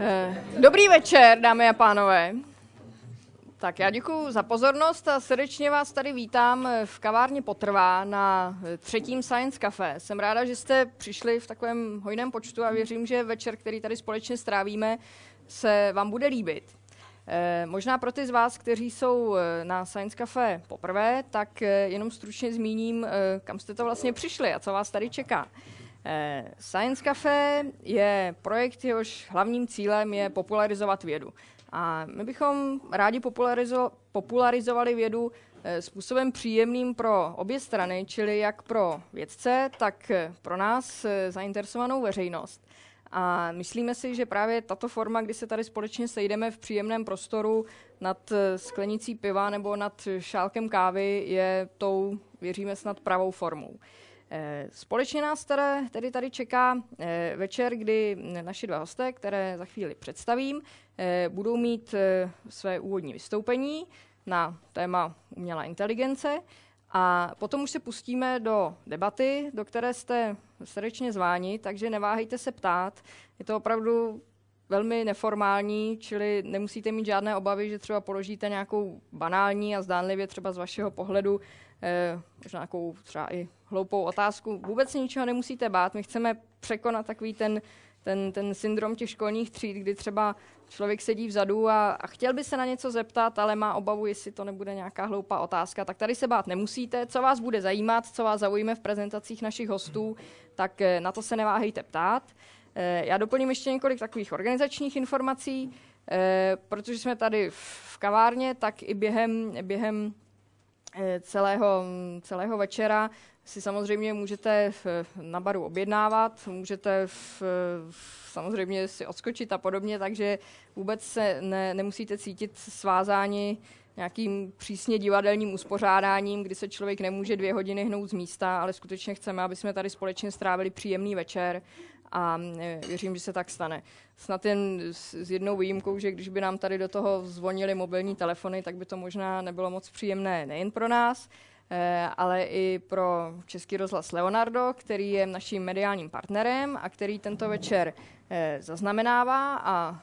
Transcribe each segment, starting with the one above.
Eh, dobrý večer, dámy a pánové. Tak já děkuji za pozornost a srdečně vás tady vítám v kavárně Potrvá na třetím Science Café. Jsem ráda, že jste přišli v takovém hojném počtu a věřím, že večer, který tady společně strávíme, se vám bude líbit. Eh, možná pro ty z vás, kteří jsou eh, na Science Café poprvé, tak jenom stručně zmíním, kam jste to vlastně přišli a co vás tady čeká. Eh, Science Café je projekt, jehož hlavním cílem je popularizovat vědu. A my bychom rádi popularizo- popularizovali vědu eh, způsobem příjemným pro obě strany, čili jak pro vědce, tak pro nás eh, zainteresovanou veřejnost. A myslíme si, že právě tato forma, kdy se tady společně sejdeme v příjemném prostoru nad sklenicí piva nebo nad šálkem kávy, je tou, věříme snad, pravou formou. Eh, společně nás teda, tedy tady čeká eh, večer, kdy naši dva hosté, které za chvíli představím, eh, budou mít své úvodní vystoupení na téma umělá inteligence a potom už se pustíme do debaty, do které jste srdečně zváni, takže neváhejte se ptát. Je to opravdu velmi neformální, čili nemusíte mít žádné obavy, že třeba položíte nějakou banální a zdánlivě třeba z vašeho pohledu eh, možná nějakou třeba i hloupou otázku. Vůbec ničeho nemusíte bát. My chceme překonat takový ten, ten, ten syndrom těch školních tříd, kdy třeba člověk sedí vzadu a, a chtěl by se na něco zeptat, ale má obavu, jestli to nebude nějaká hloupá otázka. Tak tady se bát nemusíte. Co vás bude zajímat, co vás zaujme v prezentacích našich hostů, tak eh, na to se neváhejte ptát. Eh, já doplním ještě několik takových organizačních informací. Eh, protože jsme tady v kavárně, tak i během, během celého, celého večera si samozřejmě můžete na baru objednávat, můžete v, samozřejmě si odskočit a podobně, takže vůbec se ne, nemusíte cítit svázáni nějakým přísně divadelním uspořádáním, kdy se člověk nemůže dvě hodiny hnout z místa, ale skutečně chceme, aby jsme tady společně strávili příjemný večer a e, věřím, že se tak stane. Snad jen s jednou výjimkou, že když by nám tady do toho zvonily mobilní telefony, tak by to možná nebylo moc příjemné nejen pro nás, e, ale i pro Český rozhlas Leonardo, který je naším mediálním partnerem a který tento večer e, zaznamenává a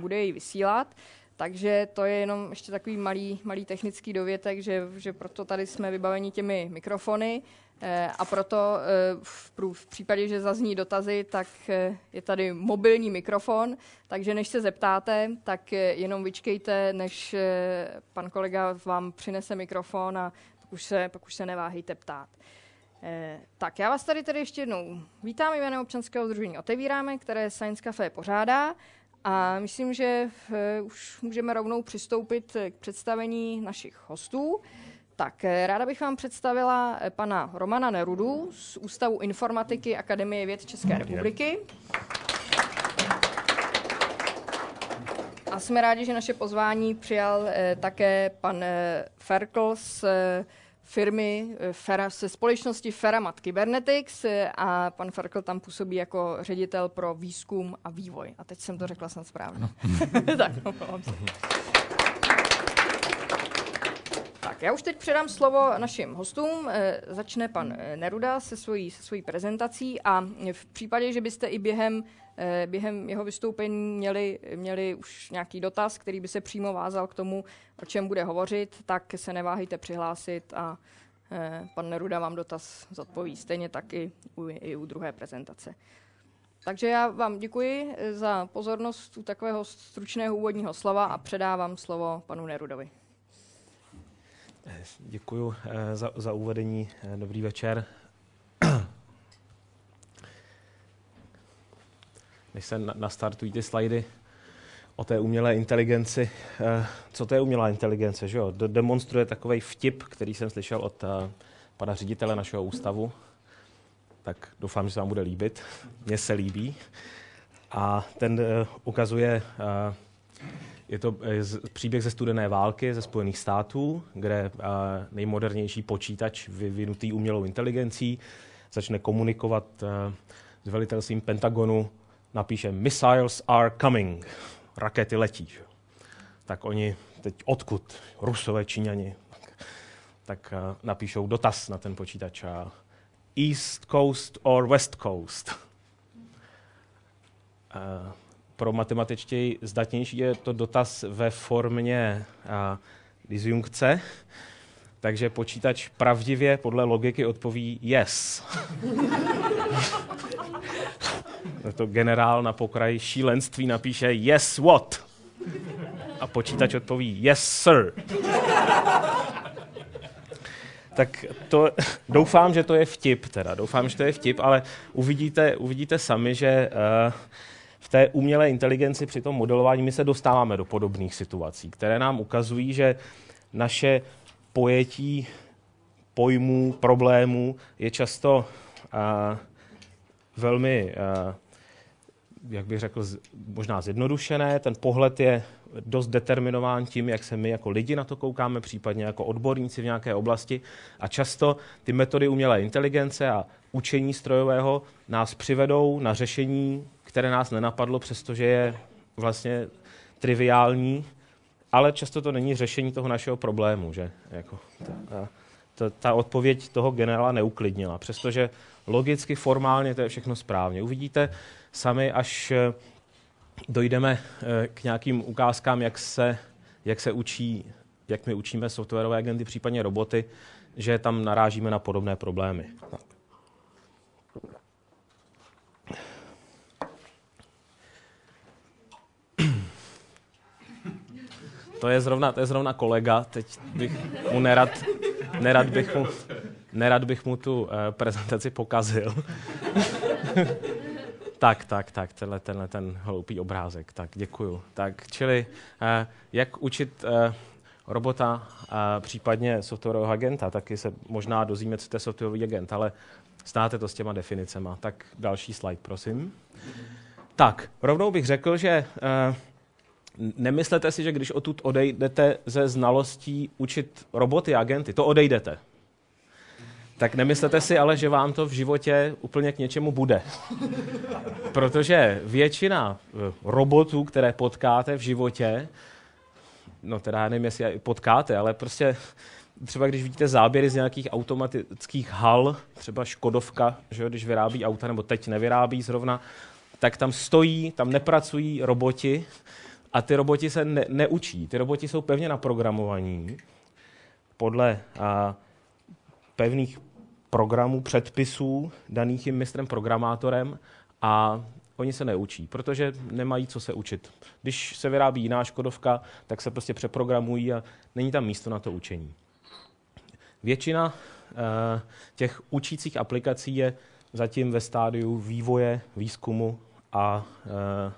bude jej vysílat. Takže to je jenom ještě takový malý, malý technický dovětek, že, že proto tady jsme vybaveni těmi mikrofony a proto eh, v, případě, že zazní dotazy, tak eh, je tady mobilní mikrofon, takže než se zeptáte, tak jenom vyčkejte, než pan kolega vám přinese mikrofon a pak už se, pak už se neváhejte ptát. Tak já vás tady tedy ještě jednou vítám jménem občanského združení Otevíráme, které Science Café pořádá a myslím, že eh, už můžeme rovnou přistoupit k představení našich hostů. Tak eh, ráda bych vám představila eh, pana Romana Nerudu z Ústavu informatiky Akademie věd České republiky. A jsme rádi, že naše pozvání přijal také pan Ferkl z firmy eh, Fera, se společnosti Feramat Kybernetics eh, a pan Ferkl tam působí jako ředitel pro výzkum a vývoj. A teď jsem to řekla snad správně. tak, no, tak, já už teď předám slovo našim hostům. E, začne pan Neruda se svojí, se svojí prezentací a v případě, že byste i během Eh, během jeho vystoupení měli, měli už nějaký dotaz, který by se přímo vázal k tomu, o čem bude hovořit, tak se neváhejte přihlásit a eh, pan Neruda vám dotaz zodpoví. Stejně tak i u, i u druhé prezentace. Takže já vám děkuji eh, za pozornost u takového stručného úvodního slova a předávám slovo panu Nerudovi. Děkuji za, za uvedení. Dobrý večer. než se nastartují ty slajdy o té umělé inteligenci. Eh, co to je umělá inteligence? Že jo? Demonstruje takový vtip, který jsem slyšel od eh, pana ředitele našeho ústavu. Tak doufám, že se vám bude líbit. Mně se líbí. A ten eh, ukazuje, je to příběh ze studené války ze Spojených států, kde nejmodernější počítač vyvinutý umělou inteligencí začne komunikovat s velitelstvím Pentagonu napíše Missiles are coming. Rakety letí. Tak oni teď odkud? Rusové, Číňani. Tak, napíšou dotaz na ten počítač. East Coast or West Coast? Pro matematičtěji zdatnější je to dotaz ve formě a, disjunkce, takže počítač pravdivě podle logiky odpoví yes. to generál na pokraji šílenství napíše yes what? A počítač odpoví yes sir. tak to, doufám, že to je vtip teda, doufám, že to je vtip, ale uvidíte, uvidíte sami, že uh, té umělé inteligenci při tom modelování my se dostáváme do podobných situací, které nám ukazují, že naše pojetí pojmů, problémů je často uh, velmi, uh, jak bych řekl, možná zjednodušené. Ten pohled je dost determinován tím, jak se my jako lidi na to koukáme, případně jako odborníci v nějaké oblasti. A často ty metody umělé inteligence a učení strojového nás přivedou na řešení, které nás nenapadlo, přestože je vlastně triviální, ale často to není řešení toho našeho problému. Že? Jako, ta, ta, ta odpověď toho generála neuklidnila, přestože logicky, formálně to je všechno správně. Uvidíte sami, až dojdeme eh, k nějakým ukázkám, jak se, jak se učí, jak my učíme softwarové agenty, případně roboty, že tam narážíme na podobné problémy. To je zrovna, to je zrovna kolega, teď bych mu nerad, nerad bych mu, nerad bych mu tu uh, prezentaci pokazil. tak, tak, tak, tenhle, tenhle ten hloupý obrázek, tak děkuju. Tak, čili uh, jak učit uh, robota, a případně softwarového agenta, taky se možná dozvíme, co to je softwarový agent, ale znáte to s těma definicema. Tak další slide, prosím. Tak, rovnou bych řekl, že uh, nemyslete si, že když odtud odejdete ze znalostí učit roboty agenty, to odejdete. Tak nemyslete si ale, že vám to v životě úplně k něčemu bude. Protože většina eh, robotů, které potkáte v životě, no teda já nevím, jestli potkáte, ale prostě třeba když vidíte záběry z nějakých automatických hal, třeba Škodovka, že když vyrábí auta, nebo teď nevyrábí zrovna, tak tam stojí, tam nepracují roboti, a ty roboti se ne, neučí. Ty roboti jsou pevně naprogramovaní podle a, pevných programů, předpisů daných jim mistrem programátorem a oni se neučí, protože nemají co se učit. Když se vyrábí jiná Škodovka, tak se prostě přeprogramují a není tam místo na to učení. Většina uh, těch učících aplikací je zatím ve stádiu vývoje, výzkumu a uh,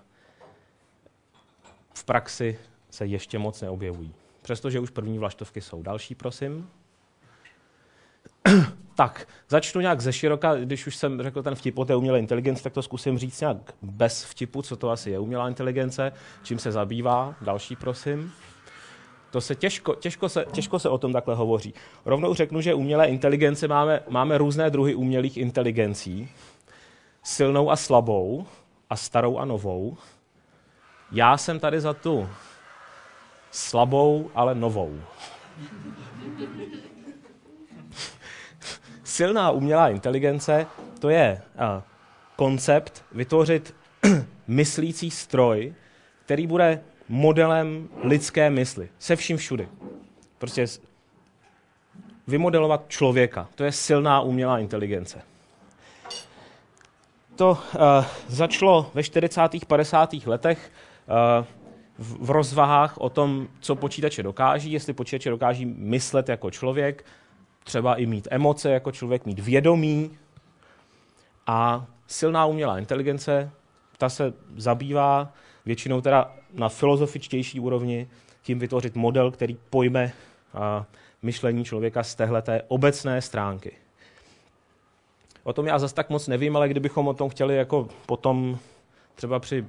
v praxi se ještě moc neobjevují. Přestože už první vlaštovky jsou. Další, prosím. tak, začnu nějak ze široka, když už jsem řekl ten vtip o té umělé inteligenci, tak to zkusím říct nějak bez vtipu, co to asi je umělá inteligence, čím se zabývá. Další, prosím. To se těžko, těžko, se, těžko se o tom takhle hovoří. Rovnou řeknu, že umělé inteligence máme, máme různé druhy umělých inteligencí. Silnou a slabou, a starou a novou. Já jsem tady za tu slabou, ale novou. Silná umělá inteligence to je uh, koncept vytvořit myslící stroj, který bude modelem lidské mysli. Se vším všudy. Prostě vymodelovat člověka. To je silná umělá inteligence. To uh, začalo ve 40. 50. letech Eh, v rozvahách o tom, co počítače dokáží, jestli počítače dokáží myslet jako člověk, třeba i mít emoce jako člověk, mít vědomí. A silná umělá inteligence, ta se zabývá většinou teda na filozofičtější úrovni tím vytvořit model, který pojme a, myšlení člověka z téhleté obecné stránky. O tom já zase tak moc nevím, ale kdybychom o tom chtěli jako potom třeba při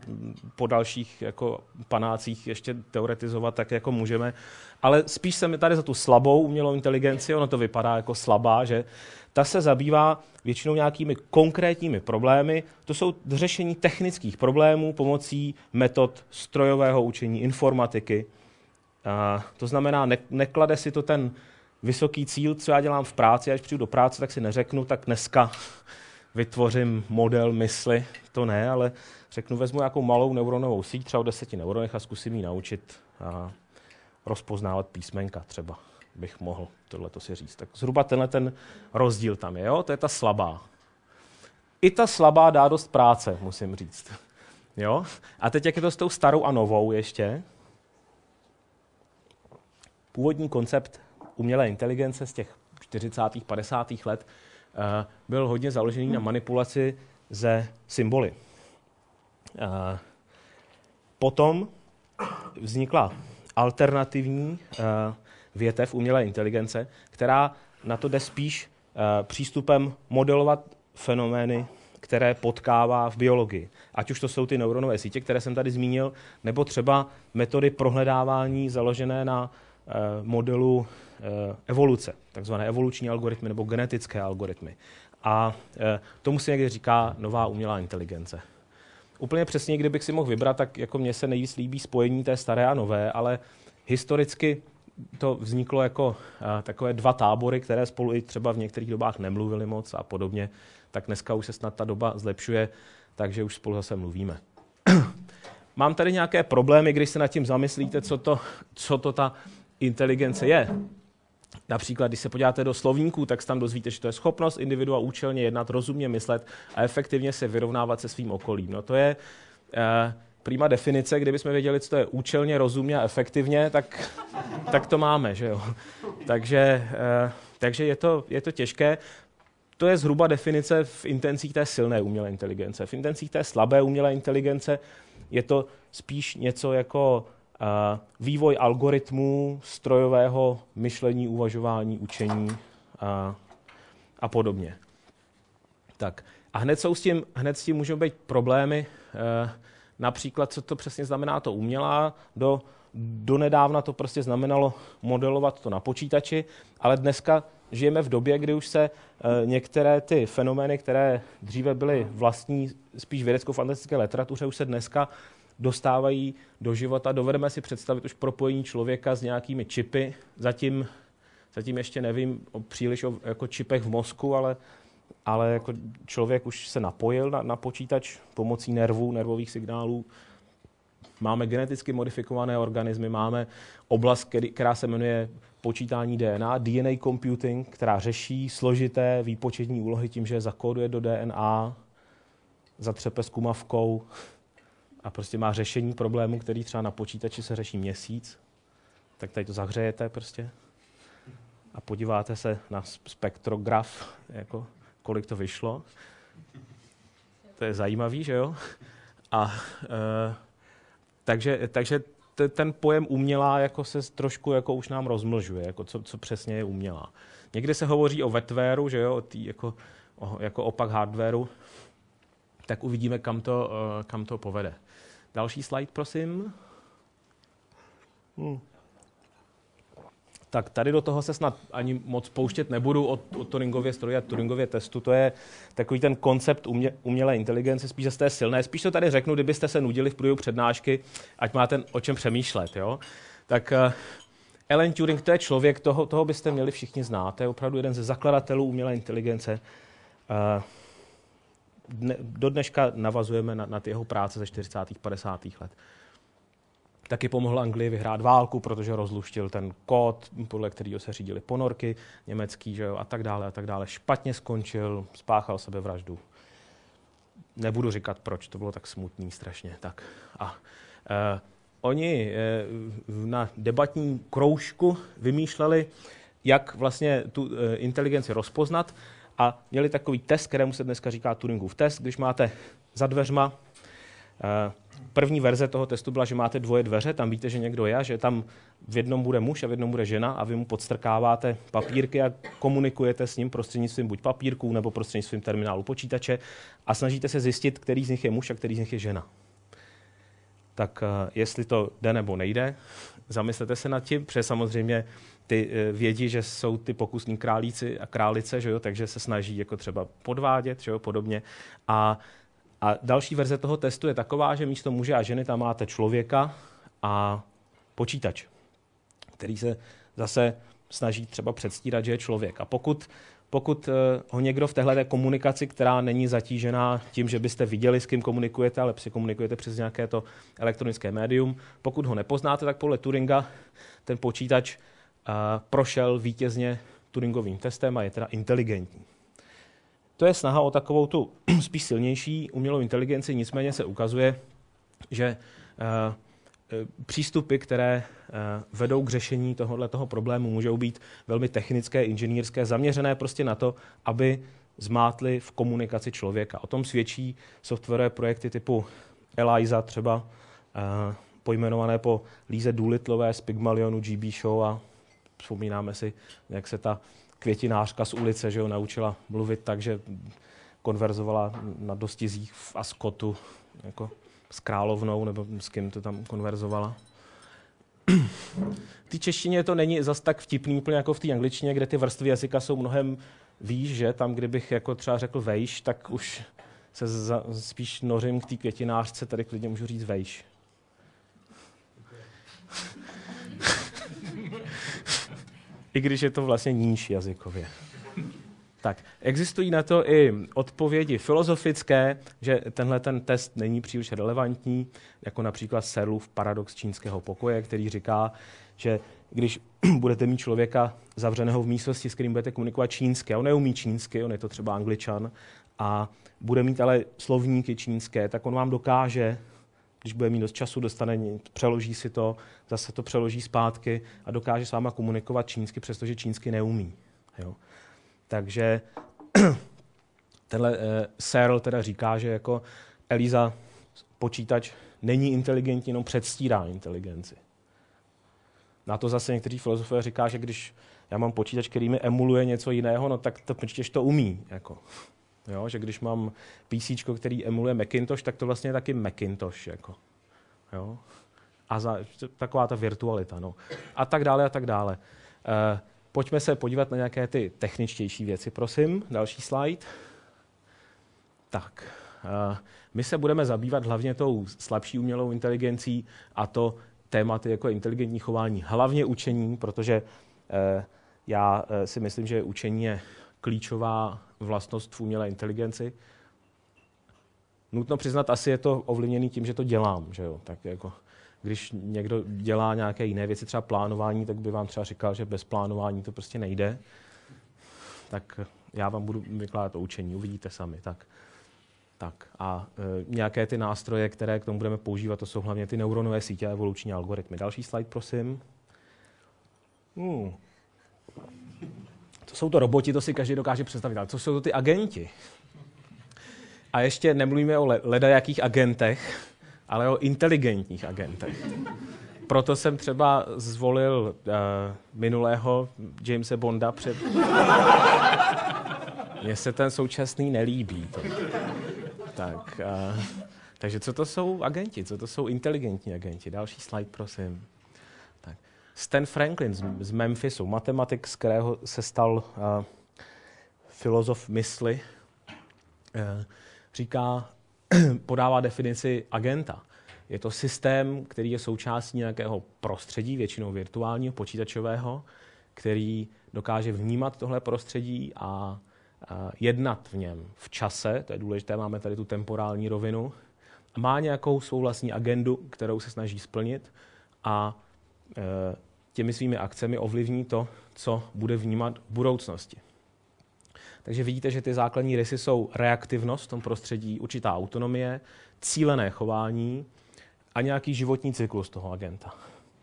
po dalších jako panácích ještě teoretizovat, tak jako můžeme. Ale spíš se mi tady za tu slabou umělou inteligenci, ono to vypadá jako slabá, že ta se zabývá většinou nějakými konkrétními problémy. To jsou řešení technických problémů pomocí metod strojového učení, informatiky. A to znamená, ne, neklade si to ten vysoký cíl, co já dělám v práci, až přijdu do práce, tak si neřeknu, tak dneska vytvořím model mysli, to ne, ale řeknu, vezmu nějakou malou neuronovou síť, třeba o deseti neuronech a zkusím ji naučit a rozpoznávat písmenka třeba bych mohl tohle si říct. Tak zhruba tenhle ten rozdíl tam je, jo? to je ta slabá. I ta slabá dá dost práce, musím říct. Jo? A teď jak je to s tou starou a novou ještě? Původní koncept umělé inteligence z těch 40. 50. let uh, byl hodně založený na manipulaci ze symboly. Potom vznikla alternativní uh, větev umělé inteligence, která na to jde spíš uh, přístupem modelovat fenomény, které potkává v biologii. Ať už to jsou ty neuronové sítě, které jsem tady zmínil, nebo třeba metody prohledávání založené na uh, modelu evoluce, takzvané evoluční algoritmy nebo genetické algoritmy. A tomu se někdy říká nová umělá inteligence. Úplně přesně, kdybych si mohl vybrat, tak jako mně se nejvíc líbí spojení té staré a nové, ale historicky to vzniklo jako uh, takové dva tábory, které spolu i třeba v některých dobách nemluvili moc a podobně, tak dneska už se snad ta doba zlepšuje, takže už spolu zase mluvíme. Mám tady nějaké problémy, když se nad tím zamyslíte, co to, co to ta inteligence je. Například, když se podíváte do slovníků, tak tam dozvíte, že to je schopnost individua účelně jednat, rozumně myslet a efektivně se vyrovnávat se svým okolím. No to je uh, prima definice, kdybychom věděli, co to je účelně, rozumně a efektivně, tak, tak to máme, že jo. Takže, uh, takže je, to, je to těžké. To je zhruba definice v intencích té silné umělé inteligence. V intencích té slabé umělé inteligence je to spíš něco jako vývoj algoritmů, strojového myšlení, uvažování, učení a, a podobně. Tak. A hned, jsou s tím, hned s tím můžou být problémy, uh, například, co to přesně znamená to umělá, do, do nedávna to prostě znamenalo modelovat to na počítači, ale dneska žijeme v době, kdy už se některé ty fenomény, které dříve byly vlastní spíš vědecko-fantastické literatuře, už se dneska dostávají do života. Dovedeme si představit už propojení člověka s nějakými čipy. Zatím, zatím ještě nevím o příliš o jako čipech v mozku, ale, ale jako člověk už se napojil na, na počítač pomocí nervů, nervových signálů. Máme geneticky modifikované organismy, máme oblast, který, která se jmenuje počítání DNA, DNA computing, která řeší složité výpočetní úlohy tím, že zakóduje do DNA, zatřepe s kumavkou a prostě má řešení problému, který třeba na počítači se řeší měsíc, tak tady to zahřejete prostě a podíváte se na spektrograf, jako kolik to vyšlo. To je zajímavý, že jo? A e, takže, takže ten pojem umělá jako se trošku jako už nám rozmlžuje, jako co, co přesně je umělá. Někdy se hovoří o wetwareu, že jo, tý, jako, o, jako opak hardwareu, tak uvidíme, kam to, uh, kam to povede. Další slide, prosím. Hmm tak tady do toho se snad ani moc pouštět nebudu o, o Turingově stroji a Turingově testu. To je takový ten koncept umě, umělé inteligence, spíš z té silné. Spíš to tady řeknu, kdybyste se nudili v průběhu přednášky, ať máte o čem přemýšlet. Jo? Tak uh, Alan Turing, to je člověk, toho, toho byste měli všichni znát. To je opravdu jeden ze zakladatelů umělé inteligence. Uh, dne, do dneška navazujeme na, na ty jeho práce ze 40. 50. let. Taky pomohl Anglii vyhrát válku, protože rozluštil ten kód, podle kterého se řídili ponorky německý, že jo, a tak dále, a tak dále. Špatně skončil, spáchal sebevraždu. Nebudu říkat, proč, to bylo tak smutný strašně. Tak. A eh, oni eh, na debatní kroužku vymýšleli, jak vlastně tu eh, inteligenci rozpoznat a měli takový test, kterému se dneska říká Turingův test, když máte za dveřma eh, První verze toho testu byla, že máte dvoje dveře, tam víte, že někdo je že tam v jednom bude muž a v jednom bude žena a vy mu podstrkáváte papírky a komunikujete s ním prostřednictvím buď papírků nebo prostřednictvím terminálu počítače a snažíte se zjistit, který z nich je muž a který z nich je žena. Tak uh, jestli to jde nebo nejde, zamyslete se nad tím, protože samozřejmě ty uh, vědí, že jsou ty pokusní králíci a králice, že jo, takže se snaží jako třeba podvádět, že jo, podobně. A a další verze toho testu je taková, že místo muže a ženy tam máte člověka a počítač, který se zase snaží třeba předstírat, že je člověk. A pokud pokud ho někdo v téhle komunikaci, která není zatížená tím, že byste viděli, s kým komunikujete, ale si komunikujete přes nějaké to elektronické médium, pokud ho nepoznáte, tak podle Turinga ten počítač prošel vítězně Turingovým testem a je teda inteligentní. To je snaha o takovou tu spíš silnější umělou inteligenci, nicméně se ukazuje, že eh, eh, přístupy, které eh, vedou k řešení tohoto toho problému, můžou být velmi technické, inženýrské, zaměřené prostě na to, aby zmátly v komunikaci člověka. O tom svědčí softwarové projekty typu ELIZA třeba, pojmenované po Líze Doolittleové z Pygmalionu GB Show a vzpomínáme si, jak se ta květinářka z ulice že ho naučila mluvit tak, že konverzovala na dostizích v Askotu jako s královnou, nebo s kým to tam konverzovala. V té češtině to není zas tak vtipný úplně jako v té angličtině, kde ty vrstvy jazyka jsou mnohem výš, že tam, kdybych jako třeba řekl vejš, tak už se za, spíš nořím k té květinářce, tady klidně můžu říct vejš. I když je to vlastně níž jazykově. Tak, existují na to i odpovědi filozofické, že tenhle ten test není příliš relevantní, jako například Serlův paradox čínského pokoje, který říká, že když budete mít člověka zavřeného v místnosti, s kterým budete komunikovat čínsky, on neumí čínsky, on je to třeba angličan, a bude mít ale slovníky čínské, tak on vám dokáže, když bude mít dost času, dostane, přeloží si to, zase to přeloží zpátky a dokáže s váma komunikovat čínsky, přestože čínsky neumí. Jo. Takže tenhle uh, Searle teda říká, že jako Eliza počítač není inteligentní, jenom předstírá inteligenci. Na to zase někteří filozofové říká, že když já mám počítač, který mi emuluje něco jiného, no tak to to umí. Jako. Jo, že když mám PC, který emuluje Macintosh, tak to vlastně je taky Macintosh. Jako. Jo. A za, taková ta virtualita. No. A tak dále, a tak dále. Uh, Pojďme se podívat na nějaké ty techničtější věci, prosím. Další slide. Tak, uh, my se budeme zabývat hlavně tou slabší umělou inteligencí a to tématy jako inteligentní chování, hlavně učení, protože uh, já si myslím, že učení je klíčová vlastnost v umělé inteligenci. Nutno přiznat, asi je to ovlivněný tím, že to dělám. Že jo? Tak jako když někdo dělá nějaké jiné věci, třeba plánování, tak by vám třeba říkal, že bez plánování to prostě nejde. Tak já vám budu vykládat o učení, uvidíte sami. Tak, tak. A e, nějaké ty nástroje, které k tomu budeme používat, to jsou hlavně ty neuronové sítě a evoluční algoritmy. Další slide, prosím. Hmm. To jsou to roboti, to si každý dokáže představit, ale co jsou to ty agenti? A ještě nemluvíme o ledajakých agentech, ale o inteligentních agentech. Proto jsem třeba zvolil uh, minulého Jamesa Bonda před... Mně se ten současný nelíbí. To. Tak, uh, takže co to jsou agenti? Co to jsou inteligentní agenti? Další slide, prosím. Stan Franklin z, z Memphisu, matematik, z kterého se stal uh, filozof mysli, uh, říká, podává definici agenta. Je to systém, který je součástí nějakého prostředí, většinou virtuálního, počítačového, který dokáže vnímat tohle prostředí a, jednat v něm v čase, to je důležité, máme tady tu temporální rovinu, má nějakou svou vlastní agendu, kterou se snaží splnit a těmi svými akcemi ovlivní to, co bude vnímat v budoucnosti. Takže vidíte, že ty základní rysy jsou reaktivnost v tom prostředí, určitá autonomie, cílené chování a nějaký životní cyklus toho agenta.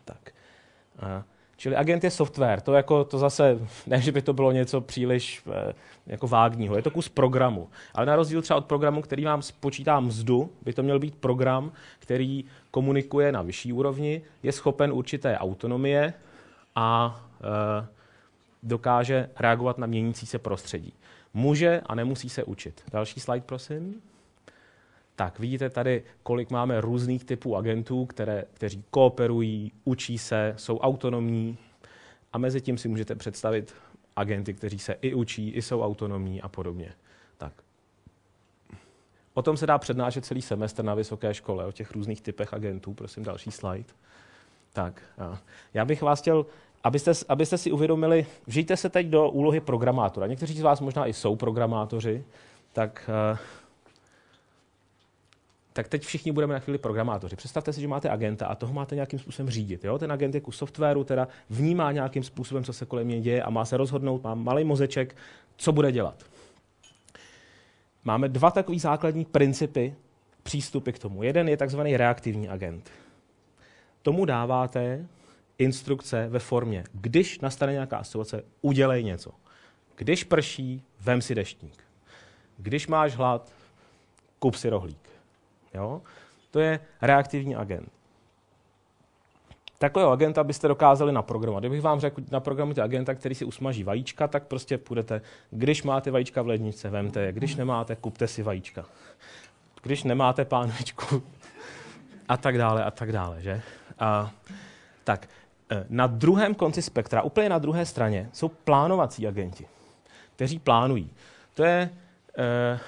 Tak. Čili agent je software, to, jako, to zase, ne, že by to bylo něco příliš eh, jako vágního, je to kus programu. Ale na rozdíl třeba od programu, který vám spočítá mzdu, by to měl být program, který komunikuje na vyšší úrovni, je schopen určité autonomie a e, dokáže reagovat na měnící se prostředí. Může a nemusí se učit. Další slide, prosím. Tak vidíte tady, kolik máme různých typů agentů, které, kteří kooperují, učí se, jsou autonomní a mezi tím si můžete představit agenty, kteří se i učí, i jsou autonomní a podobně. Tak. O tom se dá přednášet celý semestr na vysoké škole, o těch různých typech agentů. Prosím, další slide. Tak, já bych vás chtěl abyste, abyste si uvědomili, vžijte se teď do úlohy programátora. Někteří z vás možná i jsou programátoři, tak, eh, tak teď všichni budeme na chvíli programátoři. Představte si, že máte agenta a toho máte nějakým způsobem řídit. Jo? Ten agent je kus softwaru, teda vnímá nějakým způsobem, co se kolem něj děje a má se rozhodnout, má malý mozeček, co bude dělat. Máme dva takové základní principy přístupy k tomu. Jeden je takzvaný reaktivní agent. Tomu dáváte instrukce ve formě, když nastane nějaká situace, udělej něco. Když prší, vem si deštník. Když máš hlad, kup si rohlík. Jo? To je reaktivní agent. Takového agenta byste dokázali naprogramovat. Kdybych vám řekl, naprogramujte agenta, který si usmaží vajíčka, tak prostě půjdete, když máte vajíčka v ledničce, vemte je, když nemáte, kupte si vajíčka. Když nemáte pánvičku, a tak dále, a tak dále, že? A, tak, e, na druhém konci spektra, úplně na druhé straně, jsou plánovací agenti, kteří plánují. To je, e,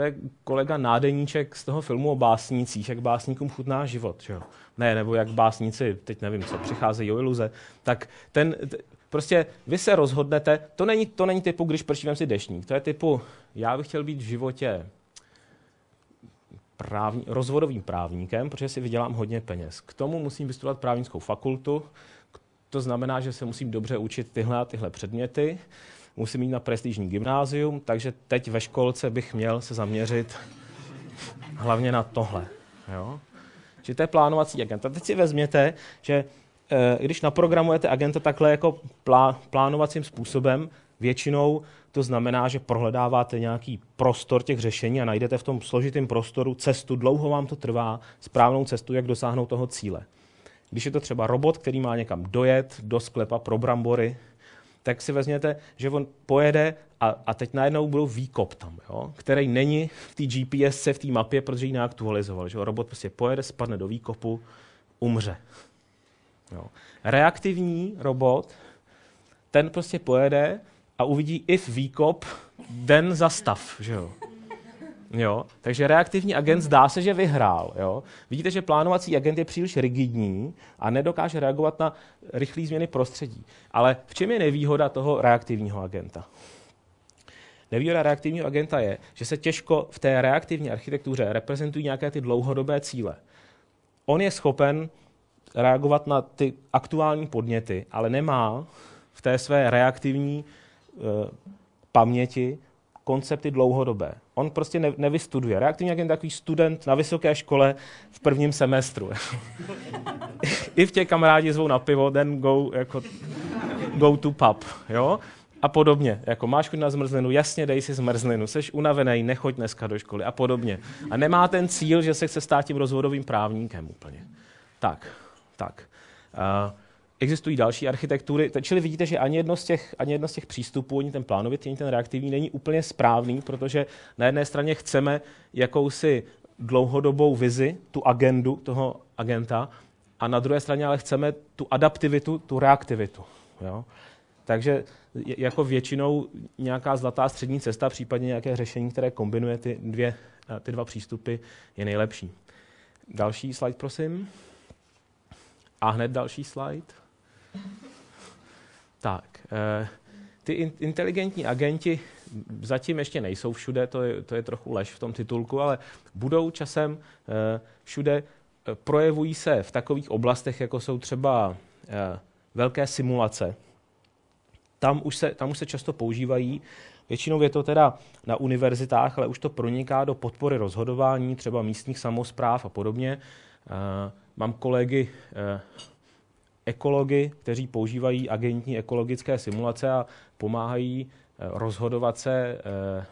to je kolega Nádeníček z toho filmu o básnících, jak básníkům chutná život. Že jo? Ne, nebo jak básníci, teď nevím co, přicházejí o iluze. Tak ten, t, prostě vy se rozhodnete, to není, to není typu, když prším si dešník, to je typu, já bych chtěl být v životě právní, rozvodovým právníkem, protože si vydělám hodně peněz. K tomu musím vystudovat právnickou fakultu, to znamená, že se musím dobře učit tyhle a tyhle předměty, musím jít na prestižní gymnázium, takže teď ve školce bych měl se zaměřit hlavně na tohle. Jo? Že to je plánovací agent. A teď si vezměte, že e, když naprogramujete agenta takhle jako plá, plánovacím způsobem, většinou to znamená, že prohledáváte nějaký prostor těch řešení a najdete v tom složitém prostoru cestu, dlouho vám to trvá, správnou cestu, jak dosáhnout toho cíle. Když je to třeba robot, který má někam dojet do sklepa pro brambory, tak si vezměte, že on pojede a, a teď najednou budou výkop tam, jo? který není v té GPS, v té mapě, protože ji neaktualizoval. Že? Robot prostě pojede, spadne do výkopu, umře. Jo? Reaktivní robot, ten prostě pojede a uvidí if výkop, den zastav. Že jo? Jo? Takže reaktivní agent zdá se, že vyhrál. Jo? Vidíte, že plánovací agent je příliš rigidní a nedokáže reagovat na rychlé změny prostředí. Ale v čem je nevýhoda toho reaktivního agenta? Nevýhoda reaktivního agenta je, že se těžko v té reaktivní architektuře reprezentují nějaké ty dlouhodobé cíle. On je schopen reagovat na ty aktuální podněty, ale nemá v té své reaktivní uh, paměti koncepty dlouhodobé. On prostě ne, nevystuduje. Reaktivní agent je takový student na vysoké škole v prvním semestru. I v těch kamarádi zvou na pivo, then go, jako, go to pub. Jo? A podobně. Jako máš chuť na zmrzlinu, jasně dej si zmrzlinu, jsi unavený, nechoď dneska do školy a podobně. A nemá ten cíl, že se chce stát tím rozvodovým právníkem úplně. Tak, tak. Uh, existují další architektury, čili vidíte, že ani jedno z těch, ani jedno z těch přístupů, ani ten plánovitý, ani ten reaktivní, není úplně správný, protože na jedné straně chceme jakousi dlouhodobou vizi, tu agendu toho agenta, a na druhé straně ale chceme tu adaptivitu, tu reaktivitu. Jo? Takže jako většinou nějaká zlatá střední cesta, případně nějaké řešení, které kombinuje ty, dvě, ty dva přístupy, je nejlepší. Další slide, prosím. A hned další slide. Tak, eh, ty inteligentní agenti zatím ještě nejsou všude, to je, to je trochu lež v tom titulku, ale budou časem eh, všude, eh, projevují se v takových oblastech, jako jsou třeba velké simulace. Tam už se, tam už se často používají. Většinou je to teda na univerzitách, ale už to proniká do podpory rozhodování, třeba místních samozpráv a podobně. Mám kolegy ekology, kteří používají agentní ekologické simulace a pomáhají eh, rozhodovat se eh,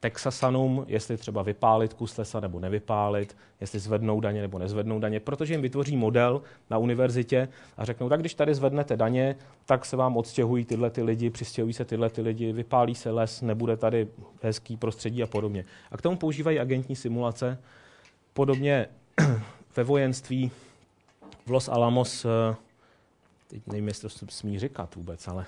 Texasanům, jestli třeba vypálit kus lesa nebo nevypálit, jestli zvednou daně nebo nezvednou daně, protože jim vytvoří model na univerzitě a řeknou, tak když tady zvednete daně, tak se vám odstěhují tyhle ty lidi, přistěhují se tyhle ty lidi, vypálí se les, nebude tady hezký prostředí a podobně. A k tomu používají agentní simulace. Podobně ve vojenství v Los Alamos eh, teď nevím, jestli to smí říkat vůbec, ale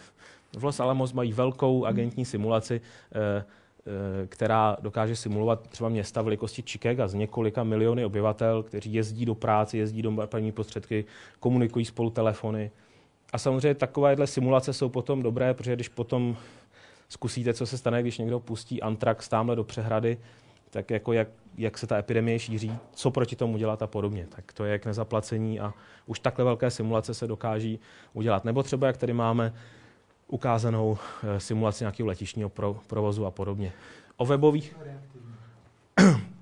v Los Alamos mají velkou agentní simulaci, eh, eh, která dokáže simulovat třeba města velikosti Chicago z několika miliony obyvatel, kteří jezdí do práce, jezdí do paní prostředky, komunikují spolu telefony. A samozřejmě takovéhle simulace jsou potom dobré, protože když potom zkusíte, co se stane, když někdo pustí antrax tamhle do přehrady, tak jako jak, jak se ta epidemie šíří, co proti tomu dělat a podobně. Tak to je jak nezaplacení a už takhle velké simulace se dokáží udělat. Nebo třeba, jak tady máme ukázanou eh, simulaci nějakého letišního pro, provozu a podobně. O webových...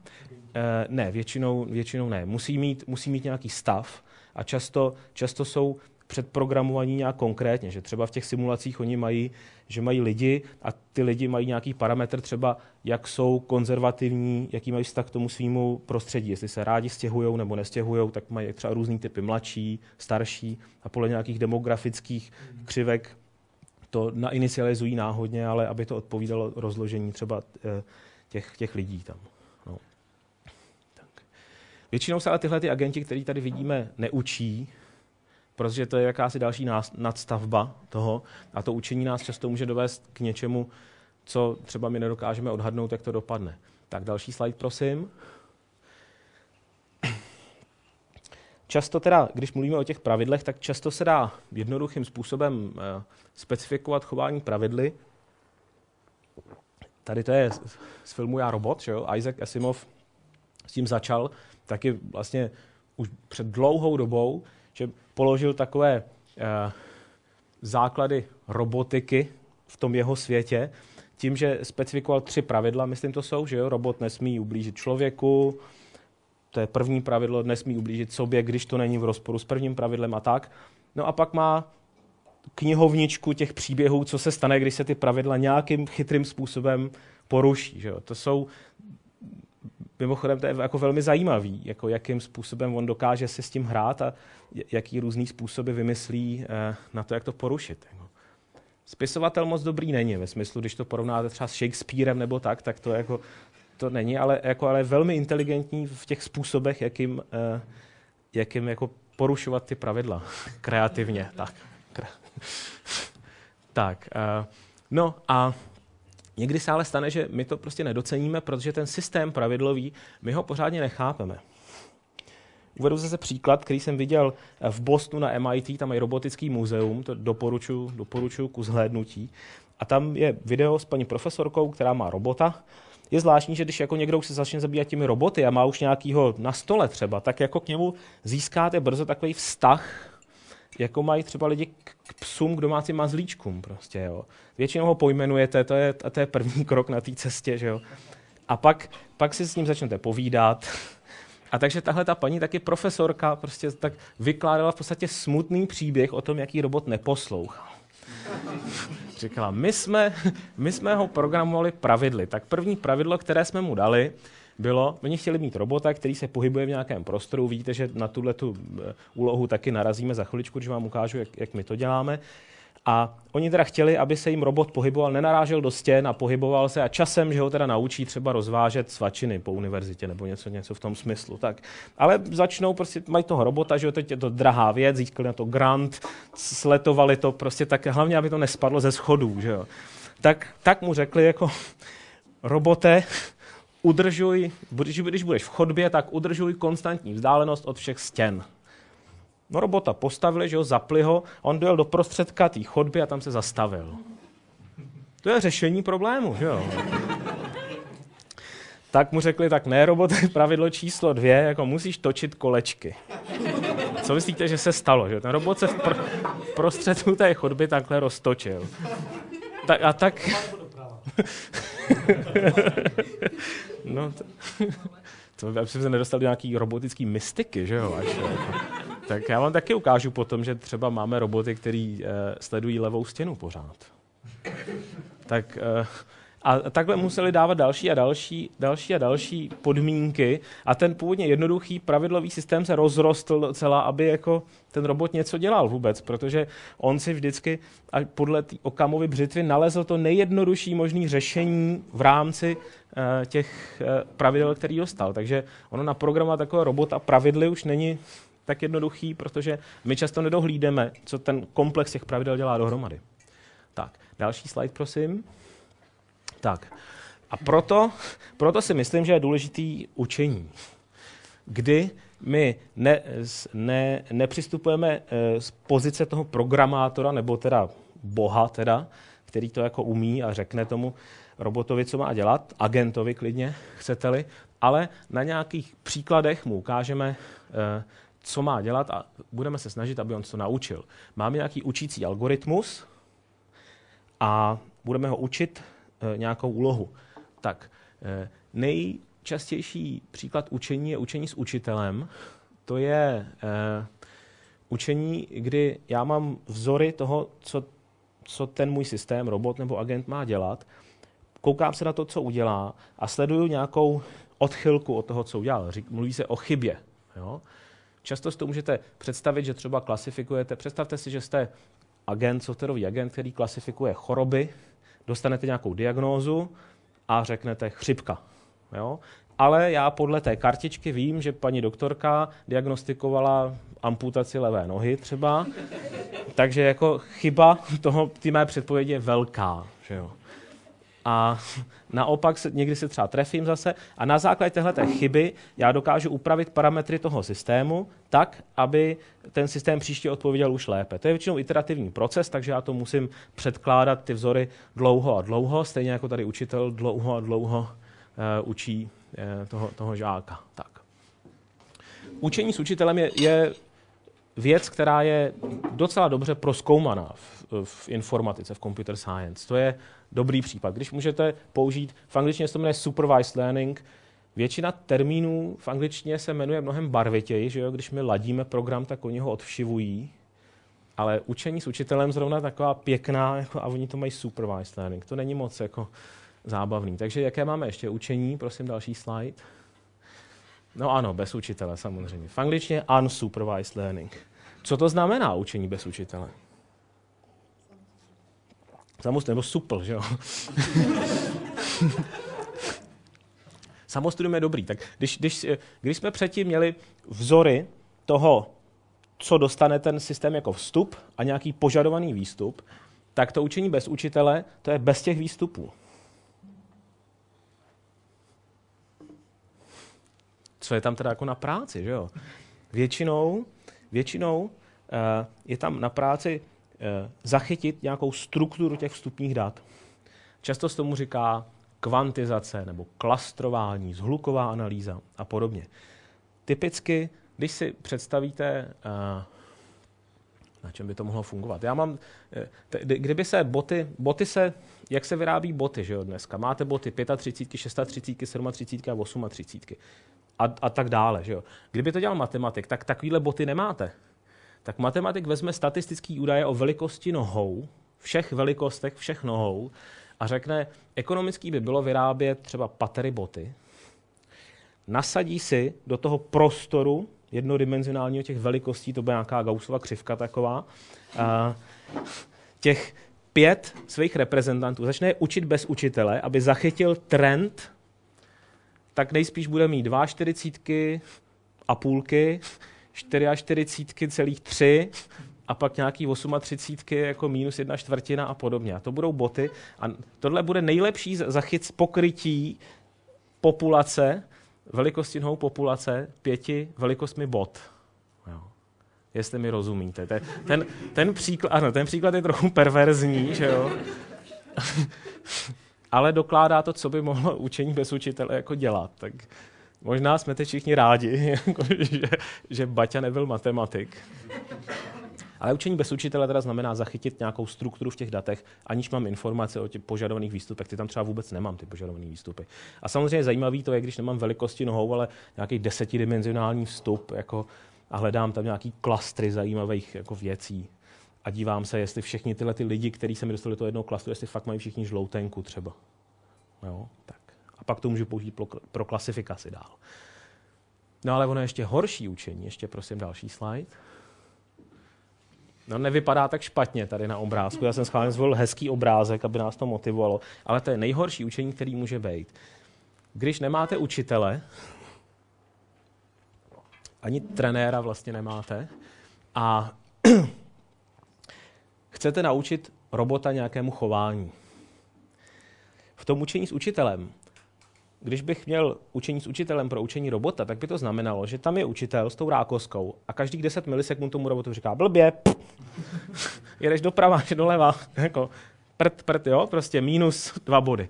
Eh, ne, většinou, většinou ne. Musí mít, musí mít nějaký stav a často, často jsou předprogramovaní nějak konkrétně, že třeba v těch simulacích oni mají, že mají lidi a ty lidi mají nějaký parametr třeba, jak jsou konzervativní, jaký mají vztah k tomu svýmu prostředí, jestli se rádi stěhují nebo nestěhují, tak mají třeba různý typy mladší, starší a podle nějakých demografických křivek to nainicializují náhodně, ale aby to odpovídalo rozložení třeba eh, těch, těch lidí tam. No. Tak. Většinou se ale tyhle ty agenti, který tady vidíme, neučí, protože to je jakási další nadstavba toho a to učení nás často může dovést k něčemu, co třeba my nedokážeme odhadnout, jak to dopadne. Tak další slide, prosím. Často teda, když mluvíme o těch pravidlech, tak často se dá jednoduchým způsobem eh, specifikovat chování pravidly. Tady to je z filmu Já robot, že jo? Isaac Asimov s tím začal taky vlastně už před dlouhou dobou, že položil takové uh, základy robotiky v tom jeho světě, tím, že specifikoval tři pravidla, myslím to jsou, že jo, robot nesmí ublížit člověku, to je první pravidlo, nesmí ublížit sobě, když to není v rozporu s prvním pravidlem a tak. No a pak má knihovničku těch příběhů, co se stane, když se ty pravidla nějakým chytrým způsobem poruší. Že jo? To jsou Mimochodem to je jako velmi zajímavý, jako jakým způsobem on dokáže si s tím hrát a jaký různý způsoby vymyslí eh, na to, jak to porušit. Jako. Spisovatel moc dobrý není, ve smyslu, když to porovnáte třeba s Shakespearem nebo tak, tak to jako to není, ale, jako, ale velmi inteligentní v těch způsobech, jakým, eh, jakým jako porušovat ty pravidla kreativně. Tak, tak uh, no a Někdy se ale stane, že my to prostě nedoceníme, protože ten systém pravidlový, my ho pořádně nechápeme. Uvedu zase příklad, který jsem viděl v Bostonu na MIT, tam je robotický muzeum, to doporučuji, doporučuji ku zhlédnutí. A tam je video s paní profesorkou, která má robota. Je zvláštní, že když jako někdo se začne zabývat těmi roboty a má už nějakýho na stole třeba, tak jako k němu získáte brzo takový vztah, jako mají třeba lidi k psům, k domácím mazlíčkům prostě, jo. Většinou ho pojmenujete, to je, to je první krok na té cestě, že jo. A pak, pak si s ním začnete povídat. A takže tahle ta paní, taky profesorka, prostě tak vykládala v podstatě smutný příběh o tom, jaký robot neposlouchal. Říkala, my jsme, my jsme ho programovali pravidly. Tak první pravidlo, které jsme mu dali, bylo, oni chtěli mít robota, který se pohybuje v nějakém prostoru. Vidíte, že na tuhle tu eh, úlohu taky narazíme za chviličku, když vám ukážu, jak, jak my to děláme. A oni teda chtěli, aby se jim robot pohyboval, nenarážel do stěn a pohyboval se a časem, že ho teda naučí třeba rozvážet svačiny po univerzitě nebo něco, něco v tom smyslu. Tak. Ale začnou, prostě mají toho robota, že jo, teď je to drahá věc, získali na to grant, sletovali to prostě tak, hlavně, aby to nespadlo ze schodů, že jo. Tak, tak mu řekli jako, robote, udržuj, když budeš v chodbě, tak udržuj konstantní vzdálenost od všech stěn. No robota postavili, že ho, zapli ho, on dojel do prostředka té chodby a tam se zastavil. To je řešení problému, že jo? tak mu řekli, tak ne, robot, pravidlo číslo dvě, jako musíš točit kolečky. Co myslíte, že se stalo? Že? Ten robot se v, pr- prostředku té chodby takhle roztočil. Tak, a tak... no, to, to, aby se nedostal do nějaký robotický mystiky, že jo? Až, jako. Tak já vám taky ukážu potom, že třeba máme roboty, který uh, sledují levou stěnu pořád. Tak uh, a takhle museli dávat další a další, další a další podmínky a ten původně jednoduchý pravidlový systém se rozrostl docela, aby jako ten robot něco dělal vůbec, protože on si vždycky podle té Okamovy břitvy nalezl to nejjednodušší možné řešení v rámci uh, těch uh, pravidel, který dostal. Takže ono na programa takového robota pravidly už není tak jednoduchý, protože my často nedohlídeme, co ten komplex těch pravidel dělá dohromady. Tak, další slide, prosím. Tak, a proto, proto si myslím, že je důležitý učení. Kdy my ne, ne, nepřistupujeme eh, z pozice toho programátora, nebo teda boha, teda, který to jako umí a řekne tomu robotovi, co má dělat, agentovi klidně, chcete-li, ale na nějakých příkladech mu ukážeme, eh, co má dělat a budeme se snažit, aby on to naučil. Máme nějaký učící algoritmus a budeme ho učit nějakou úlohu. Tak nejčastější příklad učení je učení s učitelem. To je učení, kdy já mám vzory toho, co co ten můj systém, robot nebo agent má dělat, koukám se na to, co udělá a sleduju nějakou odchylku od toho, co udělal. Mluví se o chybě. Jo? Často si to můžete představit, že třeba klasifikujete, představte si, že jste agent, softwarový agent, který klasifikuje choroby, dostanete nějakou diagnózu a řeknete chřipka. Jo? Ale já podle té kartičky vím, že paní doktorka diagnostikovala amputaci levé nohy třeba, takže jako chyba toho, ty mé předpovědi je velká. Že jo? A naopak se, někdy se třeba trefím zase a na základě téhle chyby já dokážu upravit parametry toho systému tak, aby ten systém příště odpověděl už lépe. To je většinou iterativní proces, takže já to musím předkládat ty vzory dlouho a dlouho, stejně jako tady učitel dlouho a dlouho uh, učí uh, toho, toho žáka. Tak. Učení s učitelem je, je věc, která je docela dobře proskoumaná v informatice, v computer science. To je dobrý případ. Když můžete použít, v angličtině se to jmenuje supervised learning, většina termínů v angličtině se jmenuje mnohem barvitěji, že jo? když my ladíme program, tak oni ho odvšivují, ale učení s učitelem zrovna taková pěkná, jako, a oni to mají supervised learning. To není moc jako zábavný. Takže jaké máme ještě učení? Prosím, další slide. No ano, bez učitele samozřejmě. V angličtině unsupervised learning. Co to znamená učení bez učitele? Samostudium, nebo supl, že jo? Samostudium je dobrý. Tak když, když, když jsme předtím měli vzory toho, co dostane ten systém jako vstup a nějaký požadovaný výstup, tak to učení bez učitele, to je bez těch výstupů. co je tam teda jako na práci, že jo? Většinou, většinou uh, je tam na práci zachytit nějakou strukturu těch vstupních dat. Často se tomu říká kvantizace nebo klastrování, zhluková analýza a podobně. Typicky, když si představíte, uh, na čem by to mohlo fungovat. Já mám, kdyby se boty, boty se, jak se vyrábí boty, že jo, dneska? Máte boty 35, 36, 37 a 38 a, a tak dále. Že jo. Kdyby to dělal matematik, tak takovýhle boty nemáte. Tak matematik vezme statistický údaje o velikosti nohou, všech velikostech, všech nohou a řekne, ekonomický by bylo vyrábět třeba patery boty, nasadí si do toho prostoru jednodimenzionálního těch velikostí, to bude nějaká Gaussova křivka taková, a těch pět svých reprezentantů. Začne je učit bez učitele, aby zachytil trend tak nejspíš bude mít 2,40 a půlky, 44 celých 3 a pak nějaký 38 jako minus jedna čtvrtina a podobně. A to budou boty. A tohle bude nejlepší zachyt pokrytí populace, velikosti nohou populace pěti velikostmi bot. Jo. Jestli mi rozumíte. Ten, ten, ten, příklad, ano, ten příklad je trochu perverzní, že jo? ale dokládá to, co by mohlo učení bez učitele jako dělat. Tak možná jsme teď všichni rádi, jako, že, že Baťa nebyl matematik. Ale učení bez učitele teda znamená zachytit nějakou strukturu v těch datech, aniž mám informace o těch požadovaných výstupech. Ty tam třeba vůbec nemám, ty požadované výstupy. A samozřejmě zajímavý to je, když nemám velikosti nohou, ale nějaký desetidimenzionální vstup jako, a hledám tam nějaký klastry zajímavých jako věcí a dívám se, jestli všichni tyhle ty lidi, kteří se mi dostali do toho jednoho klastru, jestli fakt mají všichni žloutenku třeba. Jo, tak. Pak to můžu použít pro, pro klasifikaci dál. No ale ono je ještě horší učení. Ještě prosím další slide. No nevypadá tak špatně tady na obrázku. Já jsem schválně zvolil hezký obrázek, aby nás to motivovalo. Ale to je nejhorší učení, který může být. Když nemáte učitele, ani trenéra vlastně nemáte, a chcete naučit robota nějakému chování. V tom učení s učitelem když bych měl učení s učitelem pro učení robota, tak by to znamenalo, že tam je učitel s tou rákoskou a každých 10 milisekund tomu robotu říká blbě, jedeš doprava, doleva, jako prd, prd, jo, prostě minus dva body.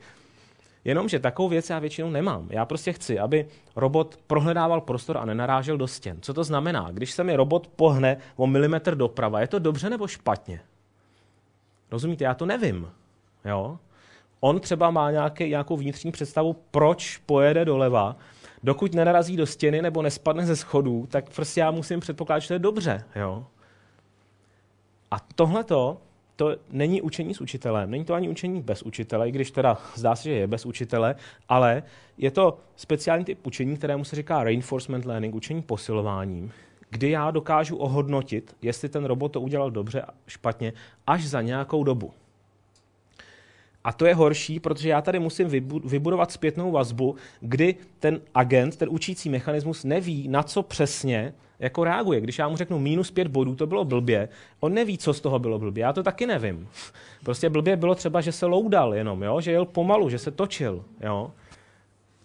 Jenomže takovou věc já většinou nemám. Já prostě chci, aby robot prohledával prostor a nenarážel do stěn. Co to znamená? Když se mi robot pohne o milimetr doprava, je to dobře nebo špatně? Rozumíte? Já to nevím. Jo? On třeba má nějaký, nějakou vnitřní představu, proč pojede doleva, dokud nenarazí do stěny nebo nespadne ze schodů, tak prostě já musím předpokládat, že to je dobře. Jo? A tohleto to není učení s učitelem, není to ani učení bez učitele, i když teda zdá se, že je bez učitele, ale je to speciální typ učení, kterému se říká reinforcement learning, učení posilováním, kdy já dokážu ohodnotit, jestli ten robot to udělal dobře a špatně, až za nějakou dobu. A to je horší, protože já tady musím vybudovat zpětnou vazbu, kdy ten agent, ten učící mechanismus neví, na co přesně jako reaguje. Když já mu řeknu minus pět bodů, to bylo blbě, on neví, co z toho bylo blbě. Já to taky nevím. Prostě blbě bylo třeba, že se loudal jenom, jo? že jel pomalu, že se točil. Jo?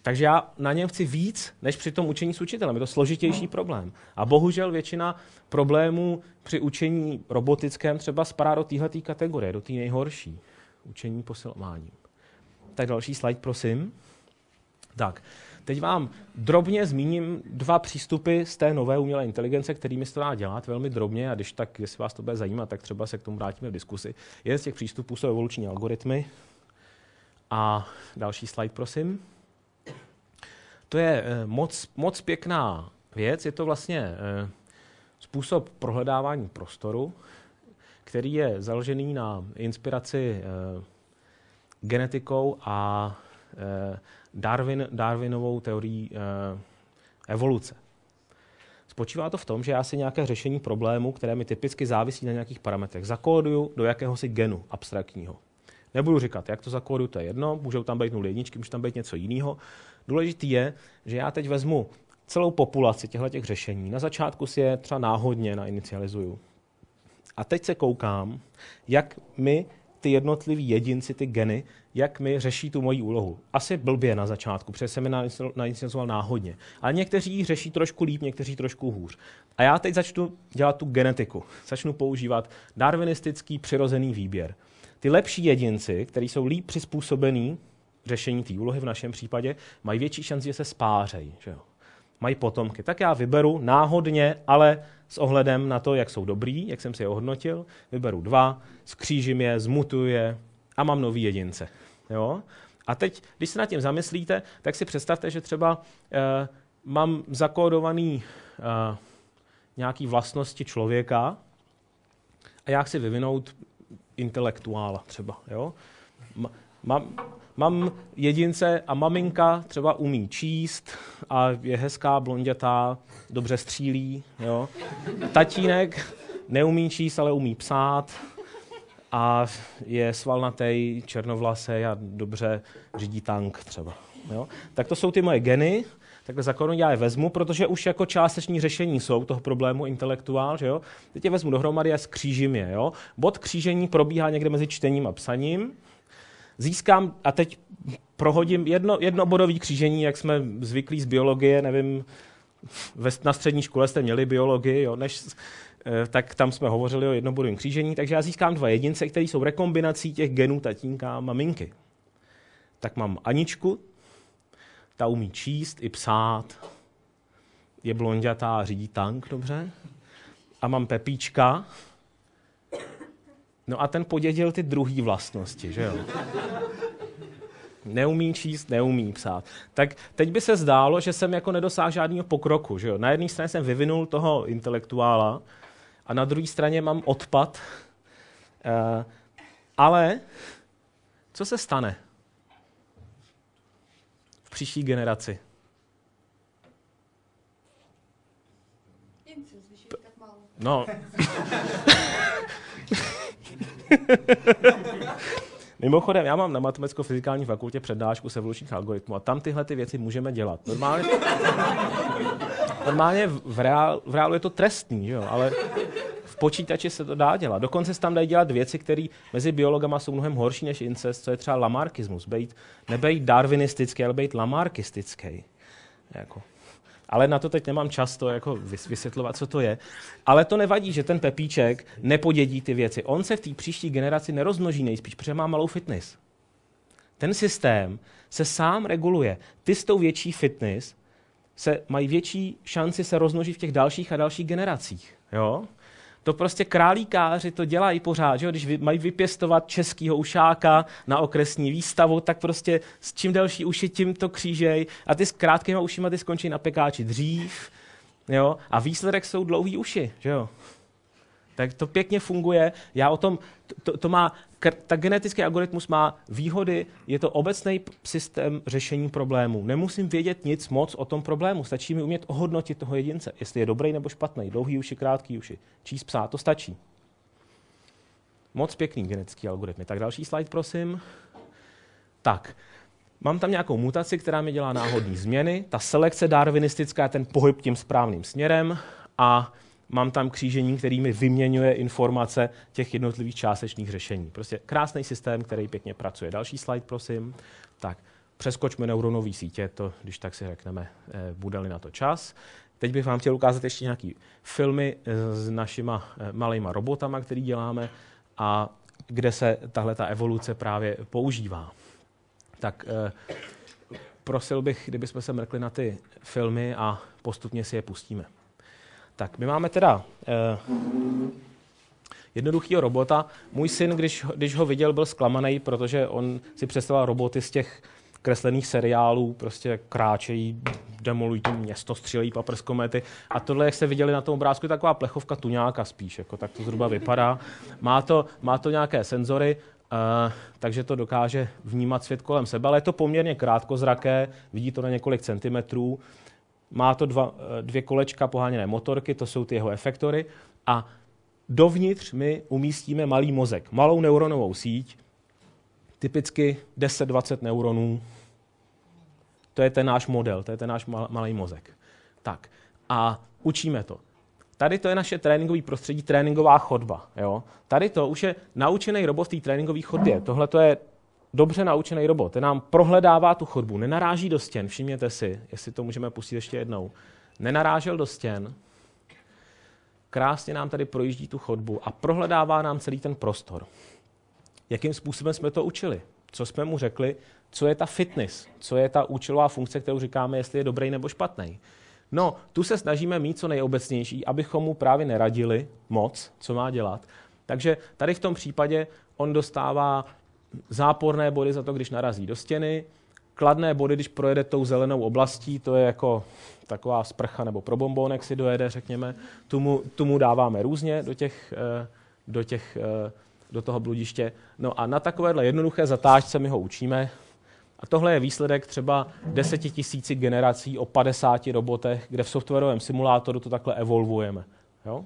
Takže já na něm chci víc, než při tom učení s učitelem. Je to složitější problém. A bohužel většina problémů při učení robotickém třeba spadá do téhle kategorie, do té nejhorší. Učení posilováním. Tak další slide, prosím. Tak, Teď vám drobně zmíním dva přístupy z té nové umělé inteligence, kterými se to dá dělat velmi drobně a když tak, jestli vás to bude zajímat, tak třeba se k tomu vrátíme v diskusi. Jeden z těch přístupů jsou evoluční algoritmy. A další slide, prosím. To je eh, moc, moc pěkná věc. Je to vlastně eh, způsob prohledávání prostoru, který je založený na inspiraci eh, genetikou a Darwin, Darwinovou teorií eh, evoluce. Spočívá to v tom, že já si nějaké řešení problému, které mi typicky závisí na nějakých parametrech, zakóduju do jakéhosi genu abstraktního. Nebudu říkat, jak to zakóduju, to je jedno, můžou tam být nul jedničky, může tam být něco jiného. Důležitý je, že já teď vezmu celou populaci těchto těch řešení. Na začátku si je třeba náhodně nainicializuju. A teď se koukám, jak my ty jednotliví jedinci, ty geny, jak mi řeší tu moji úlohu. Asi blbě na začátku, protože jsem je nainicioval náhodně. Ale někteří řeší trošku líp, někteří trošku hůř. A já teď začnu dělat tu genetiku. Začnu používat darwinistický přirozený výběr. Ty lepší jedinci, kteří jsou líp přizpůsobení řešení té úlohy v našem případě, mají větší šanci, že se spářejí. Mají potomky. Tak já vyberu náhodně, ale s ohledem na to, jak jsou dobrý, jak jsem si je ohodnotil, vyberu dva, skřížím je, zmutuju je a mám nový jedince. Jo? A teď, když se nad tím zamyslíte, tak si představte, že třeba eh, mám zakódovaný eh, nějaký vlastnosti člověka a já chci vyvinout intelektuála třeba. Jo? Mám, mám jedince a maminka třeba umí číst a je hezká, blondětá, dobře střílí. Jo? Tatínek neumí číst, ale umí psát a je svalnatý, černovlasý a dobře řídí tank třeba. Jo? Tak to jsou ty moje geny, takhle zakonu já je vezmu, protože už jako částeční řešení jsou toho problému intelektuál, že jo? Teď je vezmu dohromady a skřížím je, jo? Bod křížení probíhá někde mezi čtením a psaním, získám, a teď prohodím jedno, jednobodový křížení, jak jsme zvyklí z biologie, nevím, na střední škole jste měli biologii, jo, než, eh, tak tam jsme hovořili o jednobodovém křížení, takže já získám dva jedince, které jsou rekombinací těch genů tatínka a maminky. Tak mám Aničku, ta umí číst i psát, je blondětá a řídí tank dobře. A mám Pepíčka, No a ten podědil ty druhé vlastnosti, že jo? Neumí číst, neumí psát. Tak teď by se zdálo, že jsem jako nedosáhl žádného pokroku. Že jo? Na jedné straně jsem vyvinul toho intelektuála a na druhé straně mám odpad. Uh, ale co se stane v příští generaci? No. Mimochodem, já mám na matematicko-fyzikální fakultě přednášku se evolučních algoritmů a tam tyhle ty věci můžeme dělat. Normálně, normálně v, reál, v reálu je to trestný, jo? ale v počítači se to dá dělat. Dokonce se tam dají dělat věci, které mezi biologama jsou mnohem horší než incest, co je třeba lamarkismus. Bejt, nebejt darwinistický, ale být lamarkistický. Jako. Ale na to teď nemám čas to jako vysvětlovat, co to je. Ale to nevadí, že ten Pepíček nepodědí ty věci. On se v té příští generaci nerozmnoží nejspíš, protože má malou fitness. Ten systém se sám reguluje. Ty s tou větší fitness se mají větší šanci se rozmnožit v těch dalších a dalších generacích. Jo? To prostě králíkáři to dělají pořád, že? když mají vypěstovat českýho ušáka na okresní výstavu, tak prostě s čím delší uši, tím to křížej a ty s krátkýma ušima ty skončí na pekáči dřív jo? a výsledek jsou dlouhý uši. Že jo? Tak to pěkně funguje. Já o tom, to, to má, ta genetický algoritmus má výhody, je to obecný systém řešení problémů. Nemusím vědět nic moc o tom problému, stačí mi umět ohodnotit toho jedince, jestli je dobrý nebo špatný, dlouhý uši, krátký uši, číst psát, to stačí. Moc pěkný genetický algoritmy. Tak další slide, prosím. Tak, mám tam nějakou mutaci, která mi dělá náhodné změny. Ta selekce darwinistická je ten pohyb tím správným směrem a mám tam křížení, který mi vyměňuje informace těch jednotlivých částečných řešení. Prostě krásný systém, který pěkně pracuje. Další slide, prosím. Tak, přeskočme neuronové sítě, to, když tak si řekneme, eh, bude-li na to čas. Teď bych vám chtěl ukázat ještě nějaké filmy eh, s našima eh, malýma robotama, který děláme a kde se tahle ta evoluce právě používá. Tak prosil bych, kdybychom se mrkli na ty filmy a postupně si je pustíme. Tak my máme teda eh, jednoduchého robota. Můj syn, když, když ho viděl, byl zklamaný, protože on si představoval roboty z těch kreslených seriálů, prostě kráčejí, demolují tím město, střílejí paprskomety. A tohle, jak jste viděli na tom obrázku, je taková plechovka tuňáka spíš, jako tak to zhruba vypadá. Má to, má to nějaké senzory, Uh, takže to dokáže vnímat svět kolem sebe, ale je to poměrně krátkozraké, vidí to na několik centimetrů. Má to dva, eh, dvě kolečka poháněné motorky, to jsou ty jeho efektory. A dovnitř my umístíme malý mozek, malou neuronovou síť, typicky 10-20 neuronů. To je ten náš model, to je ten náš malý mozek. Tak a učíme to. Tady to je naše tréninkové prostředí, tréninková chodba. Jo? Tady to už je naučený robot v té tréninkové chodbě. Tohle to je dobře naučený robot. Ten nám prohledává tu chodbu, nenaráží do stěn, všimněte si, jestli to můžeme pustit ještě jednou. Nenarážel do stěn, krásně nám tady projíždí tu chodbu a prohledává nám celý ten prostor. Jakým způsobem jsme to učili? Co jsme mu řekli? Co je ta fitness? Co je ta účelová funkce, kterou říkáme, jestli je dobrý nebo špatný? No, tu se snažíme mít co nejobecnější, abychom mu právě neradili moc, co má dělat. Takže tady v tom případě on dostává záporné body za to, když narazí do stěny, kladné body, když projede tou zelenou oblastí, to je jako taková sprcha nebo pro bombonek si dojede, řekněme, tomu, tomu dáváme různě do, těch, eh, do, těch, eh, do toho bludiště. No a na takovéhle jednoduché zatáčce my ho učíme. A tohle je výsledek třeba desetitisíci generací o 50 robotech, kde v softwarovém simulátoru to takhle evolvujeme. Jo?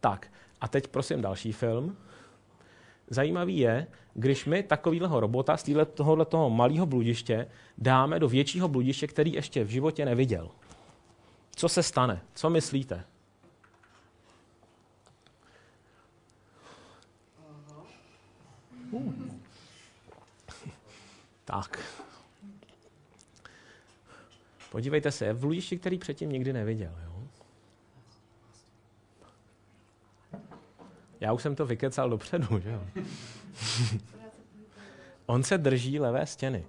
Tak, a teď prosím další film. Zajímavý je, když my takového robota z tohohle toho malého bludiště dáme do většího bludiště, který ještě v životě neviděl. Co se stane? Co myslíte? Uh. Tak. Podívejte se, je v bludišti, který předtím nikdy neviděl. Jo? Já už jsem to vykecal dopředu, že jo? On se drží levé stěny.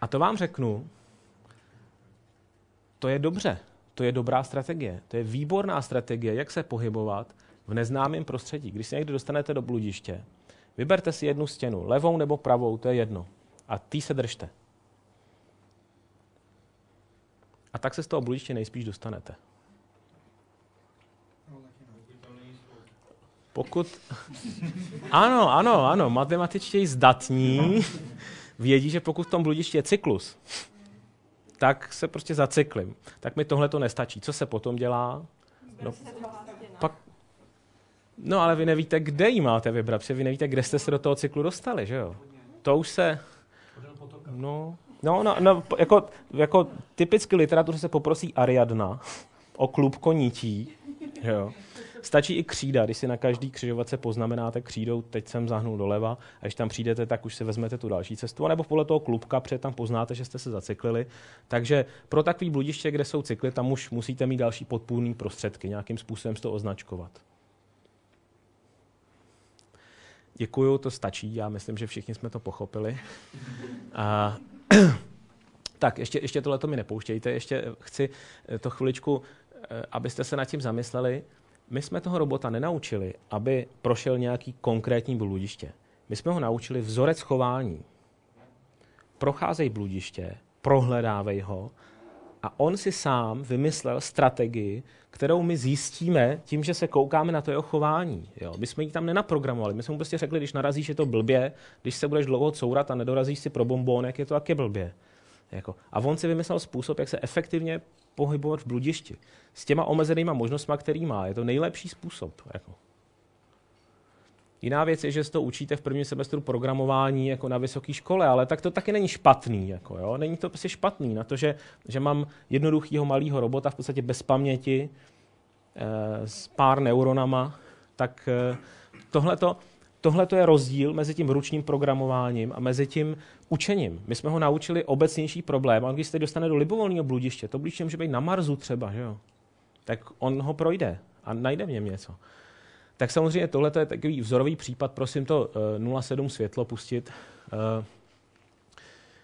A to vám řeknu, to je dobře, to je dobrá strategie, to je výborná strategie, jak se pohybovat v neznámém prostředí. Když se někdy dostanete do bludiště, vyberte si jednu stěnu, levou nebo pravou, to je jedno. A tý se držte. A tak se z toho bludiště nejspíš dostanete. Pokud... Ano, ano, ano, matematičtě zdatní vědí, že pokud v tom bludišti je cyklus, tak se prostě zacyklím. Tak mi tohle to nestačí. Co se potom dělá? No, pak, no ale vy nevíte, kde ji máte vybrat, protože vy nevíte, kde jste se do toho cyklu dostali, že jo? To už se... No, No, no, no jako, jako typicky literatuře se poprosí Ariadna o klub konítí, jo. Stačí i křída, když si na každý křižovatce poznamenáte křídou, teď jsem zahnul doleva, a když tam přijdete, tak už si vezmete tu další cestu, nebo podle toho klubka, protože tam poznáte, že jste se zacyklili. Takže pro takový bludiště, kde jsou cykly, tam už musíte mít další podpůrné prostředky, nějakým způsobem to označkovat. Děkuju, to stačí, já myslím, že všichni jsme to pochopili. A, tak, ještě, ještě tohle to mi nepouštějte, ještě chci to chviličku, eh, abyste se nad tím zamysleli. My jsme toho robota nenaučili, aby prošel nějaký konkrétní bludiště. My jsme ho naučili vzorec chování. Procházej bludiště, prohledávej ho a on si sám vymyslel strategii, kterou my zjistíme tím, že se koukáme na to jeho chování. Jo? My jsme ji tam nenaprogramovali. My jsme mu prostě řekli, když narazíš, je to blbě, když se budeš dlouho courat a nedorazíš si pro bombónek, je to taky blbě. Jako. A on si vymyslel způsob, jak se efektivně pohybovat v bludišti. S těma omezenýma možnostmi, který má. Je to nejlepší způsob. Jako. Jiná věc je, že se to učíte v prvním semestru programování jako na vysoké škole, ale tak to taky není špatný. Jako, jo? Není to prostě špatný na to, že, že mám jednoduchého malého robota v podstatě bez paměti, e, s pár neuronama, tak e, tohleto, tohle je rozdíl mezi tím ručním programováním a mezi tím učením. My jsme ho naučili obecnější problém, a když se dostane do libovolného bludiště, to blíž může být na Marsu třeba, že jo? tak on ho projde a najde v něm něco. Tak samozřejmě tohle je takový vzorový případ, prosím to 0,7 eh, světlo pustit, eh,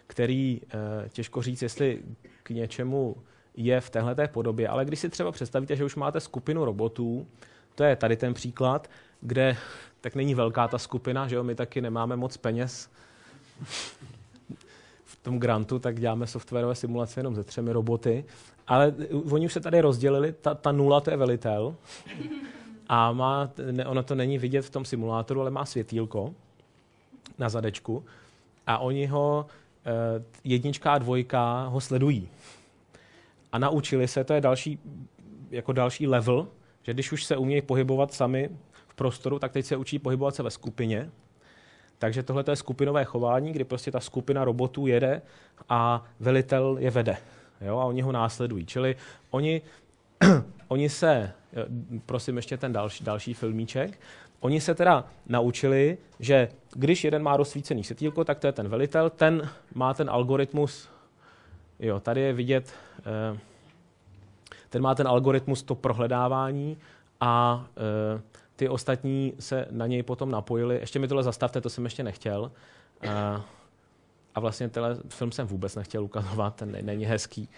který eh, těžko říct, jestli k něčemu je v téhle podobě, ale když si třeba představíte, že už máte skupinu robotů, to je tady ten příklad, kde tak není velká ta skupina, že jo, my taky nemáme moc peněz v tom grantu, tak děláme softwarové simulace jenom ze třemi roboty, ale oni už se tady rozdělili, ta, ta nula to je velitel. A má, ne, ono to není vidět v tom simulátoru, ale má světýlko na zadečku. A oni ho, eh, jednička a dvojka ho sledují. A naučili se, to je další, jako další level, že když už se umějí pohybovat sami prostoru, tak teď se učí pohybovat se ve skupině. Takže tohle je skupinové chování, kdy prostě ta skupina robotů jede a velitel je vede. Jo, a oni ho následují. Čili oni, oni se, prosím ještě ten další, další filmíček, oni se teda naučili, že když jeden má rozsvícený světýlko, tak to je ten velitel, ten má ten algoritmus, jo, tady je vidět, eh, ten má ten algoritmus to prohledávání a eh, ty ostatní se na něj potom napojili. Ještě mi tohle zastavte, to jsem ještě nechtěl. A vlastně tenhle film jsem vůbec nechtěl ukazovat, ten není hezký.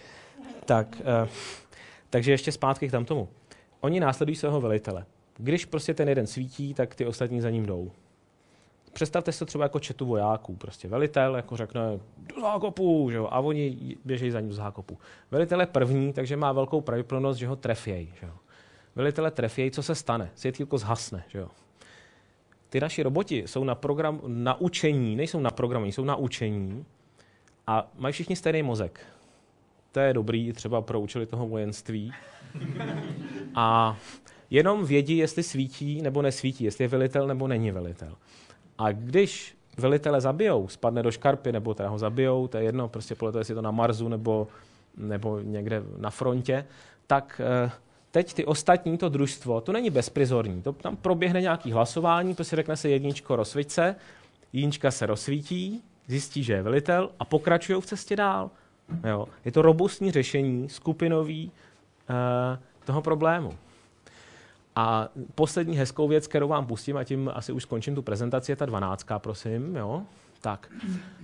Tak, takže ještě zpátky k tam tomu. Oni následují svého velitele. Když prostě ten jeden svítí, tak ty ostatní za ním jdou. Představte si to třeba jako četu vojáků. Prostě velitel jako řekne do zákopu, že jo? a oni běžejí za ním do zákopu. Velitel je první, takže má velkou pravděpodobnost, že ho trefějí. Že jo? Velitele trefějí, co se stane? Světýlko zhasne. Že jo? Ty naši roboti jsou na, program, na učení, nejsou na programu, jsou na učení a mají všichni stejný mozek. To je dobrý třeba pro účely toho vojenství. A jenom vědí, jestli svítí nebo nesvítí, jestli je velitel nebo není velitel. A když velitele zabijou, spadne do škarpy nebo teda ho zabijou, to je jedno, prostě podle toho, jestli je to na Marsu nebo, nebo někde na frontě, tak eh, teď ty ostatní, to družstvo, to není bezprizorní. To tam proběhne nějaký hlasování, prostě řekne se jedničko rozsvíť se, jednička se rozsvítí, zjistí, že je velitel a pokračují v cestě dál. Jo. Je to robustní řešení, skupinový uh, toho problému. A poslední hezkou věc, kterou vám pustím, a tím asi už skončím tu prezentaci, je ta dvanáctka, prosím. Jo? Tak,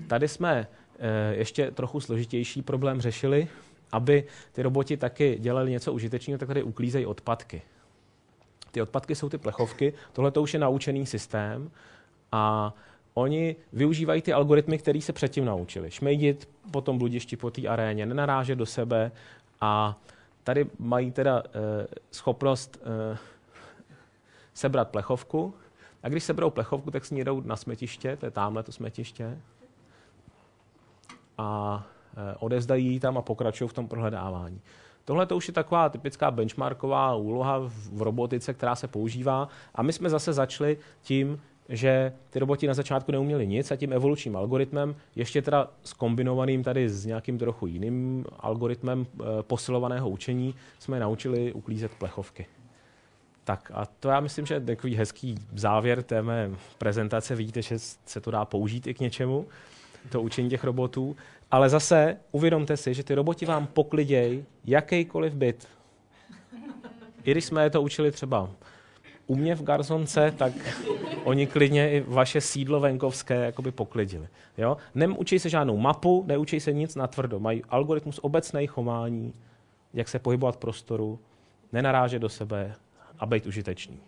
tady jsme uh, ještě trochu složitější problém řešili aby ty roboti taky dělali něco užitečného, tak tady uklízejí odpadky. Ty odpadky jsou ty plechovky, tohle to už je naučený systém a oni využívají ty algoritmy, které se předtím naučili. Šmejdit po tom bludišti, po té aréně, nenarážet do sebe a tady mají teda e, schopnost e, sebrat plechovku a když seberou plechovku, tak si jdou na smetiště, to je tamhle to smetiště a Eh, odezdají tam a pokračují v tom prohledávání. Tohle to už je taková typická benchmarková úloha v robotice, která se používá. A my jsme zase začali tím, že ty roboti na začátku neuměli nic a tím evolučním algoritmem, ještě teda skombinovaným tady s nějakým trochu jiným algoritmem eh, posilovaného učení, jsme je naučili uklízet plechovky. Tak a to já myslím, že je takový hezký závěr té mé prezentace. Vidíte, že se to dá použít i k něčemu, to učení těch robotů. Ale zase uvědomte si, že ty roboti vám poklidějí jakýkoliv byt. I když jsme je to učili třeba u mě v Garzonce, tak oni klidně i vaše sídlo venkovské jakoby poklidili. Jo? Neučí se žádnou mapu, neučí se nic na tvrdo. Mají algoritmus obecné chování, jak se pohybovat v prostoru, nenarážet do sebe a být užitečný.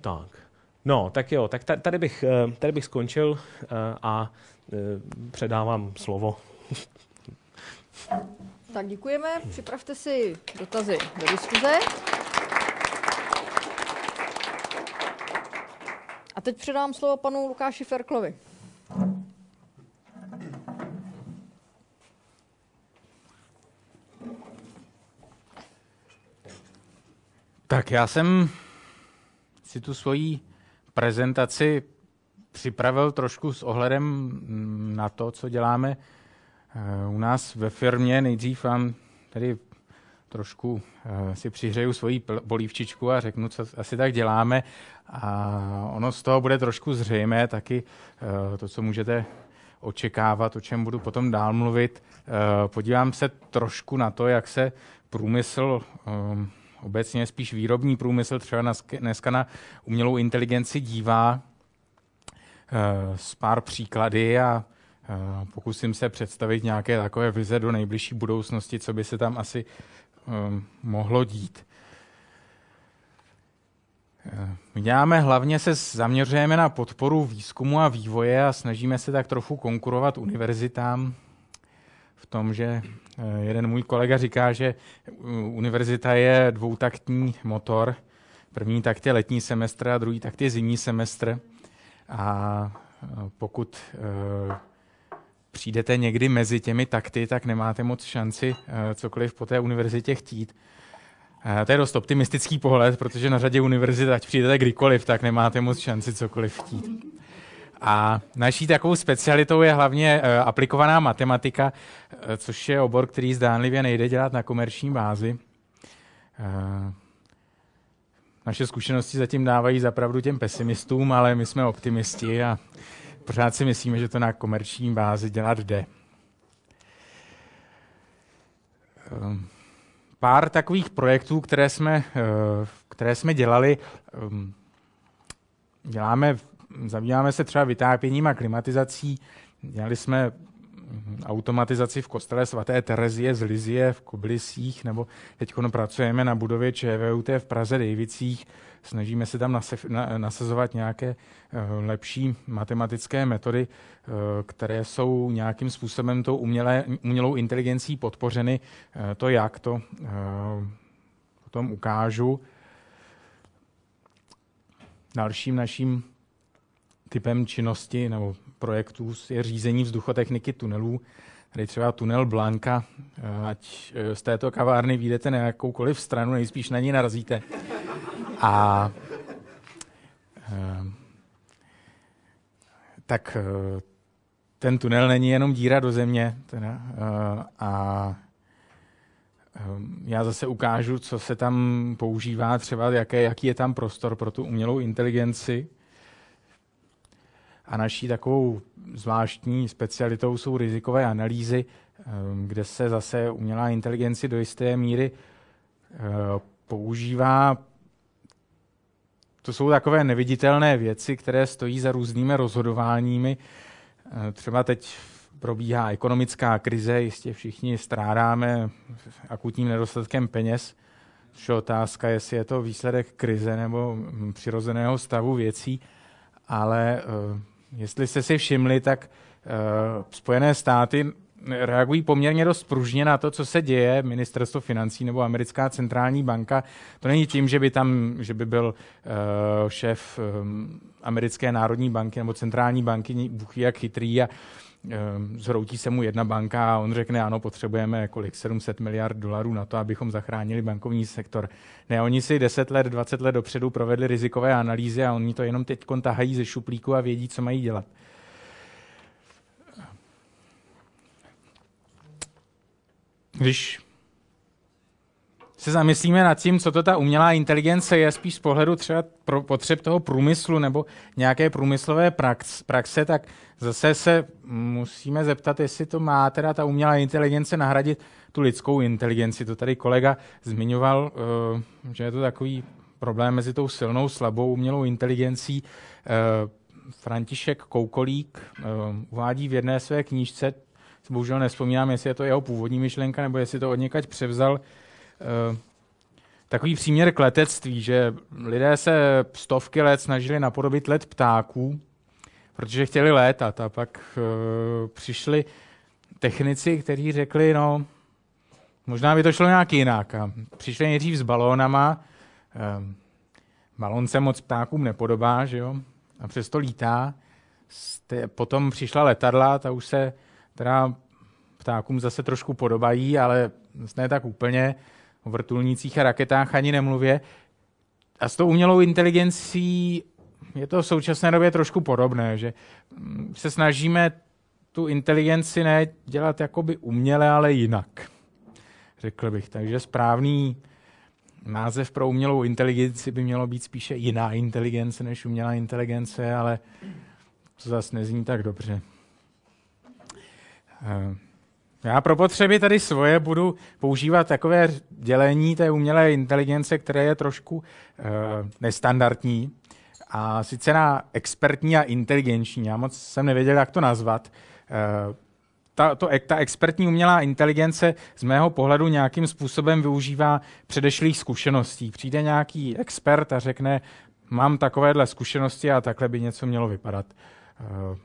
Tak. No, tak jo, tak tady bych, eh, tady bych skončil eh, a předávám slovo. Tak děkujeme, připravte si dotazy do diskuze. A teď předám slovo panu Lukáši Ferklovi. Tak já jsem si tu svoji prezentaci připravil trošku s ohledem na to, co děláme eh, u nás ve firmě. Nejdřív vám tady trošku eh, si přihřeju svoji bolívčičku a řeknu, co asi tak děláme. A ono z toho bude trošku zřejmé taky eh, to, co můžete očekávat, o čem budu potom dál mluvit. Podívám se trošku na to, jak se průmysl obecně spíš výrobní průmysl třeba dneska na umělou inteligenci dívá s pár příklady a pokusím se představit nějaké takové vize do nejbližší budoucnosti, co by se tam asi um, mohlo dít. My děláme hlavně se zaměřujeme na podporu výzkumu a vývoje a snažíme se tak trochu konkurovat univerzitám v tom, že eh, jeden můj kolega říká, že univerzita je dvoutaktní motor. První takt je letní semestr a druhý takt je zimní semestr. A eh, pokud eh, přijdete někdy mezi těmi takty, tak nemáte moc šanci eh, cokoliv po té univerzitě chtít. To je dost optimistický pohled, protože na řadě univerzit, ať přijdete kdykoliv, tak nemáte moc šanci cokoliv chtít. A naší takovou specialitou je hlavně aplikovaná matematika, což je obor, který zdánlivě nejde dělat na komerční bázi. Naše zkušenosti zatím dávají zapravdu těm pesimistům, ale my jsme optimisti a pořád si myslíme, že to na komerční bázi dělat jde. Ehm, pár takových projektů, které jsme, eh, které jsme dělali, ehm, děláme, zabýváme se třeba vytápěním a klimatizací. Dělali jsme automatizaci v kostele svaté Terezie z Lizie v Koblisích, nebo teď pracujeme na budově ČVUT v Praze Dejvicích. Snažíme se tam nasazovat nějaké eh, lepší matematické metody, eh, které jsou nějakým způsobem tou umělé, umělou inteligencí podpořeny. Eh, to jak, to potom ukážu. Dalším naším typem činnosti nebo projektů je řízení vzduchotechniky tunelů. Tady třeba tunel Blanka, ať z této kavárny vyjdete na jakoukoliv stranu, nejspíš na ní narazíte. A tak ten tunel není jenom díra do země. Teda, a já zase ukážu, co se tam používá, třeba jaké, jaký je tam prostor pro tu umělou inteligenci. A naší takovou zvláštní specialitou jsou rizikové analýzy, kde se zase umělá inteligenci do jisté míry používá to jsou takové neviditelné věci, které stojí za různými rozhodováními. Eh, třeba teď probíhá ekonomická krize, jistě všichni strádáme akutním nedostatkem peněz. Což je otázka, jestli je to výsledek krize nebo hm, přirozeného stavu věcí. Ale uh, jestli jste si všimli, tak uh, Spojené státy reagují poměrně dost pružně na to, co se děje, ministerstvo financí nebo americká centrální banka. To není tím, že by tam, že by byl uh, šéf um, americké národní banky nebo centrální banky, Bůh jak chytrý a zhroutí se mu jedna banka a on řekne, ano, potřebujeme kolik 700 miliard dolarů na to, abychom zachránili bankovní sektor. Ne, oni si 10 let, 20 let dopředu provedli rizikové analýzy a oni to jenom teď tahají ze šuplíku a vědí, co mají dělat. Když se zamyslíme nad tím, co to ta umělá inteligence je, spíš z pohledu třeba pro potřeb toho průmyslu nebo nějaké průmyslové prax, praxe, tak zase se musíme zeptat, jestli to má teda ta umělá inteligence nahradit tu lidskou inteligenci. To tady kolega zmiňoval, eh, že je to takový problém mezi tou silnou, slabou umělou inteligencí. Eh, František Koukolík eh, uvádí v jedné své knížce, bohužel nespomínám, jestli je to jeho původní myšlenka, nebo jestli to od někaď převzal, takový příměr k letectví, že lidé se stovky let snažili napodobit let ptáků, protože chtěli létat a pak uh, přišli technici, kteří řekli, no, možná by to šlo nějak jinak. A přišli nejdřív s balónama, um, balon se moc ptákům nepodobá, že jo, a přesto lítá. Potom přišla letadla, ta už se teda ptákům zase trošku podobají, ale ne tak úplně o vrtulnících a raketách ani nemluvě. A s tou umělou inteligencí je to v současné době trošku podobné, že mm, se snažíme tu inteligenci ne dělat jakoby uměle, ale jinak, řekl bych. Takže správný název pro umělou inteligenci by mělo být spíše jiná inteligence než umělá inteligence, ale to zase nezní tak dobře. Já pro potřeby tady svoje budu používat takové dělení té umělé inteligence, které je trošku uh, nestandardní. A sice na expertní a inteligenční. Já moc jsem nevěděl, jak to nazvat. Uh, ta, to, ta expertní umělá inteligence z mého pohledu nějakým způsobem využívá předešlých zkušeností. Přijde nějaký expert a řekne, mám takovéhle zkušenosti a takhle by něco mělo vypadat. Uh,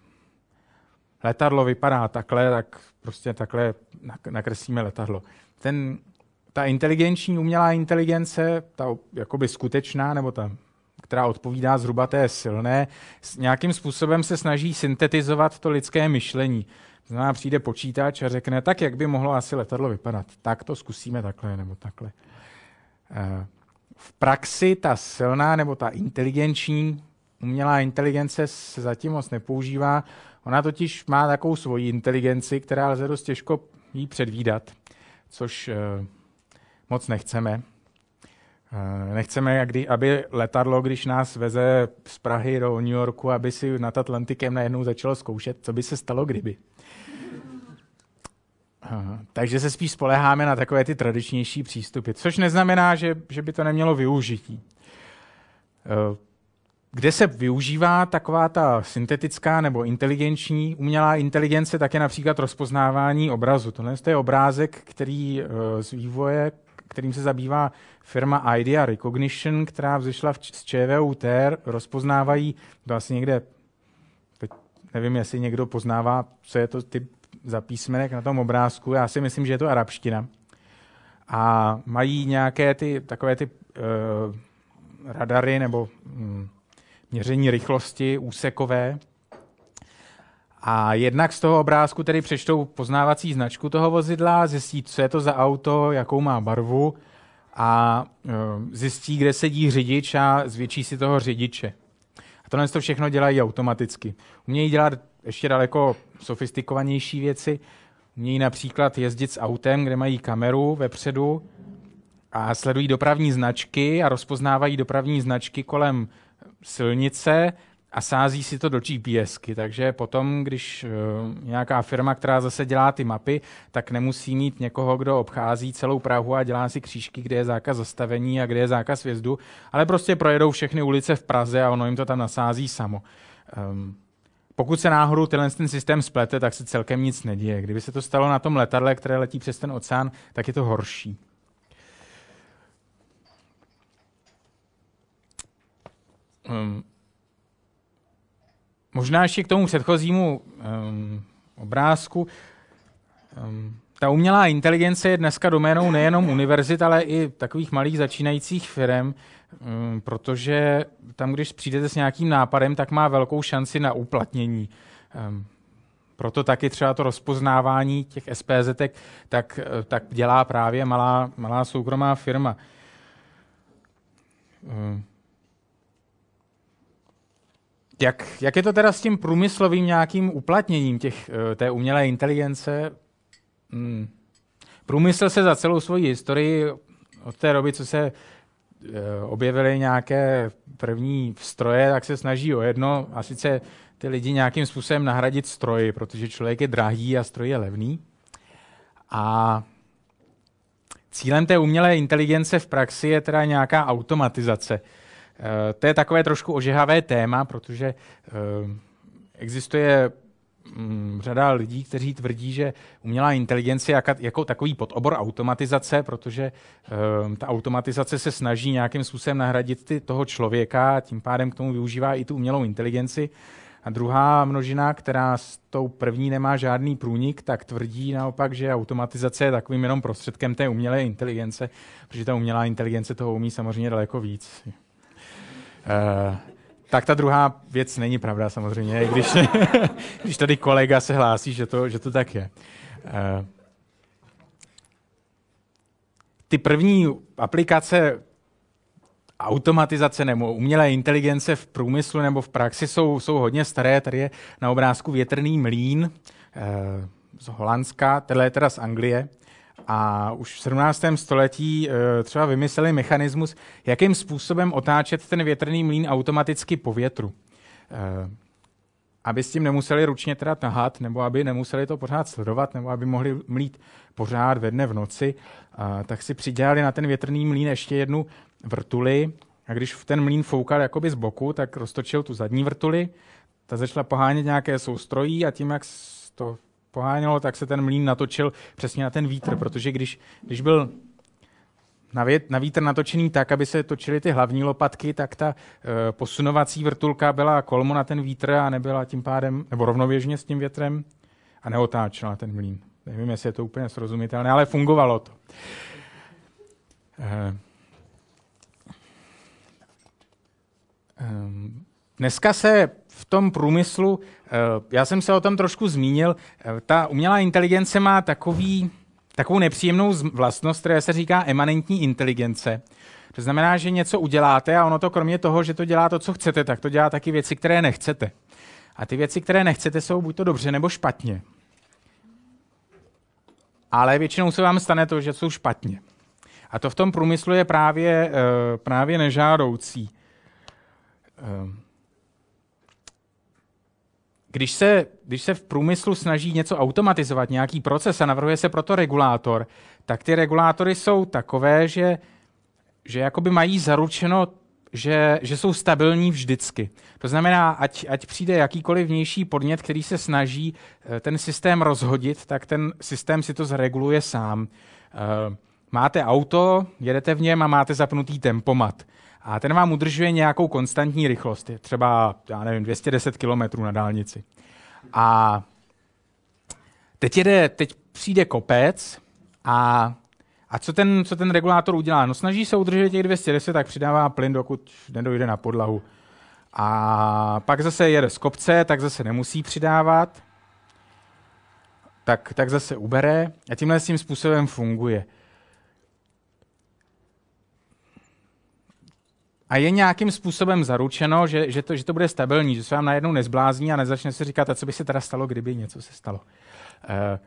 letadlo vypadá takhle, tak prostě takhle nakreslíme letadlo. Ten, ta inteligenční umělá inteligence, ta jakoby skutečná, nebo ta, která odpovídá zhruba té silné, nějakým způsobem se snaží syntetizovat to lidské myšlení. Znamená, přijde počítač a řekne, tak jak by mohlo asi letadlo vypadat. Tak to zkusíme takhle nebo takhle. Eh, v praxi ta silná nebo ta inteligenční umělá inteligence se zatím moc nepoužívá. Ona totiž má takovou svoji inteligenci, která lze dost těžko jí předvídat, což uh, moc nechceme. Uh, nechceme, aby letadlo, když nás veze z Prahy do New Yorku, aby si nad Atlantikem najednou začalo zkoušet, co by se stalo, kdyby. Uh, takže se spíš spoleháme na takové ty tradičnější přístupy, což neznamená, že, že by to nemělo využití. Kde se využívá taková ta syntetická nebo inteligenční umělá inteligence, tak je například rozpoznávání obrazu. Tohle je obrázek, který eh, z vývoje, kterým se zabývá firma Idea Recognition, která vzešla z ČVUT, rozpoznávají, to asi někde, teď nevím, jestli někdo poznává, co je to typ za písmenek na tom obrázku, já si myslím, že je to arabština. A mají nějaké ty, takové ty uh, radary nebo um, měření rychlosti úsekové. A jednak z toho obrázku tedy přečtou poznávací značku toho vozidla, zjistí, co je to za auto, jakou má barvu a e, zjistí, kde sedí řidič a zvětší si toho řidiče. A tohle to všechno dělají automaticky. Umějí dělat ještě daleko sofistikovanější věci. Umějí například jezdit s autem, kde mají kameru vepředu a sledují dopravní značky a rozpoznávají dopravní značky kolem silnice a sází si to do GPSky, takže potom, když uh, nějaká firma, která zase dělá ty mapy, tak nemusí mít někoho, kdo obchází celou Prahu a dělá si křížky, kde je zákaz zastavení a kde je zákaz vjezdu, ale prostě projedou všechny ulice v Praze a ono jim to tam nasází samo. Um, pokud se náhodou tenhle ten systém splete, tak se celkem nic neděje. Kdyby se to stalo na tom letadle, které letí přes ten oceán, tak je to horší. Um, možná ještě k tomu předchozímu um, obrázku. Um, ta umělá inteligence je dneska doménou nejenom univerzit, ale i takových malých začínajících firm, um, protože tam, když přijdete s nějakým nápadem, tak má velkou šanci na uplatnění. Um, proto taky třeba to rozpoznávání těch SPZ tak, tak dělá právě malá, malá soukromá firma. Jak, jak je to teda s tím průmyslovým nějakým uplatněním těch, té umělé inteligence? Hmm. Průmysl se za celou svoji historii od té doby, co se eh, objevily nějaké první stroje, tak se snaží o jedno, a sice ty lidi nějakým způsobem nahradit stroji, protože člověk je drahý a stroj je levný. A cílem té umělé inteligence v praxi je teda nějaká automatizace. Eh, to je takové trošku ožehavé téma, protože eh, existuje mm, řada lidí, kteří tvrdí, že umělá inteligence je jako takový podobor automatizace, protože ta automatizace se snaží nějakým způsobem nahradit ty, toho člověka a tím pádem k tomu využívá i tu umělou inteligenci. A druhá množina, která s tou první nemá žádný průnik, tak tvrdí naopak, že automatizace je takovým jenom prostředkem té umělé inteligence, protože ta umělá inteligence toho umí samozřejmě daleko víc. Uh, tak ta druhá věc není pravda samozřejmě, když, když tady kolega se hlásí, že to, že to tak je. Uh, ty první aplikace automatizace nebo umělé inteligence v průmyslu nebo v praxi jsou, jsou hodně staré. Tady je na obrázku větrný mlín eh, z Holandska, tenhle je teda z Anglie. A už v 17. století eh, třeba vymysleli mechanismus, jakým způsobem otáčet ten větrný mlín automaticky po větru. Eh, aby s tím nemuseli ručně teda tahat, nebo aby nemuseli to pořád sledovat, nebo aby mohli mlít pořád ve dne v noci, tak si přidělali na ten větrný mlín ještě jednu vrtuli a když v ten mlín foukal jakoby z boku, tak roztočil tu zadní vrtuli, ta začala pohánět nějaké soustrojí a tím, jak to pohánělo, tak se ten mlín natočil přesně na ten vítr, protože když, když byl na, vět, na vítr natočený tak, aby se točily ty hlavní lopatky, tak ta e, posunovací vrtulka byla kolmo na ten vítr a nebyla tím pádem, nebo rovnověžně s tím větrem a neotáčela ten mlín. Nevím, jestli je to úplně srozumitelné, ale fungovalo to. E, Ehm, dneska se v tom průmyslu, eh, já jsem se o tom trošku zmínil, eh, ta umělá inteligence má takový, takovou nepříjemnou vlastnost, která se říká emanentní inteligence. To znamená, že něco uděláte a ono to kromě toho, že to dělá to, co chcete, tak to dělá taky věci, které nechcete. A ty věci, které nechcete, jsou buď to dobře nebo špatně. Ale většinou se vám stane to, že jsou špatně. A to v tom průmyslu je právě, eh, právě nežádoucí. Když se, když se v průmyslu snaží něco automatizovat, nějaký proces a navrhuje se proto regulátor, tak ty regulátory jsou takové, že, že jakoby mají zaručeno, že, že jsou stabilní vždycky. To znamená, ať, ať přijde jakýkoliv vnější podnět, který se snaží eh, ten systém rozhodit, tak ten systém si to zreguluje sám. Ehm, máte auto, jedete v něm a máte zapnutý tempomat a ten vám udržuje nějakou konstantní rychlost, třeba, já nevím, 210 km na dálnici. A teď, jede, teď přijde kopec a, a co, ten, co ten regulátor udělá? No snaží se udržet těch 210, tak přidává plyn, dokud nedojde na podlahu. A pak zase jede z kopce, tak zase nemusí přidávat, tak, tak zase ubere a tímhle s tím způsobem funguje. A je nějakým způsobem zaručeno, že, že, to, že to bude stabilní, že se vám najednou nezblázní a nezačne se říkat, a co by se teda stalo, kdyby něco se stalo. E,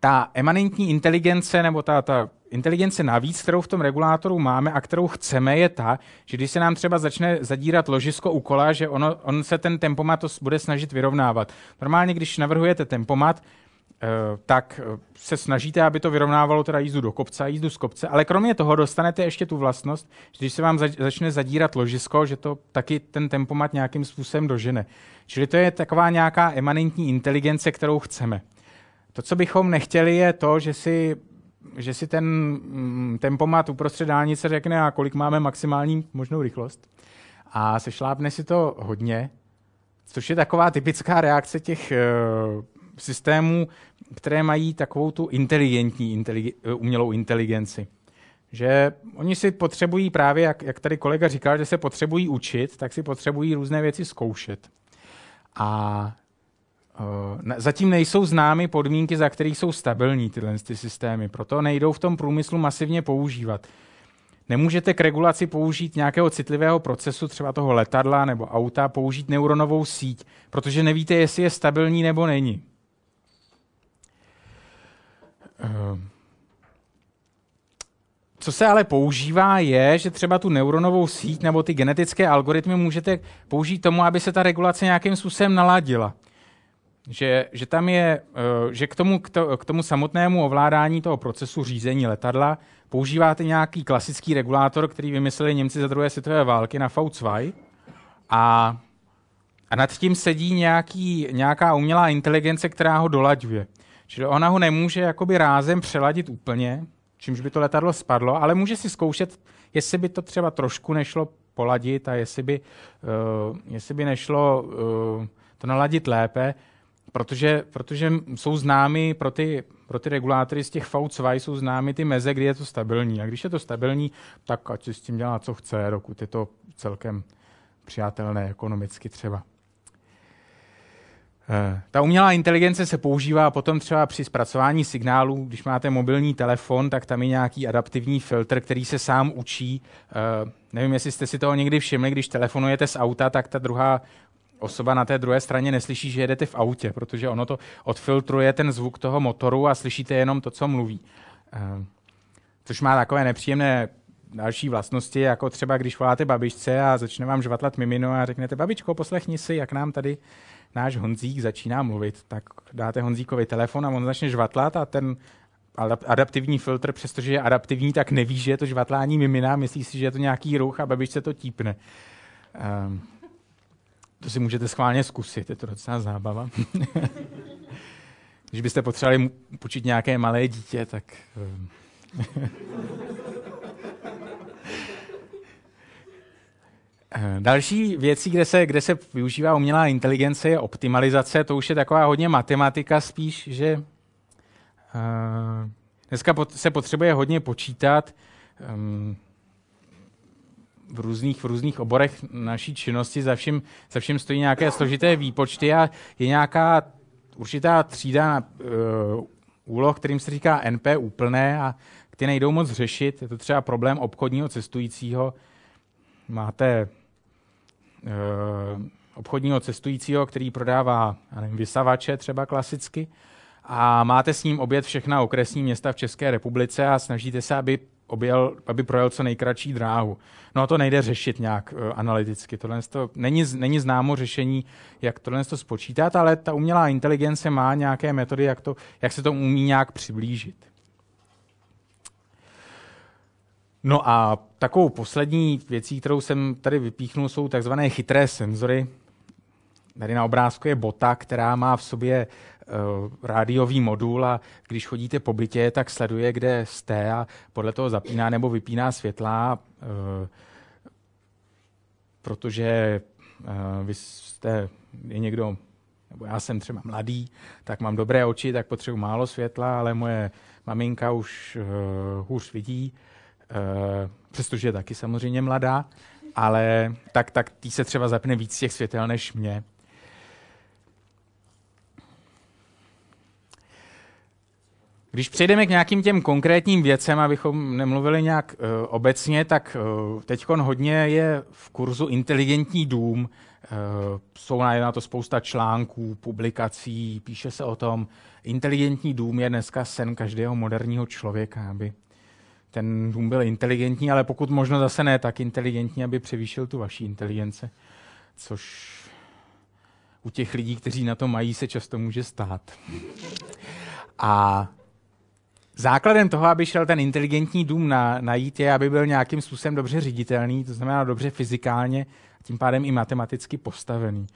ta emanentní inteligence nebo ta, ta inteligence navíc, kterou v tom regulátoru máme a kterou chceme, je ta, že když se nám třeba začne zadírat ložisko u kola, že ono, on se ten tempomat to bude snažit vyrovnávat. Normálně, když navrhujete tempomat, tak eh, se snažíte, aby to vyrovnávalo teda jízdu do kopce a jízdu z kopce, ale kromě toho dostanete ještě tu vlastnost, že když se vám začne zadírat ložisko, že to taky ten tempomat nějakým způsobem dožene. Čili to je taková nějaká emanentní inteligence, kterou chceme. To, co bychom nechtěli, je to, že si, že si ten mm, tempomat uprostřed dálnice řekne, a kolik máme maximální možnou rychlost. A sešlápne si to hodně, což je taková typická reakce těch eh, systémů, které mají takovou tu inteligentní intelig- eh, umělou inteligenci. Že oni si potřebují právě, jak, jak tady kolega říkal, že se potřebují učit, tak si potřebují různé věci zkoušet. A zatím nejsou známy podmínky, za kterých jsou stabilní tyhle ty systémy, proto nejdou v tom průmyslu masivně používat. Nemůžete k regulaci použít nějakého citlivého procesu, třeba toho letadla nebo auta, použít neuronovou síť, protože nevíte, jestli je stabilní nebo není. Ehm. Co se ale používá je, že třeba tu neuronovou síť nebo ty genetické algoritmy můžete použít tomu, aby se ta regulace nějakým způsobem naladila. Že, že tam je, eh, že k tomu, k tomu samotnému ovládání toho procesu řízení letadla používáte nějaký klasický regulátor, který vymysleli Němci za druhé světové války na V2 a, a nad tím sedí nějaký, nějaká umělá inteligence, která ho dolaďuje. Čili ona ho nemůže jakoby rázem přeladit úplně, čímž by to letadlo spadlo, ale může si zkoušet, jestli by to třeba trošku nešlo poladit a jestli by, uh, jestli by nešlo uh, to naladit lépe, protože, protože jsou známy pro ty, pro ty regulátory z těch V2 jsou známy ty meze, kdy je to stabilní. A když je to stabilní, tak ať si s tím dělá, co chce, dokud je to celkem přijatelné ekonomicky třeba. Eh, ta umělá inteligence se používá potom třeba při zpracování signálů. Když máte mobilní telefon, tak tam je nějaký adaptivní filtr, který se sám učí. Eh, nevím, jestli jste si toho někdy všimli, když telefonujete z auta, tak ta druhá osoba na té druhé straně neslyší, že jedete v autě, protože ono to odfiltruje ten zvuk toho motoru a slyšíte jenom to, co mluví. Eh, což má takové nepříjemné další vlastnosti, jako třeba když voláte babičce a začne vám žvatlat mimino a řeknete, babičko, poslechni si, jak nám tady náš Honzík začíná mluvit, tak dáte Honzíkovi telefon a on začne žvatlat a ten adaptivní filtr, přestože je adaptivní, tak neví, že je to žvatlání mimina, myslí si, že je to nějaký ruch a babičce to típne. Um, to si můžete schválně zkusit, je to docela zábava. Když byste potřebovali počít nějaké malé dítě, tak... Um, Eh, další věcí, kde se, kde se využívá umělá inteligence, je optimalizace. To už je taková hodně matematika spíš, že uh, dneska pot, se potřebuje hodně počítat um, v různých, v různých oborech naší činnosti. Za vším, za vším stojí nějaké složité výpočty a je nějaká určitá třída uh, úloh, kterým se říká NP úplné a ty nejdou moc řešit. Je to třeba problém obchodního cestujícího. Máte Eh, obchodního cestujícího, který prodává nevím, vysavače třeba klasicky a máte s ním obět všechna okresní města v České republice a snažíte se, aby objel, aby projel co nejkratší dráhu. No a to nejde řešit nějak uh, analyticky. Tohle to není, není známo řešení, jak tohle to spočítat, ale ta umělá inteligence má nějaké metody, jak, to, jak se to umí nějak přiblížit. No a takovou poslední věcí, kterou jsem tady vypíchnul, jsou takzvané chytré senzory. Tady na obrázku je bota, která má v sobě uh, rádiový modul a když chodíte po bytě, tak sleduje, kde jste a podle toho zapíná nebo vypíná světla, uh, protože uh, vy jste, je někdo, nebo já jsem třeba mladý, tak mám dobré oči, tak potřebuji málo světla, ale moje maminka už uh, hůř vidí. Uh, přestože je taky samozřejmě mladá, ale tak, tak tý se třeba zapne víc těch světel než mě. Když přejdeme k nějakým těm konkrétním věcem, abychom nemluvili nějak uh, obecně, tak uh, teď hodně je v kurzu inteligentní dům. Uh, jsou na to spousta článků, publikací, píše se o tom. Inteligentní dům je dneska sen každého moderního člověka, aby ten dům byl inteligentní, ale pokud možno zase ne tak inteligentní, aby převýšil tu vaší inteligence, což u těch lidí, kteří na to mají, se často může stát. A základem toho, aby šel ten inteligentní dům na, najít, je, aby byl nějakým způsobem dobře ředitelný, to znamená dobře fyzikálně, tím pádem i matematicky postavený.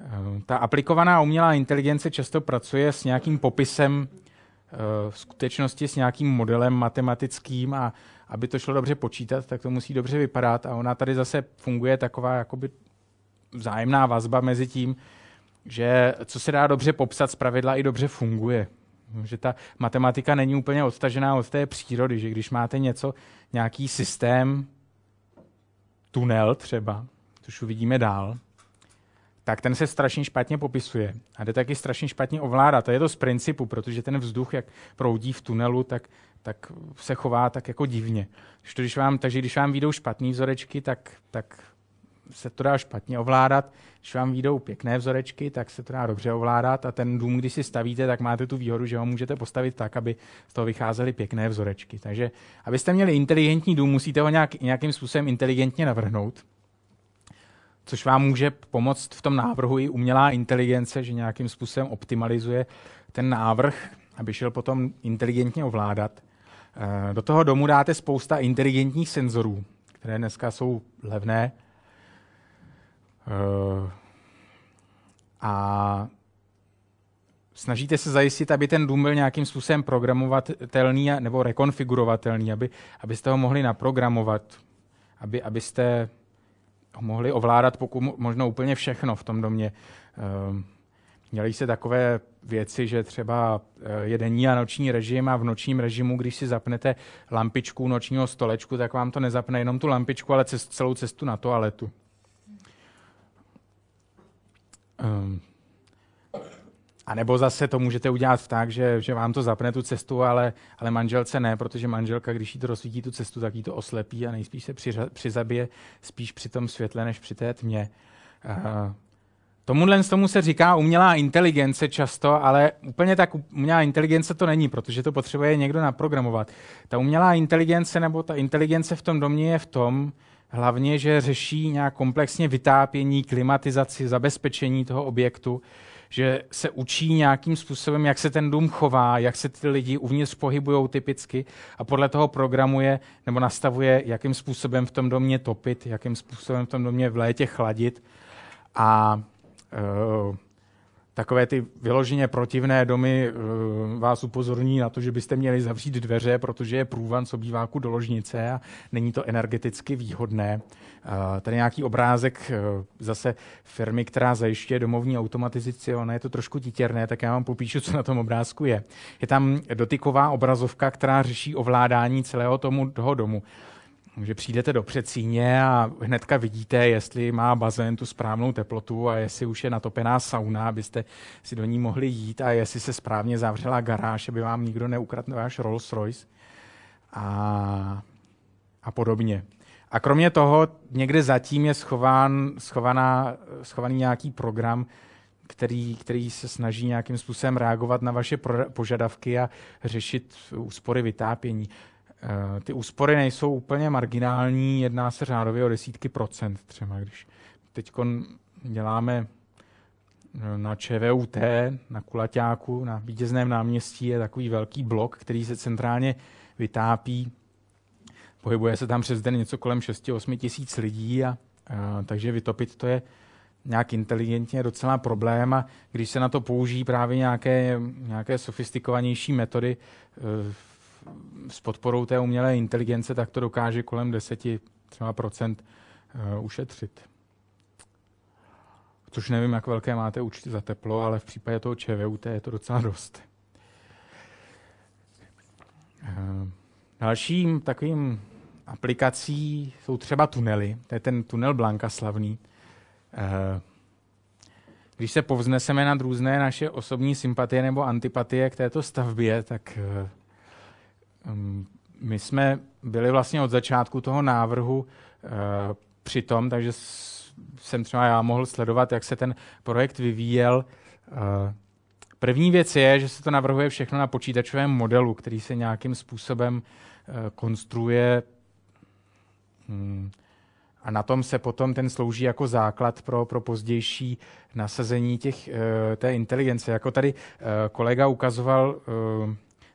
Eh, ta aplikovaná umělá inteligence často pracuje s nějakým popisem v skutečnosti s nějakým modelem matematickým a aby to šlo dobře počítat, tak to musí dobře vypadat a ona tady zase funguje taková jakoby vzájemná vazba mezi tím, že co se dá dobře popsat z pravidla i dobře funguje. Že ta matematika není úplně odstažená od té přírody, že když máte něco, nějaký systém, tunel třeba, což uvidíme dál, tak ten se strašně špatně popisuje a jde taky strašně špatně ovládat. To je to z principu, protože ten vzduch, jak proudí v tunelu, tak, tak se chová tak jako divně. Když vám, takže když vám výjdou špatný vzorečky, tak, tak se to dá špatně ovládat. Když vám výjdou pěkné vzorečky, tak se to dá dobře ovládat a ten dům, když si stavíte, tak máte tu výhodu, že ho můžete postavit tak, aby z toho vycházely pěkné vzorečky. Takže abyste měli inteligentní dům, musíte ho nějak, nějakým způsobem inteligentně navrhnout což vám může pomoct v tom návrhu i umělá inteligence, že nějakým způsobem optimalizuje ten návrh, aby šel potom inteligentně ovládat. Eh, do toho domu dáte spousta inteligentních senzorů, které dneska jsou levné. Eh, a snažíte se zajistit, aby ten dům byl nějakým způsobem programovatelný nebo rekonfigurovatelný, aby, abyste ho mohli naprogramovat, aby, abyste mohli ovládat pokud možno úplně všechno v tom domě. Ehm, měli se takové věci, že třeba eh, je denní a noční režim a v nočním režimu, když si zapnete lampičku nočního stolečku, tak vám to nezapne jenom tu lampičku, ale celou cestu na toaletu. Um, a nebo zase to můžete udělat tak, že, že vám to zapne tu cestu, ale, ale manželce ne, protože manželka, když jí to rozsvítí tu cestu, tak jí to oslepí a nejspíš se přiřa, přizabije spíš při tom světle, než při té tmě. Uh, Tomuhle z tomu se říká umělá inteligence často, ale úplně tak umělá inteligence to není, protože to potřebuje někdo naprogramovat. Ta umělá inteligence nebo ta inteligence v tom domě je v tom, hlavně, že řeší nějak komplexně vytápění, klimatizaci, zabezpečení toho objektu, že se učí nějakým způsobem, jak se ten dům chová, jak se ty lidi uvnitř pohybují typicky a podle toho programuje nebo nastavuje, jakým způsobem v tom domě topit, jakým způsobem v tom domě v létě chladit. A uh, takové ty vyloženě protivné domy uh, vás upozorní na to, že byste měli zavřít dveře, protože je průvan z obýváku do ložnice a není to energeticky výhodné. Uh, tady nějaký obrázek uh, zase firmy, která zajišťuje domovní automatizaci, ona je to trošku titěrné, tak já vám popíšu, co na tom obrázku je. Je tam dotyková obrazovka, která řeší ovládání celého tomu, toho domu že přijdete do předsíně a hnedka vidíte, jestli má bazén tu správnou teplotu a jestli už je natopená sauna, abyste si do ní mohli jít a jestli se správně zavřela garáž, aby vám nikdo neukradl váš Rolls Royce a, a podobně. A kromě toho někde zatím je schován, schovaná, schovaný nějaký program, který, který se snaží nějakým způsobem reagovat na vaše požadavky a řešit úspory vytápění. Eh, ty úspory nejsou úplně marginální, jedná se řádově o desítky procent třeba, když teď děláme eh, na ČVUT, na Kulaťáku, na vítězném náměstí je takový velký blok, který se centrálně vytápí. Pohybuje se tam přes den něco kolem 6-8 tisíc lidí, a, a, takže vytopit to je nějak inteligentně docela problém a když se na to použijí právě nějaké, nějaké sofistikovanější metody, e, s podporou té umělé inteligence, tak to dokáže kolem 10 třeba procent uh, ušetřit. Což nevím, jak velké máte účty za teplo, ale v případě toho ČVUT je to docela dost. Uh, dalším takovým aplikací jsou třeba tunely. To je ten tunel Blanka slavný. Uh, když se povzneseme nad různé naše osobní sympatie nebo antipatie k této stavbě, tak my jsme byli vlastně od začátku toho návrhu eh, při tom, takže jsem třeba já mohl sledovat, jak se ten projekt vyvíjel. Eh, první věc je, že se to navrhuje všechno na počítačovém modelu, který se nějakým způsobem eh, konstruuje hmm, a na tom se potom ten slouží jako základ pro, pro pozdější nasazení těch, té inteligence. Jako tady kolega ukazoval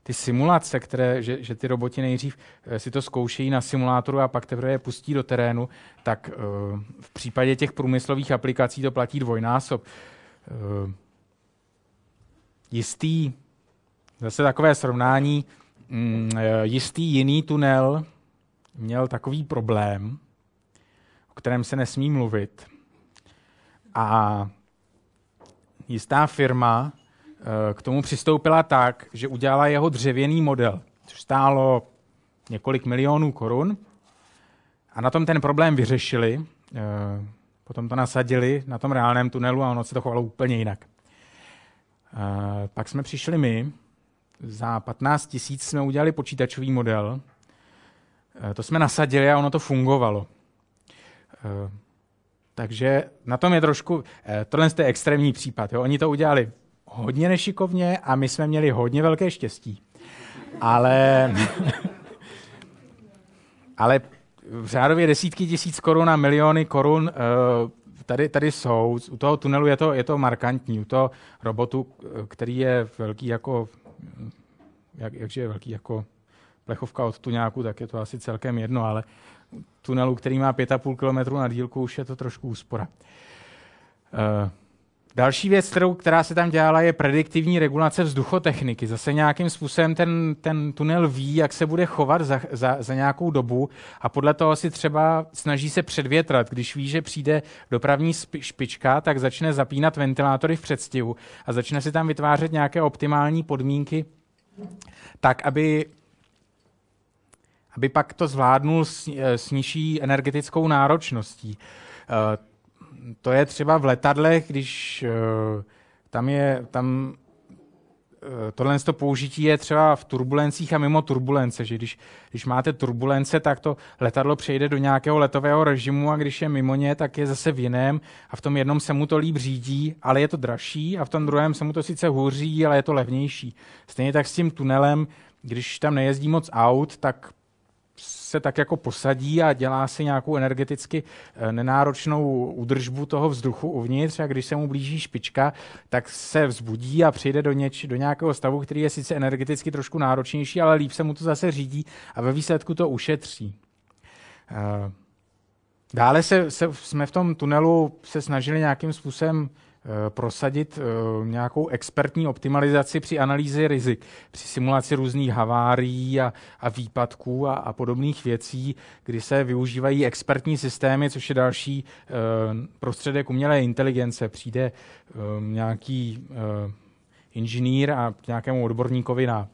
ty simulace, které, že, že ty roboti nejdřív eh, si to zkoušejí na simulátoru a pak teprve je pustí do terénu, tak uh, v případě těch průmyslových aplikací to platí dvojnásob. Uh, jistý, zase takové srovnání, um, jistý jiný tunel měl takový problém, o kterém se nesmí mluvit. A jistá firma Eh, k tomu přistoupila tak, že udělala jeho dřevěný model, což stálo několik milionů korun. A na tom ten problém vyřešili. Eh, potom to nasadili na tom reálném tunelu a ono se to chovalo úplně jinak. Uh, pak jsme přišli my, za 15 tisíc jsme udělali počítačový model, to jsme nasadili a ono to fungovalo. Takže na tom je trošku, tohle je extrémní případ. Jo? Oni to udělali hodně nešikovně a my jsme měli hodně velké štěstí. Ale, ale v řádově desítky tisíc korun a miliony korun tady, tady jsou. U toho tunelu je to, je to markantní. U toho robotu, který je velký jako, jak, jakže je velký jako plechovka od tuňáku, tak je to asi celkem jedno, ale tunelu, který má 5,5 km na dílku, už je to trošku úspora. Uh, Další věc, kterou, která se tam dělala, je prediktivní regulace vzduchotechniky. Zase nějakým způsobem ten, ten tunel ví, jak se bude chovat za, za, za nějakou dobu a podle toho si třeba snaží se předvětrat. Když ví, že přijde dopravní špička, tak začne zapínat ventilátory v předstihu a začne si tam vytvářet nějaké optimální podmínky, tak aby aby pak to zvládnul s, s nižší energetickou náročností. Eh, to je třeba v letadlech, když uh, tam je, tam uh, tohle to použití je třeba v turbulencích a mimo turbulence, že když, když máte turbulence, tak to letadlo přejde do nějakého letového režimu a když je mimo ně, tak je zase v jiném a v tom jednom se mu to líp řídí, ale je to dražší a v tom druhém se mu to sice hůří, ale je to levnější. Stejně tak s tím tunelem, když tam nejezdí moc aut, tak se tak jako posadí a dělá si nějakou energeticky eh, nenáročnou údržbu toho vzduchu uvnitř a když se mu blíží špička, tak se vzbudí a přijde do, něč, do nějakého stavu, který je sice energeticky trošku náročnější, ale líp se mu to zase řídí a ve výsledku to ušetří. Eh, dále se, se, jsme v tom tunelu se snažili nějakým způsobem prosadit eh, nějakou expertní optimalizaci při analýze rizik, při simulaci různých havárií a, a výpadků a, a podobných věcí, kdy se využívají expertní systémy, což je další uh, prostředek umělé inteligence. Přijde nějaký inženýr a nějakému odborníkovi na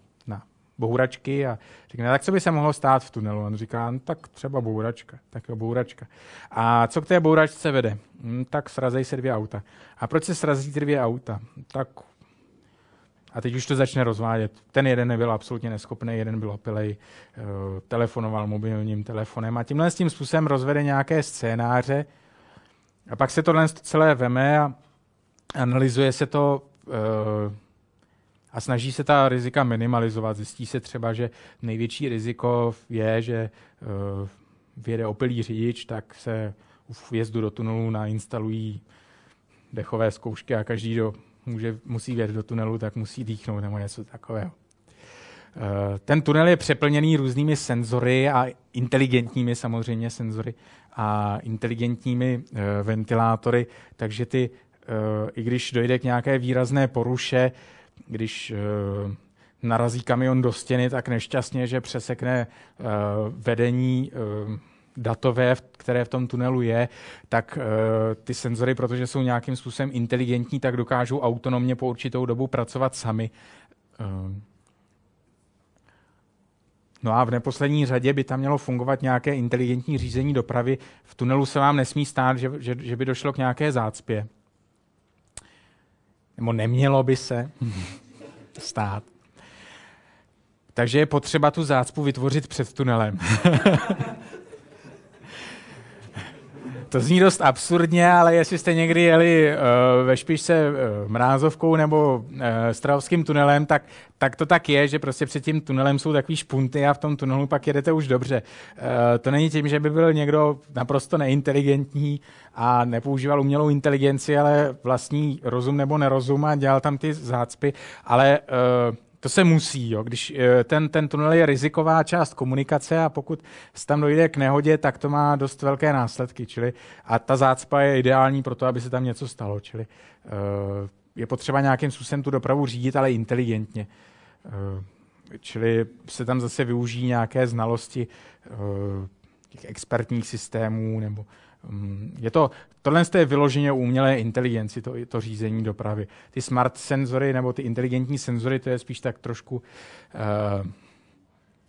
bouračky a řekne, tak co by se mohlo stát v tunelu? On říká, no, tak třeba bouračka, tak jo, bouračka. A co k té bouračce vede? Hm, tak srazej se dvě auta. A proč se srazí dvě auta? Tak a teď už to začne rozvádět. Ten jeden nebyl absolutně neschopný, jeden byl opilej, eh, telefonoval mobilním telefonem a tímhle s tím způsobem rozvede nějaké scénáře a pak se tohle celé veme a analyzuje se to eh, a snaží se ta rizika minimalizovat. Zjistí se třeba, že největší riziko je, že uh, vyjede opilý řidič, tak se v vjezdu do tunelu nainstalují dechové zkoušky a každý, kdo může, musí vědět do tunelu, tak musí dýchnout nebo něco takového. Eh, ten tunel je přeplněný různými senzory a inteligentními samozřejmě senzory a inteligentními uh, ventilátory, takže ty, i když dojde k nějaké výrazné poruše, když uh, narazí kamion do stěny, tak nešťastně, že přesekne uh, vedení uh, datové, které v tom tunelu je, tak ty senzory, protože jsou nějakým způsobem inteligentní, tak dokážou autonomně po určitou dobu pracovat sami. No a v neposlední řadě by tam mělo fungovat nějaké inteligentní řízení dopravy. V tunelu se vám nesmí stát, že, že, že by došlo k nějaké zácpě nebo nemělo by se stát. Takže je potřeba tu zácpu vytvořit před tunelem. to zní dost absurdně, ale jestli jste někdy jeli uh, ve špičce uh, mrázovkou nebo uh, stravským tunelem, tak, tak to tak je, že prostě před tím tunelem jsou takový špunty a v tom tunelu pak jedete už dobře. Uh, to není tím, že by byl někdo naprosto neinteligentní a nepoužíval umělou inteligenci, ale vlastní rozum nebo nerozum a dělal tam ty zácpy, ale uh, to se musí, jo. když eh, ten, ten tunel je riziková část komunikace a pokud tam dojde k nehodě, tak to má dost velké následky. Čili, a ta zácpa je ideální pro to, aby se tam něco stalo. Čili uh, je potřeba nějakým způsobem tu dopravu řídit, ale inteligentně. Uh, čili se tam zase využijí nějaké znalosti těch expertních systémů nebo je to, tohle je vyloženě umělé inteligenci, to, to řízení dopravy. Ty smart senzory nebo ty inteligentní senzory, to je spíš tak trošku uh,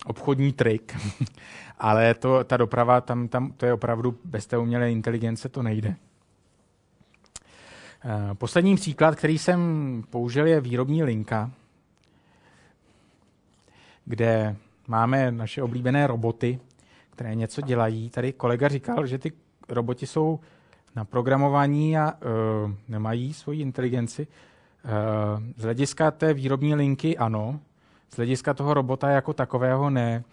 obchodní trik, ale to, ta doprava, tam, tam, to je opravdu bez té umělé inteligence to nejde. Poslední příklad, který jsem použil, je výrobní linka, kde máme naše oblíbené roboty, které něco dělají. Tady kolega říkal, že ty roboti jsou na programování a uh, nemají svoji inteligenci. Uh, z hlediska té výrobní linky ano, z hlediska toho robota jako takového ne.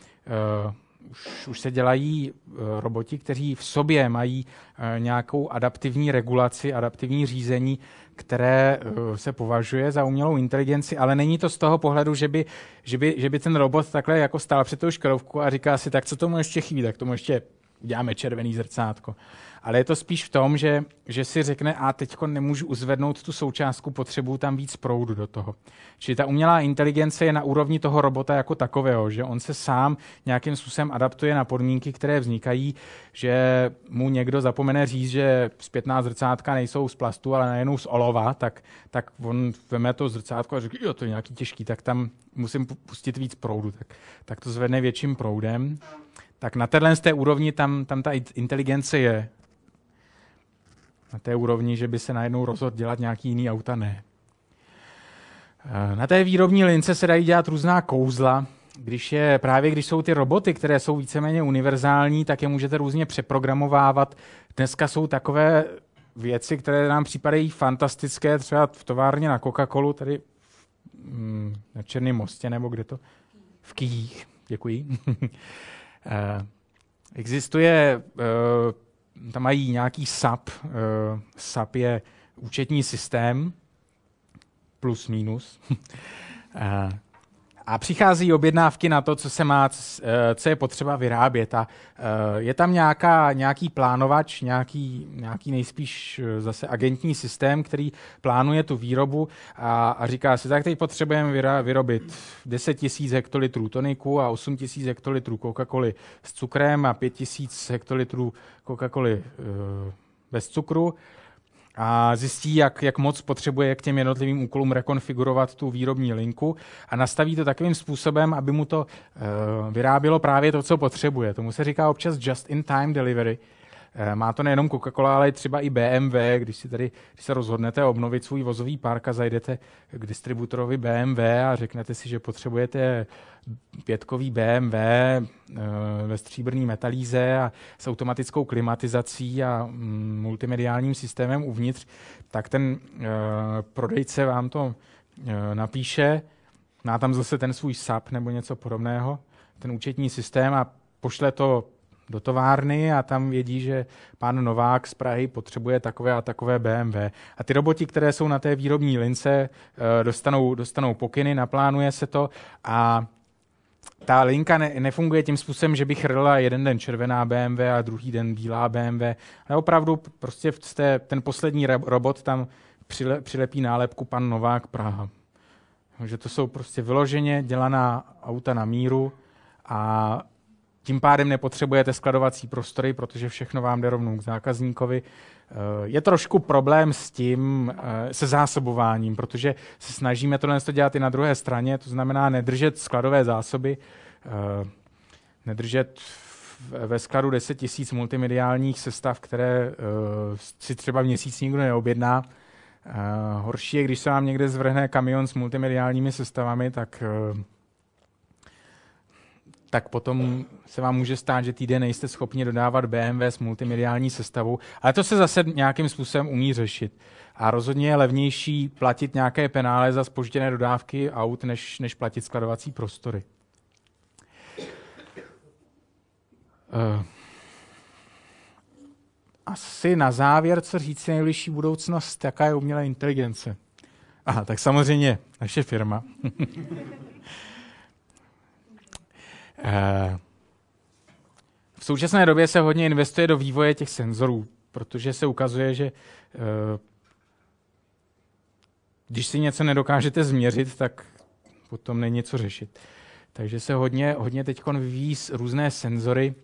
Uh, už, už se dělají uh, roboti, kteří v sobě mají uh, nějakou adaptivní regulaci, adaptivní řízení, které uh, se považuje za umělou inteligenci, ale není to z toho pohledu, že by, že by, že by ten robot takhle jako stál před tou škodovku a říká si, tak co tomu ještě chybí, tak tomu ještě uděláme červený zrcátko ale je to spíš v tom, že, že si řekne, a teď nemůžu uzvednout tu součástku, potřebuju tam víc proudu do toho. Čili ta umělá inteligence je na úrovni toho robota jako takového, že on se sám nějakým způsobem adaptuje na podmínky, které vznikají, že mu někdo zapomene říct, že zpětná zrcátka nejsou z plastu, ale najednou z olova, tak, tak on veme to zrcátko a řekne, jo, to je nějaký těžký, tak tam musím pustit víc proudu, tak, tak to zvedne větším proudem. Tak na téhle z té úrovni tam, tam ta inteligence je na té úrovni, že by se najednou rozhodl dělat nějaký jiný auta, ne. Eh, na té výrobní lince se dají dělat různá kouzla, když je, právě když jsou ty roboty, které jsou víceméně univerzální, tak je můžete různě přeprogramovávat. Dneska jsou takové věci, které nám připadají fantastické, třeba v továrně na Coca-Colu, tady mm, na Černém mostě, nebo kde to? V Kyjích, děkuji. Eh, existuje uh, tam mají nějaký SAP. Uh, SAP je účetní systém, plus minus. a přichází objednávky na to, co se má, eh, co je potřeba vyrábět. A je tam nějaká, nějaký plánovač, nějaký, nějaký nejspíš zase agentní systém, který plánuje tu výrobu a, a říká si, tak teď potřebujeme vyrobit 10 000 hektolitrů toniku a 8 000 hektolitrů Coca-Coly s cukrem a 5 000 hektolitrů Coca-Coly bez cukru a zjistí, jak, jak moc potřebuje k těm jednotlivým úkolům rekonfigurovat tu výrobní linku a nastaví to takovým způsobem, aby mu to uh, vyrábělo právě to, co potřebuje. Tomu se říká občas just-in-time delivery. Uh, má to nejenom Coca-Cola, ale třeba i BMW, když si tady, když se rozhodnete obnovit svůj vozový park a zajdete k distributorovi BMW a řeknete si, že potřebujete pětkový BMW uh, ve stříbrný metalíze a s automatickou klimatizací a um, multimediálním systémem uvnitř, tak ten uh, prodejce vám to napíše, má tam zase ten svůj SAP nebo něco podobného, ten účetní systém a pošle to do továrny a tam vědí, že pán Novák z Prahy potřebuje takové a takové BMW. A ty roboti, které jsou na té výrobní lince, dostanou, dostanou pokyny, naplánuje se to a ta linka ne, nefunguje tím způsobem, že bych rla jeden den červená BMW a druhý den bílá BMW, ale opravdu prostě té, ten poslední robot tam přile, přilepí nálepku pan Novák Praha. Takže to jsou prostě vyloženě dělaná auta na míru a tím pádem nepotřebujete skladovací prostory, protože všechno vám jde rovnou k zákazníkovi. Eh, je trošku problém s tím, eh, se zásobováním, protože se snažíme tohle dělat i na druhé straně, to znamená nedržet skladové zásoby, eh, nedržet ve skladu 10 tisíc multimediálních sestav, které si třeba v měsíc nikdo neobjedná. Horší je, když se vám někde zvrhne kamion s multimediálními sestavami, tak tak potom se vám může stát, že týden nejste schopni dodávat BMW s multimediální sestavou, ale to se zase nějakým způsobem umí řešit. A rozhodně je levnější platit nějaké penále za spožděné dodávky aut, než, než platit skladovací prostory. Uh, asi na závěr, co říct nejbližší budoucnost, jaká je umělá inteligence. Aha, tak samozřejmě naše firma. Eh, v současné době se hodně investuje do vývoje těch senzorů, protože se ukazuje, že eh, když si něco nedokážete změřit, tak potom není co řešit. Takže se hodně, hodně teď vyvíjí různé senzory.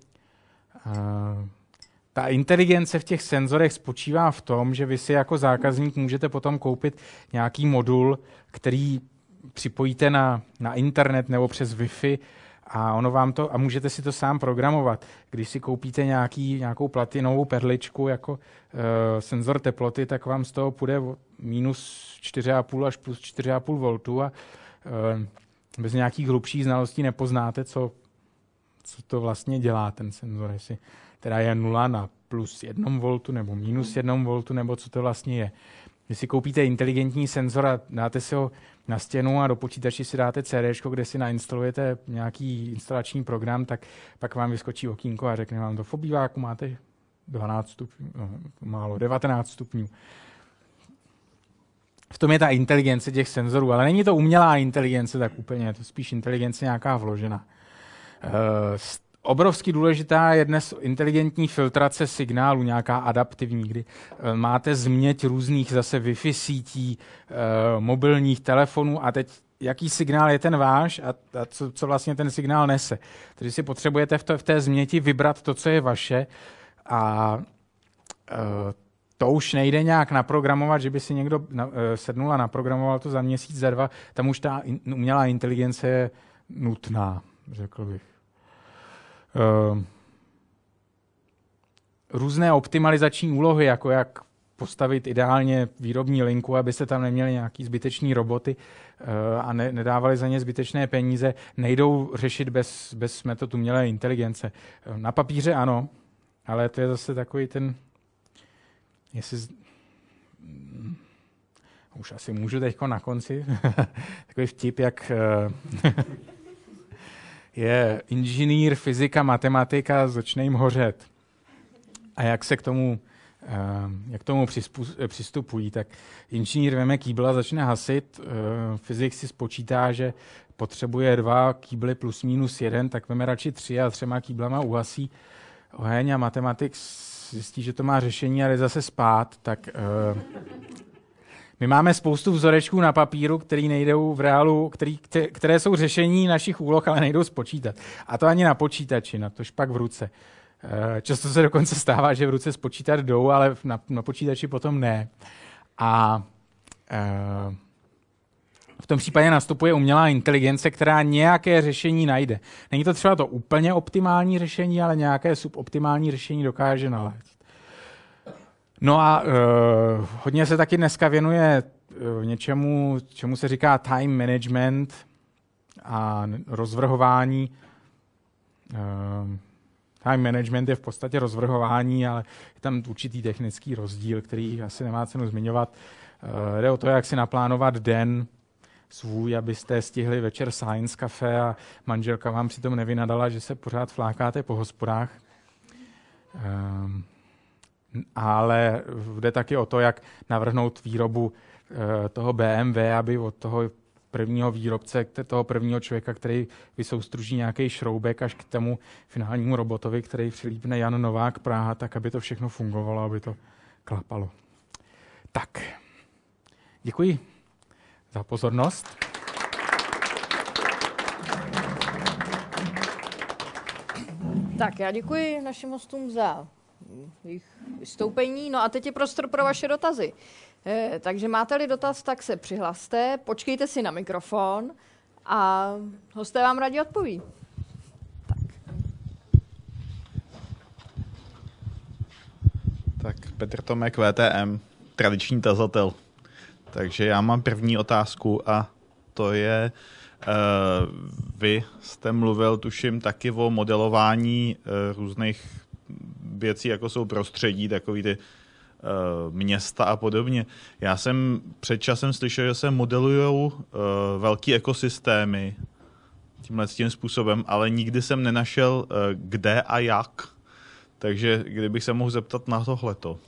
Eh, ta inteligence v těch senzorech spočívá v tom, že vy si jako zákazník můžete potom koupit nějaký modul, který připojíte na, na internet nebo přes Wi-Fi a ono vám to, a můžete si to sám programovat. Když si koupíte nějaký, nějakou platinovou perličku jako uh, senzor teploty, tak vám z toho půjde minus 4,5 až plus 4,5 voltu a uh, bez nějakých hlubších znalostí nepoznáte, co, co to vlastně dělá ten senzor, jestli teda je 0 na plus 1 voltu nebo minus 1 voltu, nebo co to vlastně je. Když si koupíte inteligentní senzor a dáte si ho na stěnu a do počítače si dáte CD, kde si nainstalujete nějaký instalační program, tak pak vám vyskočí okýnko a řekne vám to v obýváku máte 12 stupňů, no, málo, 19 stupňů. V tom je ta inteligence těch senzorů, ale není to umělá inteligence tak úplně, je to spíš inteligence nějaká vložena. Uh, Obrovsky důležitá je dnes inteligentní filtrace signálu, nějaká adaptivní, kdy eh, máte změť různých zase Wi-Fi sítí, eh, mobilních telefonů a teď jaký signál je ten váš a, a co, co vlastně ten signál nese. Takže si potřebujete v, to, v té změti vybrat to, co je vaše a uh, to už nejde nějak naprogramovat, že by si někdo sednul a naprogramoval to za měsíc, za dva. Tam už ta umělá inteligence je nutná, řekl bych. Ehm, různé optimalizační úlohy, jako jak postavit ideálně výrobní linku, aby se tam neměli nějaký zbytečný roboty uh, a ne, nedávali za ně zbytečné peníze, nejdou řešit bez, bez metod umělé inteligence. Uh, na papíře ano, ale to je zase takový ten, jestli, z... Už asi můžu teď na konci, takový vtip, jak je inženýr, fyzika, matematika, začne jim hořet. A jak se k tomu, eh, jak k tomu přistupují, tak inženýr veme kýbl a začne hasit, eh, fyzik si spočítá, že potřebuje dva kýbly plus minus jeden, tak veme radši tři a třema kýblama uhasí oheň a matematik zjistí, že to má řešení a jde zase spát, tak uh, my máme spoustu vzorečků na papíru, které nejdou v reálu, který, které jsou řešení našich úloh, ale nejdou spočítat. A to ani na počítači, na to pak v ruce. Eh, často se dokonce stává, že v ruce spočítat jdou, ale na, na počítači potom ne. A e, v tom případě nastupuje umělá inteligence, která nějaké řešení najde. Není to třeba to úplně optimální řešení, ale nějaké suboptimální řešení dokáže nalézt. No a uh, hodně se taky dneska věnuje uh, něčemu, čemu se říká time management a rozvrhování. Uh, time management je v podstatě rozvrhování, ale je tam určitý technický rozdíl, který asi nemá cenu zmiňovat. Uh, jde o to, jak si naplánovat den svůj, abyste stihli večer science cafe a manželka vám přitom nevynadala, že se pořád flákáte po hospodách. Uh, ale jde taky o to, jak navrhnout výrobu eh, toho BMW, aby od toho prvního výrobce, toho prvního člověka, který vysoustruží nějaký šroubek až k tomu finálnímu robotovi, který přilípne Jan Novák Praha, tak aby to všechno fungovalo, aby to klapalo. Tak, děkuji za pozornost. Tak, já děkuji našim hostům za jejich vystoupení. No a teď je prostor pro vaše dotazy. Eh, takže máte-li dotaz, tak se přihlaste, počkejte si na mikrofon a hosté vám rádi odpoví. Tak. tak Petr Tomek, VTM, tradiční tazatel. Takže já mám první otázku a to je, uh, vy jste mluvil, tuším, taky o modelování uh, různých věcí, jako jsou prostředí, takový ty uh, města a podobně. Já jsem před časem slyšel, že se modelují uh, velký ekosystémy tímhle tím způsobem, ale nikdy jsem nenašel, uh, kde a jak. Takže kdybych se mohl zeptat na tohleto.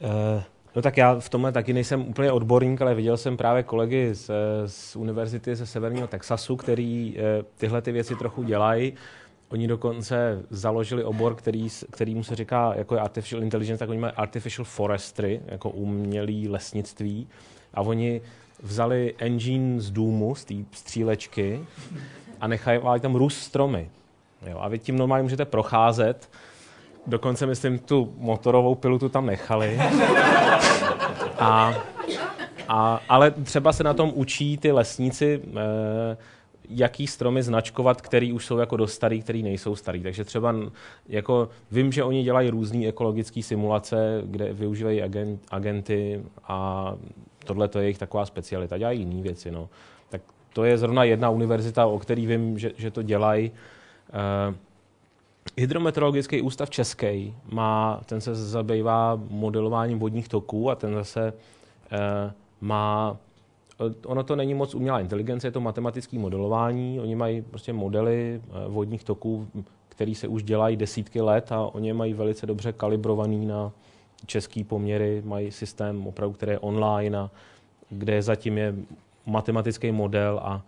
Uh, no tak já v tomhle taky nejsem úplně odborník, ale viděl jsem právě kolegy z, z univerzity ze severního Texasu, který uh, tyhle ty věci trochu dělají. Oni dokonce založili obor, který, kterýmu se říká, jako je artificial intelligence, tak oni mají artificial forestry, jako umělý lesnictví. A oni vzali engine z Doomu, z té střílečky a nechají tam růst stromy. Jo, a vy tím normálně můžete procházet. Dokonce, myslím, tu motorovou pilu tu tam nechali. A A, ale třeba se na tom učí ty lesníci, eh, jaký stromy značkovat, který už jsou jako dost starý, který nejsou starý. Takže třeba jako vím, že oni dělají různé ekologické simulace, kde využívají agent, agenty a tohle to je jejich taková specialita. Dělají jiné věci. No. Tak to je zrovna jedna univerzita, o který vím, že, že to dělají. Uh, Hydrometeorologický ústav Český má, ten se zabývá modelováním vodních toků a ten zase uh, má ono to není moc umělá inteligence, je to matematické modelování. Oni mají prostě modely eh, vodních toků, které se už dělají desítky let a oni mají velice dobře kalibrovaný na český poměry. Mají systém opravdu, který je online a kde zatím je matematický model a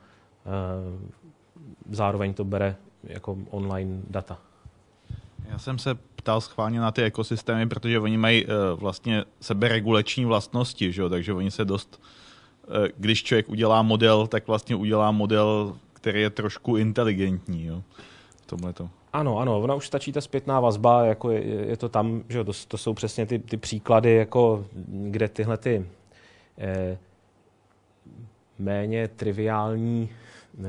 e, zároveň to bere jako online data. Já jsem se ptal schválně na ty ekosystémy, protože oni mají uh, vlastně seberegulační vlastnosti, že? takže oni se dost Eh, když člověk udělá model, tak vlastně udělá model, který je trošku inteligentní. Jo, v to. Ano, ano, ona už stačí ta zpětná vazba, jako je, je to tam, že to, to jsou přesně ty, ty příklady, jako kde tyhle ty eh, méně triviální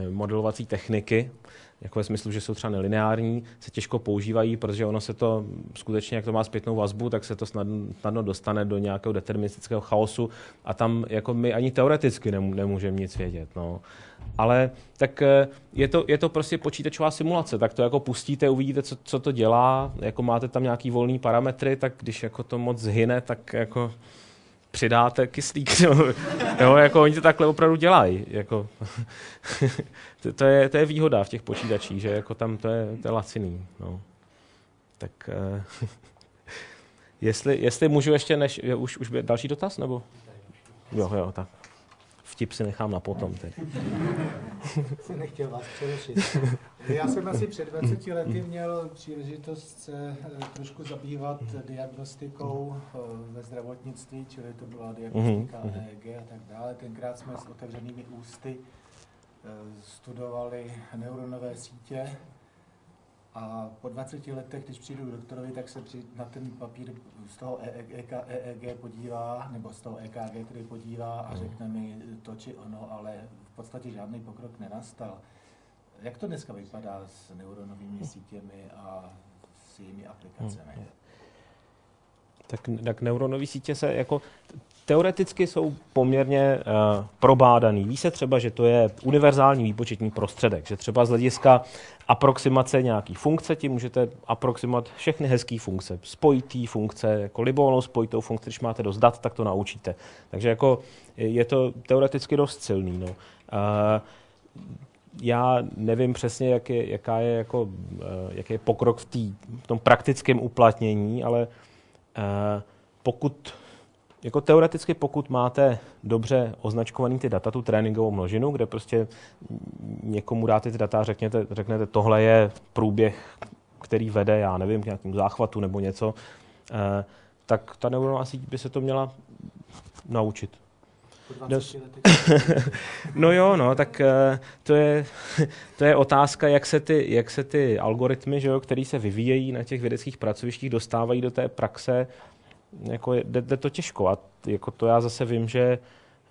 modelovací techniky jako ve smyslu, že jsou třeba nelineární, se těžko používají, protože ono se to skutečně, jak to má zpětnou vazbu, tak se to snadno, dostane do nějakého deterministického chaosu a tam jako my ani teoreticky nemůžeme nic vědět. No. Ale tak eh, je to, je to prostě počítačová simulace, tak to jako pustíte, uvidíte, co, co to dělá, jako máte tam nějaký volný parametry, tak když jako to moc zhyne, tak jako přidáte kyslík. Jo, jako oni to takhle opravdu dělají. Jako, to, to, je, to je výhoda v těch počítačích, že jako tam to je, to je laciný. No. Tak uh, jestli, jestli můžu ještě, než, už, už další dotaz, nebo? Jo, jo, tak vtip si nechám na potom. Tedy. Jsem nechtěl vás přerušit. Já jsem asi před 20 lety měl příležitost se eh, trošku zabývat diagnostikou eh, ve zdravotnictví, čili to byla diagnostika mm-hmm. EEG a tak dále. Tenkrát jsme s otevřenými ústy eh, studovali neuronové sítě a po 20 letech, když přijdu k doktorovi, tak se při, na ten papír z toho EEG, EEG podívá, nebo z toho EKG který podívá a řekne mi to či ono, ale v podstatě žádný pokrok nenastal. Jak to dneska vypadá s neuronovými sítěmi a s jimi aplikacemi? Hmm. Tak, tak neuronové sítě se jako teoreticky jsou poměrně uh, probádaný. Ví se třeba, že to je univerzální výpočetní prostředek, že třeba z hlediska aproximace nějaký funkce, tím můžete aproximovat všechny hezké funkce, spojitý funkce, jako libovolnou spojitou funkci, když máte dost dat, tak to naučíte. Takže jako je to teoreticky dost silný. No. Uh, já nevím přesně, jak je, jaká je jako, uh, jaký je pokrok v, tý, v tom praktickém uplatnění, ale pokud jako teoreticky, pokud máte dobře označkovaný ty data, tu tréninkovou množinu, kde prostě někomu dáte ty data a řekněte, řeknete, tohle je průběh, který vede, já nevím, k nějakému záchvatu nebo něco, eh, tak ta neuronová síť by se to měla naučit. no jo, no, tak uh, to, je, to je otázka, jak se ty, jak se ty algoritmy, že jo, které se vyvíjejí na těch vědeckých pracovištích, dostávají do té praxe jako jde, jde to těžko a jako to já zase vím, že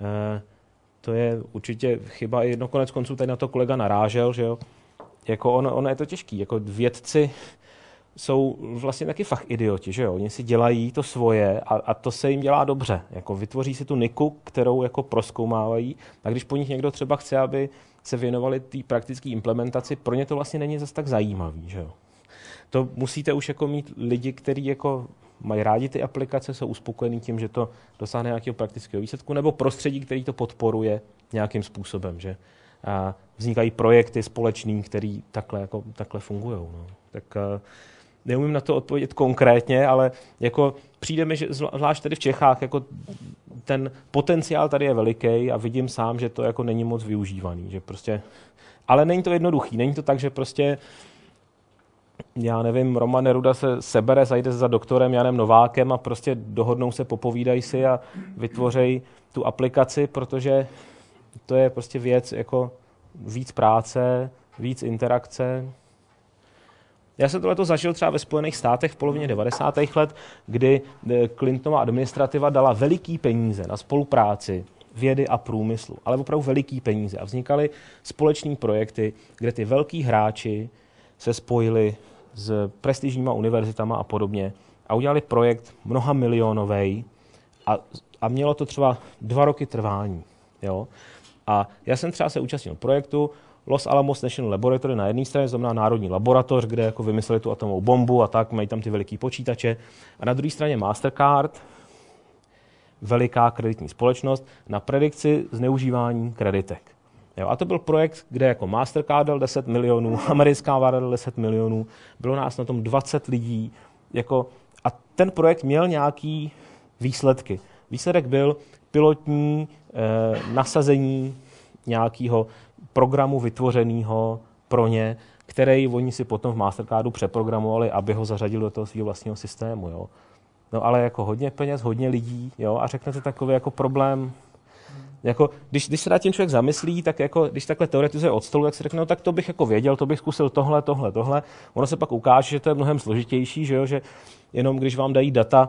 eh, to je určitě chyba. Jedno konec konců tady na to kolega narážel, že jo. Jako ono, ono je to těžký. Jako vědci jsou vlastně taky fakt idioti, že jo. Oni si dělají to svoje a, a to se jim dělá dobře. Jako vytvoří si tu niku, kterou jako proskoumávají a když po nich někdo třeba chce, aby se věnovali té praktické implementaci, pro ně to vlastně není zase tak zajímavý, že jo. To musíte už jako mít lidi, kteří jako mají rádi ty aplikace, jsou uspokojení tím, že to dosáhne nějakého praktického výsledku, nebo prostředí, který to podporuje nějakým způsobem, že a vznikají projekty společný, které takhle, jako, takhle fungují. No. Tak a, neumím na to odpovědět konkrétně, ale jako přijde mi, že zvlášť tady v Čechách, jako ten potenciál tady je veliký a vidím sám, že to jako není moc využívaný, že prostě, ale není to jednoduchý, není to tak, že prostě já nevím, Roman Neruda se sebere, zajde za doktorem Janem Novákem a prostě dohodnou se, popovídají si a vytvořejí tu aplikaci, protože to je prostě věc jako víc práce, víc interakce. Já jsem tohle zažil třeba ve Spojených státech v polovině 90. let, kdy Clintonova administrativa dala veliký peníze na spolupráci vědy a průmyslu, ale opravdu veliký peníze. A vznikaly společné projekty, kde ty velký hráči se spojili s prestižníma univerzitama a podobně a udělali projekt mnoha milionový a, a mělo to třeba dva roky trvání. Jo? A já jsem třeba se účastnil projektu Los Alamos National Laboratory na jedné straně, znamená národní laboratoř, kde jako vymysleli tu atomovou bombu a tak, mají tam ty veliký počítače. A na druhé straně Mastercard, veliká kreditní společnost, na predikci zneužívání kreditek. Jo, a to byl projekt, kde jako Mastercard dal 10 milionů, americká vláda dal 10 milionů, bylo nás na tom 20 lidí. Jako, a ten projekt měl nějaký výsledky. Výsledek byl pilotní eh, nasazení nějakého programu vytvořeného pro ně, který oni si potom v Mastercardu přeprogramovali, aby ho zařadili do toho svého vlastního systému. Jo. No ale jako hodně peněz, hodně lidí, jo, a řeknete takový jako problém, jako, když, když se na tím člověk zamyslí, tak jako, když takhle teoretizuje od stolu, tak si řekne, no tak to bych jako věděl, to bych zkusil tohle, tohle, tohle. Ono se pak ukáže, že to je mnohem složitější, že, jo? že jenom když vám dají data,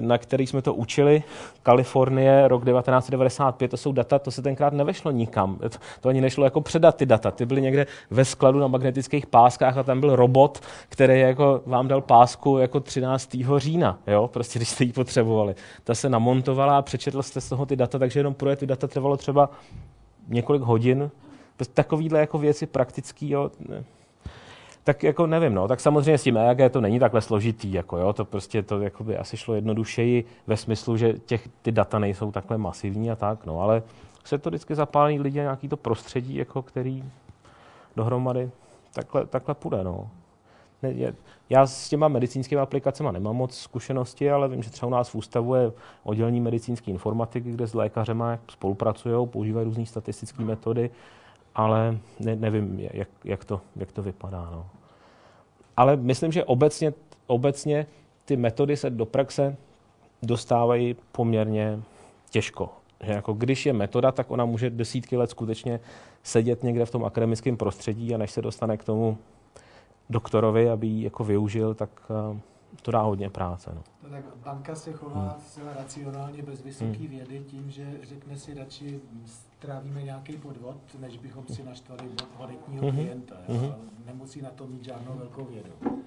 na který jsme to učili. Kalifornie, rok 1995, to jsou data, to se tenkrát nevešlo nikam. To, ani nešlo jako předat ty data. Ty byly někde ve skladu na magnetických páskách a tam byl robot, který jako vám dal pásku jako 13. října, jo? prostě když jste ji potřebovali. Ta se namontovala a přečetl jste z toho ty data, takže jenom pro ty data trvalo třeba několik hodin. Takovýhle jako věci praktický, jo, ne tak jako nevím, no, tak samozřejmě s tím EEG to není takhle složitý, jako jo, to prostě to jako by asi šlo jednodušeji ve smyslu, že těch, ty data nejsou takhle masivní a tak, no, ale se to vždycky zapálí lidi nějaký to prostředí, jako který dohromady takhle, takhle půjde, no. Já s těma medicínskými aplikacemi nemám moc zkušenosti, ale vím, že třeba u nás v ústavu je oddělení medicínské informatiky, kde s lékařema spolupracují, používají různé statistické metody ale ne, nevím, jak, jak, to, jak to vypadá. No. Ale myslím, že obecně, obecně ty metody se do praxe dostávají poměrně těžko. Že jako když je metoda, tak ona může desítky let skutečně sedět někde v tom akademickém prostředí a než se dostane k tomu doktorovi, aby ji jako využil, tak eh, to dá hodně práce. No. no tak banka se chová hmm. racionálně bez vysoké hmm. vědy tím, že řekne si radši trávíme nějaký podvod, než bychom si naštvali kvalitního mm-hmm. klienta. Mm-hmm. Nemusí na to mít žádnou velkou vědu.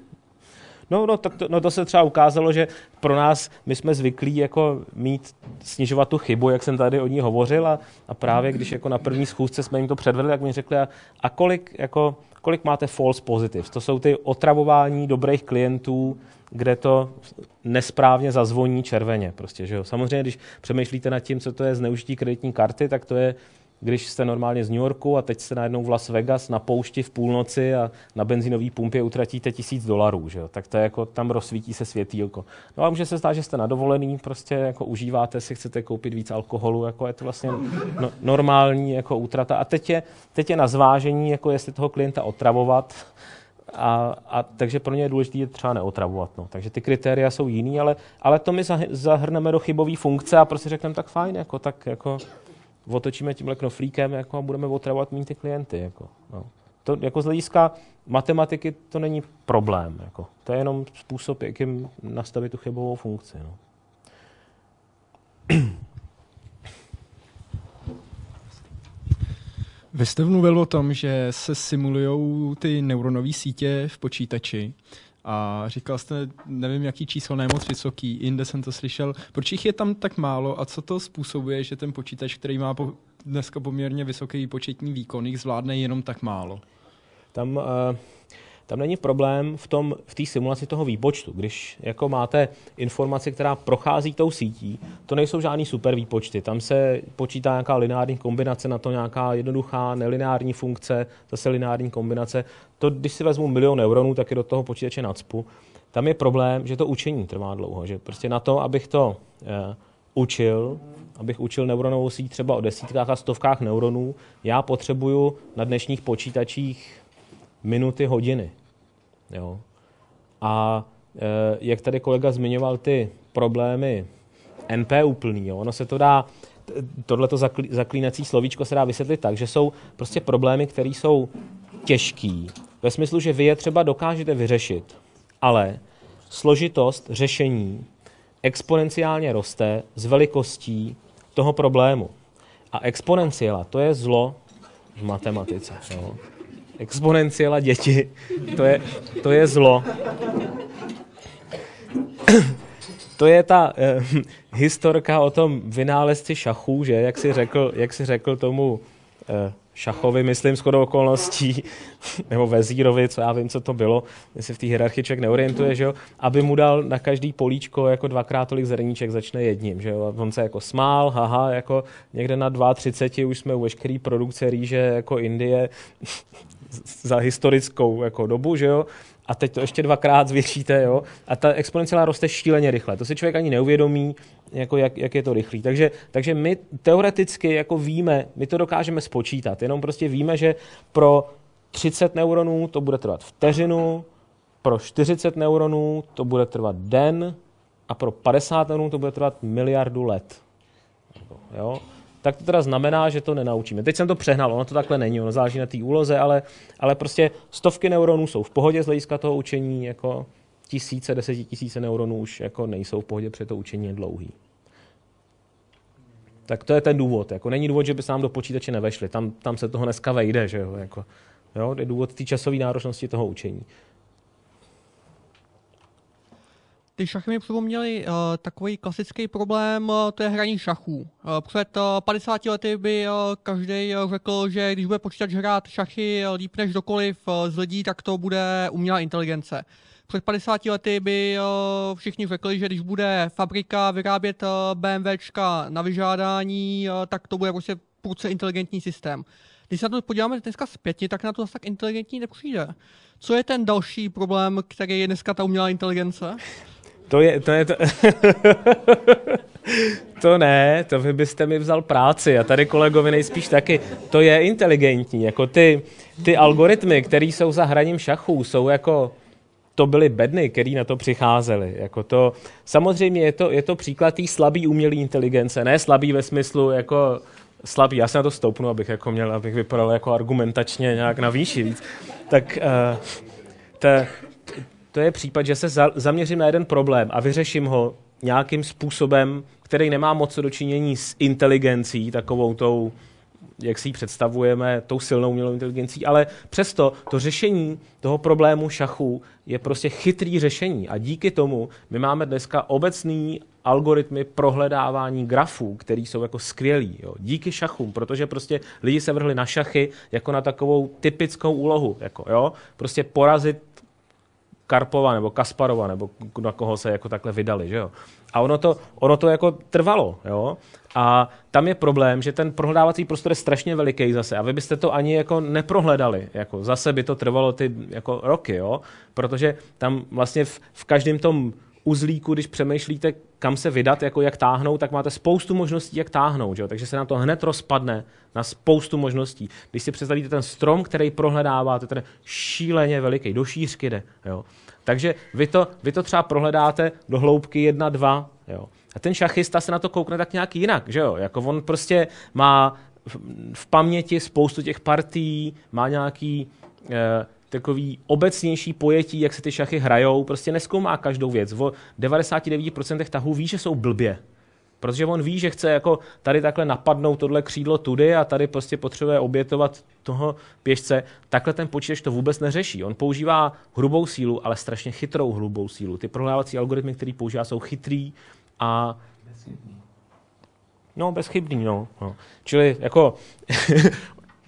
No, no, tak to, no to se třeba ukázalo, že pro nás, my jsme zvyklí jako mít, snižovat tu chybu, jak jsem tady o ní hovořil a, a právě když jako na první schůzce jsme jim to předvedli, tak mi řekli, a, a kolik, jako, kolik máte false positives? To jsou ty otravování dobrých klientů, kde to nesprávně zazvoní červeně. Prostě, že jo? Samozřejmě, když přemýšlíte nad tím, co to je zneužití kreditní karty, tak to je když jste normálně z New Yorku a teď jste najednou v Las Vegas na poušti v půlnoci a na benzinové pumpě utratíte tisíc dolarů, že jo? tak to je jako, tam rozsvítí se světýlko. No a může se zdát, že jste na dovolený, prostě jako užíváte si, chcete koupit víc alkoholu, jako je to vlastně no, normální jako útrata. A teď je, teď je na zvážení, jako jestli toho klienta otravovat, a, a takže pro ně je důležité je třeba neotravovat. No. Takže ty kritéria jsou jiný, ale, ale to my zahrneme do chybové funkce a prostě řekneme tak fajn, jako, tak jako otočíme tímhle knoflíkem jako, a budeme otravovat méně ty klienty. Jako, no. To jako z hlediska matematiky to není problém. Jako. To je jenom způsob, jakým nastavit tu chybovou funkci. No. Vy jste mluvil o tom, že se simulují ty neuronové sítě v počítači a říkal jste, nevím, jaký číslo, ne moc vysoký, jinde jsem to slyšel. Proč jich je tam tak málo a co to způsobuje, že ten počítač, který má po, dneska poměrně vysoký početní výkon, jich zvládne jenom tak málo? Tam uh tam není problém v tom v té simulaci toho výpočtu. Když jako máte informaci, která prochází tou sítí, to nejsou žádný super výpočty. Tam se počítá nějaká lineární kombinace na to, nějaká jednoduchá nelineární funkce, zase lineární kombinace. To, když si vezmu milion neuronů, tak je do toho počítače nacpu. Tam je problém, že to učení trvá dlouho. Že prostě na to, abych to eh, učil, abych učil neuronovou síť třeba o desítkách a stovkách neuronů, já potřebuju na dnešních počítačích minuty, hodiny. Jo. A e, jak tady kolega zmiňoval ty problémy NP úplný, jo, ono se to dá, tohleto zaklí, zaklínací slovíčko se dá vysvětlit tak, že jsou prostě problémy, které jsou těžký, ve smyslu, že vy je třeba dokážete vyřešit, ale složitost řešení exponenciálně roste s velikostí toho problému. A exponenciela, to je zlo v matematice. Jo. Exponenciela děti, to je, to je zlo. to je ta eh, historka o tom vynálezci šachů, že? Jak si řekl, jak si řekl tomu eh, šachovi, myslím, shodou okolností, nebo vezírovi, co já vím, co to bylo, jestli v té hierarchii člověk neorientuje, že jo, aby mu dal na každý políčko jako dvakrát tolik zrníček, začne jedním, že jo, a on se jako smál, haha, jako někde na 2,30 už jsme u veškerý produkce rýže jako Indie za historickou jako dobu, že jo, a teď to ještě dvakrát zvětšíte, jo, a ta exponenciála roste šíleně rychle. To si člověk ani neuvědomí, jako jak, jak je to rychlý. Takže, takže my teoreticky jako víme, my to dokážeme spočítat, jenom prostě víme, že pro 30 neuronů to bude trvat vteřinu, pro 40 neuronů to bude trvat den a pro 50 neuronů to bude trvat miliardu let. Jo? Tak to teda znamená, že to nenaučíme. Teď jsem to přehnal, ono to takhle není, ono záleží na té úloze, ale, ale prostě stovky neuronů jsou v pohodě z hlediska toho učení, jako tisíce, desetitisíce neuronů už jako nejsou v pohodě, protože to učení je dlouhý. Tak to je ten důvod. Jako není důvod, že by se nám do počítače nevešli. Tam, tam se toho dneska vejde. Že jo? Jako, jo? Je důvod té časové náročnosti toho učení. Ty šachy mi připomněly uh, takový klasický problém, uh, to je hraní šachů. Uh, před uh, 50 lety by uh, každý uh, řekl, že když bude počítač hrát šachy uh, líp než dokoliv uh, z lidí, tak to bude umělá inteligence. Před 50 lety by uh, všichni řekli, že když bude fabrika vyrábět uh, BMWčka na vyžádání, uh, tak to bude prostě prudce inteligentní systém. Když se na to podíváme dneska zpětně, tak na to zase tak inteligentní nepřijde. Co je ten další problém, který je dneska ta umělá inteligence? To je, to je to... to ne, to vy byste mi vzal práci a tady kolegovi nejspíš taky. To je inteligentní, jako ty, ty algoritmy, které jsou za hraním šachů, jsou jako to byly bedny, který na to přicházeli. Jako to, samozřejmě je to, je to příklad té slabý umělé inteligence, ne slabý ve smyslu jako slabý. Já se na to stoupnu, abych jako měl, abych vypadal jako argumentačně nějak na výši víc. Tak uh, te, to je případ, že se za, zaměřím na jeden problém a vyřeším ho nějakým způsobem, který nemá moc dočinění s inteligencí, takovou tou, jak si ji představujeme, tou silnou umělou inteligencí, ale přesto to řešení toho problému šachu je prostě chytrý řešení a díky tomu my máme dneska obecný algoritmy prohledávání grafů, který jsou jako skvělý. Jo. Díky šachům, protože prostě lidi se vrhli na šachy jako na takovou typickou úlohu. Jako, jo. Prostě porazit Karpova nebo Kasparova, nebo na koho se jako takhle vydali, že jo. A ono to, ono to jako trvalo, jo. A tam je problém, že ten prohledávací prostor je strašně veliký zase a vy byste to ani jako neprohledali. Jako zase by to trvalo ty jako roky, jo. Protože tam vlastně v, v každém tom uzlíku, když přemýšlíte, kam se vydat, jako jak táhnout, tak máte spoustu možností, jak táhnout. Jo? Takže se nám to hned rozpadne na spoustu možností. Když si představíte ten strom, který prohledáváte, ten šíleně veliký, do šířky jde. Jo? Takže vy to, vy to třeba prohledáte do hloubky 1, 2. Jo? A ten šachista se na to koukne tak nějak jinak. Že jo? Jako on prostě má v, paměti spoustu těch partí, má nějaký eh, takový obecnější pojetí, jak se ty šachy hrajou, prostě neskoumá každou věc. V 99% tahů ví, že jsou blbě. Protože on ví, že chce jako tady takhle napadnout tohle křídlo tudy a tady prostě potřebuje obětovat toho pěšce. Takhle ten počítač to vůbec neřeší. On používá hrubou sílu, ale strašně chytrou hrubou sílu. Ty prohlávací algoritmy, které používá, jsou chytrý a No, bezchybný, no. no. Čili jako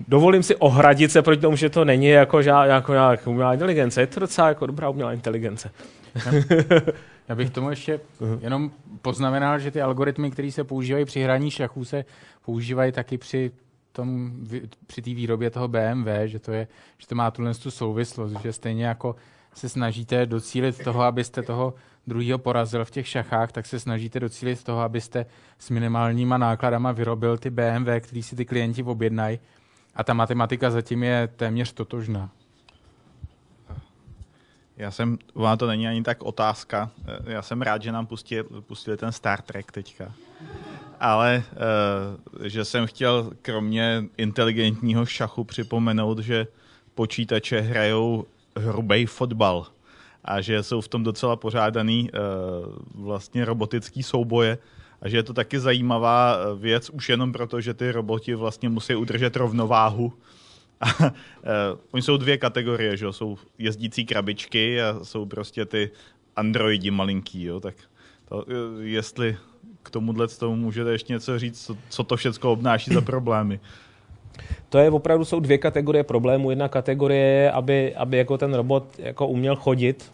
dovolím si ohradit se proti tomu, že to není jako, žá, jako nějak umělá inteligence. Je to docela jako dobrá umělá inteligence. Já bych tomu ještě jenom poznamenal, že ty algoritmy, které se používají při hraní šachů, se používají taky při tom, při té výrobě toho BMW, že to, je, že to má tuhle tu souvislost, že stejně jako se snažíte docílit toho, abyste toho druhého porazil v těch šachách, tak se snažíte docílit toho, abyste s minimálníma nákladama vyrobil ty BMW, který si ty klienti objednají a ta matematika zatím je téměř totožná. Já jsem, ona to není ani tak otázka, já jsem rád, že nám pustili, pustili ten Star Trek teďka. Ale uh, že jsem chtěl kromě inteligentního šachu připomenout, že počítače hrajou hrubý fotbal a že jsou v tom docela pořádaný uh, vlastně robotický souboje a že je to taky zajímavá eh, věc už jenom proto, že ty roboti vlastně musí udržet rovnováhu. Uh, oni jsou dvě kategorie, že jsou jezdící krabičky a jsou prostě ty androidi malinký, jo, tak to, jestli k tomuhle tomu můžete ještě něco říct, co, co to všechno obnáší za problémy. To je opravdu, jsou dvě kategorie problémů. Jedna kategorie je, aby, aby jako ten robot jako uměl chodit,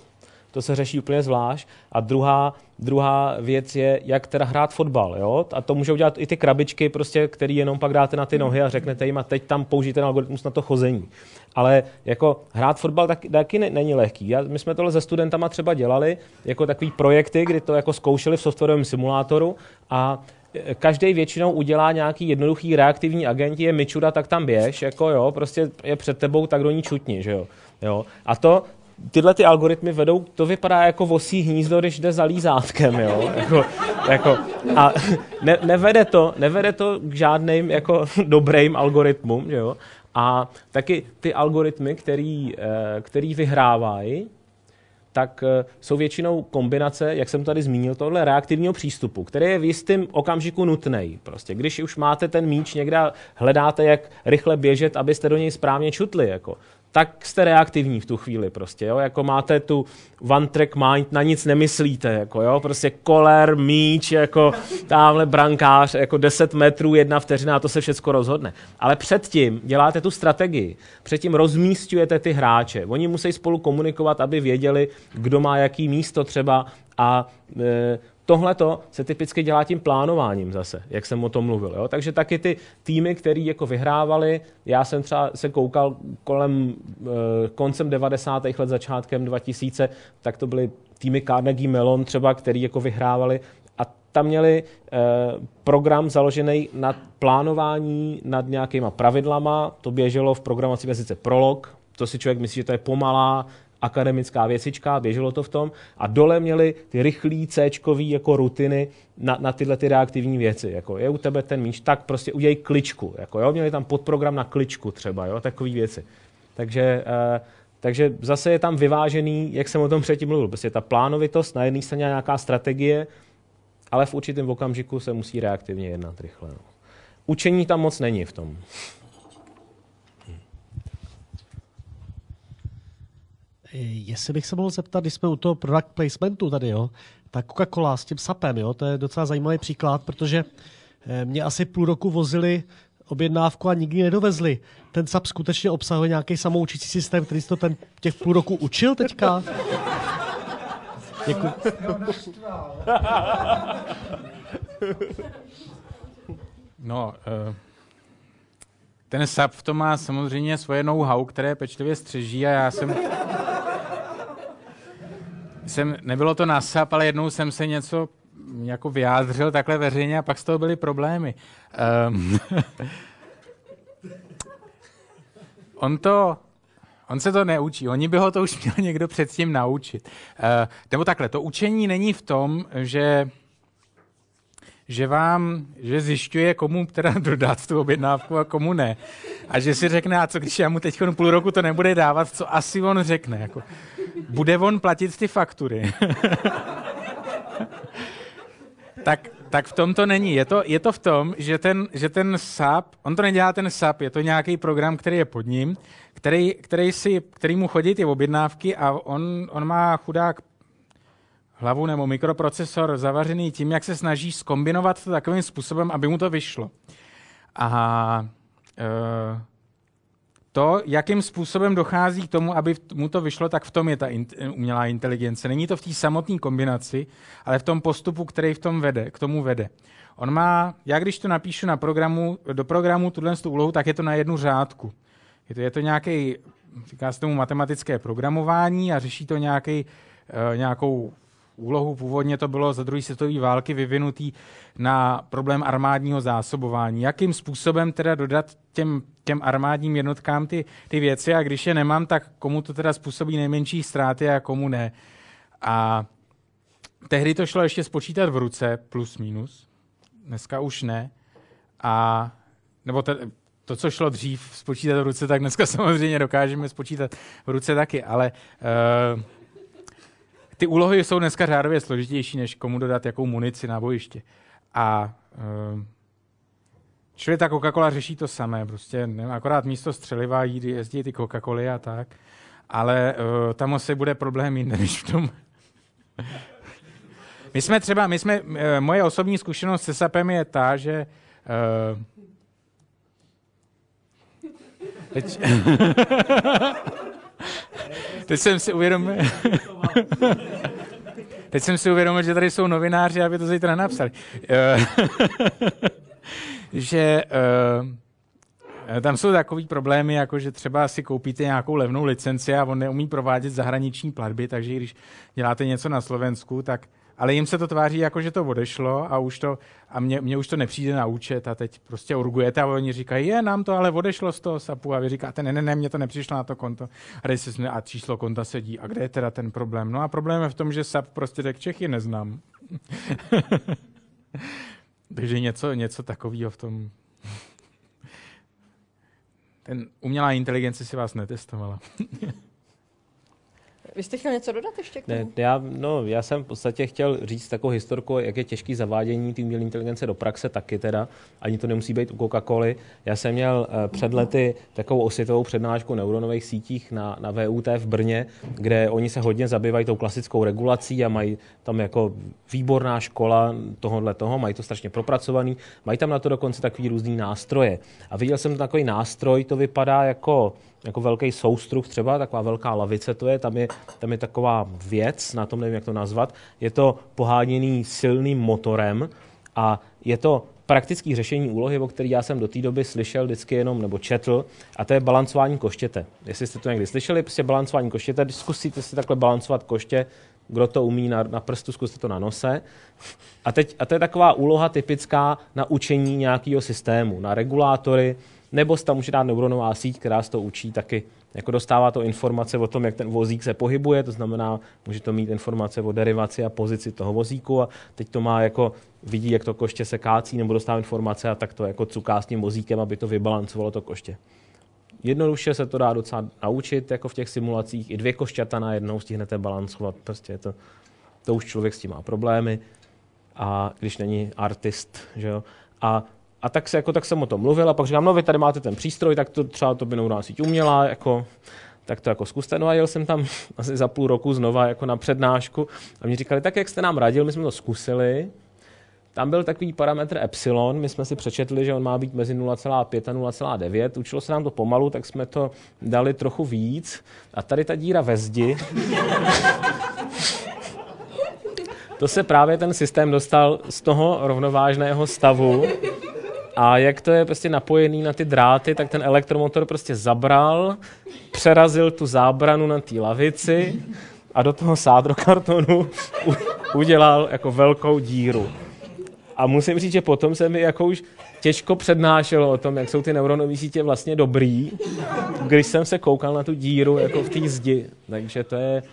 to se řeší úplně zvlášť. A druhá, druhá věc je, jak teda hrát fotbal. Jo? A to můžou dělat i ty krabičky, prostě, který jenom pak dáte na ty nohy a řeknete jim a teď tam použijte ten algoritmus na to chození. Ale jako hrát fotbal taky, taky není lehký. Já, my jsme tohle se studentama třeba dělali jako takový projekty, kdy to jako zkoušeli v softwarovém simulátoru a každý většinou udělá nějaký jednoduchý reaktivní agent, je Mičura, tak tam běž, jako jo, prostě je před tebou, tak do ní čutni, že jo. jo. A to, tyhle ty algoritmy vedou, to vypadá jako vosí hnízdo, když jde za lízátkem, jo. Jako, jako, a ne, nevede, to, nevede to k žádným jako dobrým algoritmům, jo. A taky ty algoritmy, který, eh, který vyhrávají, tak eh, jsou většinou kombinace, jak jsem tady zmínil, tohle reaktivního přístupu, který je v jistém okamžiku nutný. Prostě, když už máte ten míč někde hledáte, jak rychle běžet, abyste do něj správně čutli, jako, tak jste reaktivní v tu chvíli prostě, jo? jako máte tu one track mind, na nic nemyslíte, jako jo, prostě koler, míč, jako tamhle brankář, jako 10 metrů, jedna vteřina a to se všechno rozhodne. Ale předtím děláte tu strategii, předtím rozmístujete ty hráče, oni musí spolu komunikovat, aby věděli, kdo má jaký místo třeba a e, Tohle se typicky dělá tím plánováním zase, jak jsem o tom mluvil. Jo? Takže taky ty týmy, které jako vyhrávali, já jsem třeba se koukal kolem e, koncem 90. let, začátkem 2000, tak to byly týmy Carnegie Mellon třeba, který jako vyhrávali a tam měli e, program založený na plánování nad nějakýma pravidlama, to běželo v programací jazyce Prolog, to si člověk myslí, že to je pomalá, akademická věcička, běželo to v tom, a dole měli ty rychlý c jako rutiny na, na tyhle ty reaktivní věci. Jako je u tebe ten míč, tak prostě udělej kličku. Jako, jo? Měli tam podprogram na kličku třeba, jo? takové věci. Takže, uh, takže zase je tam vyvážený, jak jsem o tom předtím mluvil, prostě ta plánovitost, na jedné straně nějaká strategie, ale v určitém okamžiku se musí reaktivně jednat rychle. No. Učení tam moc není v tom. Jestli bych se mohl zeptat, když jsme u toho product placementu tady, jo, tak Coca-Cola s tím sapem, jo, to je docela zajímavý příklad, protože eh, mě asi půl roku vozili objednávku a nikdy nedovezli. Ten SAP skutečně obsahuje nějaký samoučící systém, který to ten těch půl roku učil teďka? Děkuji. No, uh, ten SAP v tom má samozřejmě svoje know-how, které pečlivě střeží a já jsem jsem, nebylo to na SAP, ale jednou jsem se něco jako vyjádřil takhle veřejně a pak z toho byly problémy. Um, on to, on se to neučí, oni by ho to už měl někdo předtím naučit. Uh, nebo takhle, to učení není v tom, že že vám, že zjišťuje, komu teda dodat tu objednávku a komu ne. A že si řekne, a co když já mu teď půl roku to nebude dávat, co asi on řekne. Jako, bude on platit ty faktury. tak, tak v tom to není. Je to, je to v tom, že ten, že ten SAP, on to nedělá ten SAP, je to nějaký program, který je pod ním, který, který, si, který mu chodí ty objednávky a on, on má chudák hlavu nebo mikroprocesor zavařený tím, jak se snaží skombinovat to takovým způsobem, aby mu to vyšlo. A e, to, jakým způsobem dochází k tomu, aby mu to vyšlo, tak v tom je ta in, umělá inteligence. Není to v té samotné kombinaci, ale v tom postupu, který v tom vede, k tomu vede. On má, já když to napíšu na programu, do programu tuhle úlohu, tak je to na jednu řádku. Je to, je to nějaký, říká se tomu matematické programování a řeší to nějaký, uh, nějakou úlohu. Původně to bylo za druhé světové války vyvinutý na problém armádního zásobování. Jakým způsobem teda dodat těm, těm armádním jednotkám ty, ty věci a když je nemám, tak komu to teda způsobí nejmenší ztráty a komu ne. A tehdy to šlo ještě spočítat v ruce, plus minus. Dneska už ne. A nebo te, to, co šlo dřív spočítat v ruce, tak dneska samozřejmě dokážeme spočítat v ruce taky, ale uh, ty úlohy jsou dneska řádově složitější, než komu dodat jakou munici na bojiště. A uh, čili ta Coca-Cola řeší to samé, prostě akorát místo střeliva jí jezdí ty Coca-Coly a tak, ale uh, tam asi bude problém jinde než v tom. my jsme třeba, my jsme, uh, moje osobní zkušenost se SAPem je ta, že uh, teď, teď jsem si uvědomil, teď jsem si uvědomil, že tady jsou novináři, aby to zítra napsali. že uh, tam jsou takový problémy, jako že třeba si koupíte nějakou levnou licenci a on neumí provádět zahraniční platby, takže když děláte něco na Slovensku, tak ale jim se to tváří jako, že to odešlo a už to, a mně, mně už to nepřijde na účet a teď prostě urgujete a oni říkají, je, nám to ale odešlo z toho SAPu a vy říkáte, ne, ne, ne, mně to nepřišlo na to konto a, se, a číslo konta sedí. A kde je teda ten problém? No a problém je v tom, že SAP prostě tak Čechy neznám. Takže něco, něco takového v tom. Ten umělá inteligence si vás netestovala. Vy jste chtěl něco dodat ještě k tomu? Ne, já, no, já jsem v podstatě chtěl říct takovou historku, jak je těžký zavádění té umělé inteligence do praxe taky teda. Ani to nemusí být u Coca-Coly. Já jsem měl uh, před lety takovou osvětovou přednášku neuronových sítích na, na VUT v Brně, kde oni se hodně zabývají tou klasickou regulací a mají tam jako výborná škola tohohle toho, mají to strašně propracovaný, mají tam na to dokonce takový různý nástroje. A viděl jsem takový nástroj, to vypadá jako jako velký soustruh třeba, taková velká lavice to je, tam je, tam je taková věc, na tom nevím, jak to nazvat, je to poháněný silným motorem a je to praktické řešení úlohy, o který já jsem do té doby slyšel vždycky jenom nebo četl, a to je balancování koštěte. Jestli jste to někdy slyšeli, prostě balancování koštěte, zkusíte si takhle balancovat koště, kdo to umí na, na prstu, zkuste to na nose. A, teď, a to je taková úloha typická na učení nějakého systému, na regulátory, nebo se tam může dát neuronová síť, která se to učí taky. Jako dostává to informace o tom, jak ten vozík se pohybuje, to znamená, může to mít informace o derivaci a pozici toho vozíku a teď to má jako, vidí, jak to koště se kácí, nebo dostává informace a tak to jako cuká s tím vozíkem, aby to vybalancovalo to koště. Jednoduše se to dá docela naučit, jako v těch simulacích. I dvě košťata na jednou stihnete balancovat. Prostě to, to už člověk s tím má problémy. A když není artist, že jo. A a tak, se, jako, tak jsem o tom mluvil a pak říkám, no vy tady máte ten přístroj, tak to třeba to by neuroná síť uměla, jako, tak to jako zkuste. No a jel jsem tam asi za půl roku znova jako na přednášku a mě říkali, tak jak jste nám radil, my jsme to zkusili, tam byl takový parametr epsilon, my jsme si přečetli, že on má být mezi 0,5 a 0,9. Učilo se nám to pomalu, tak jsme to dali trochu víc. A tady ta díra ve zdi, to se právě ten systém dostal z toho rovnovážného stavu, a jak to je prostě napojený na ty dráty, tak ten elektromotor prostě zabral, přerazil tu zábranu na té lavici a do toho sádrokartonu udělal jako velkou díru. A musím říct, že potom se mi jako už těžko přednášelo o tom, jak jsou ty neuronové sítě vlastně dobrý, když jsem se koukal na tu díru jako v té zdi. Takže to je...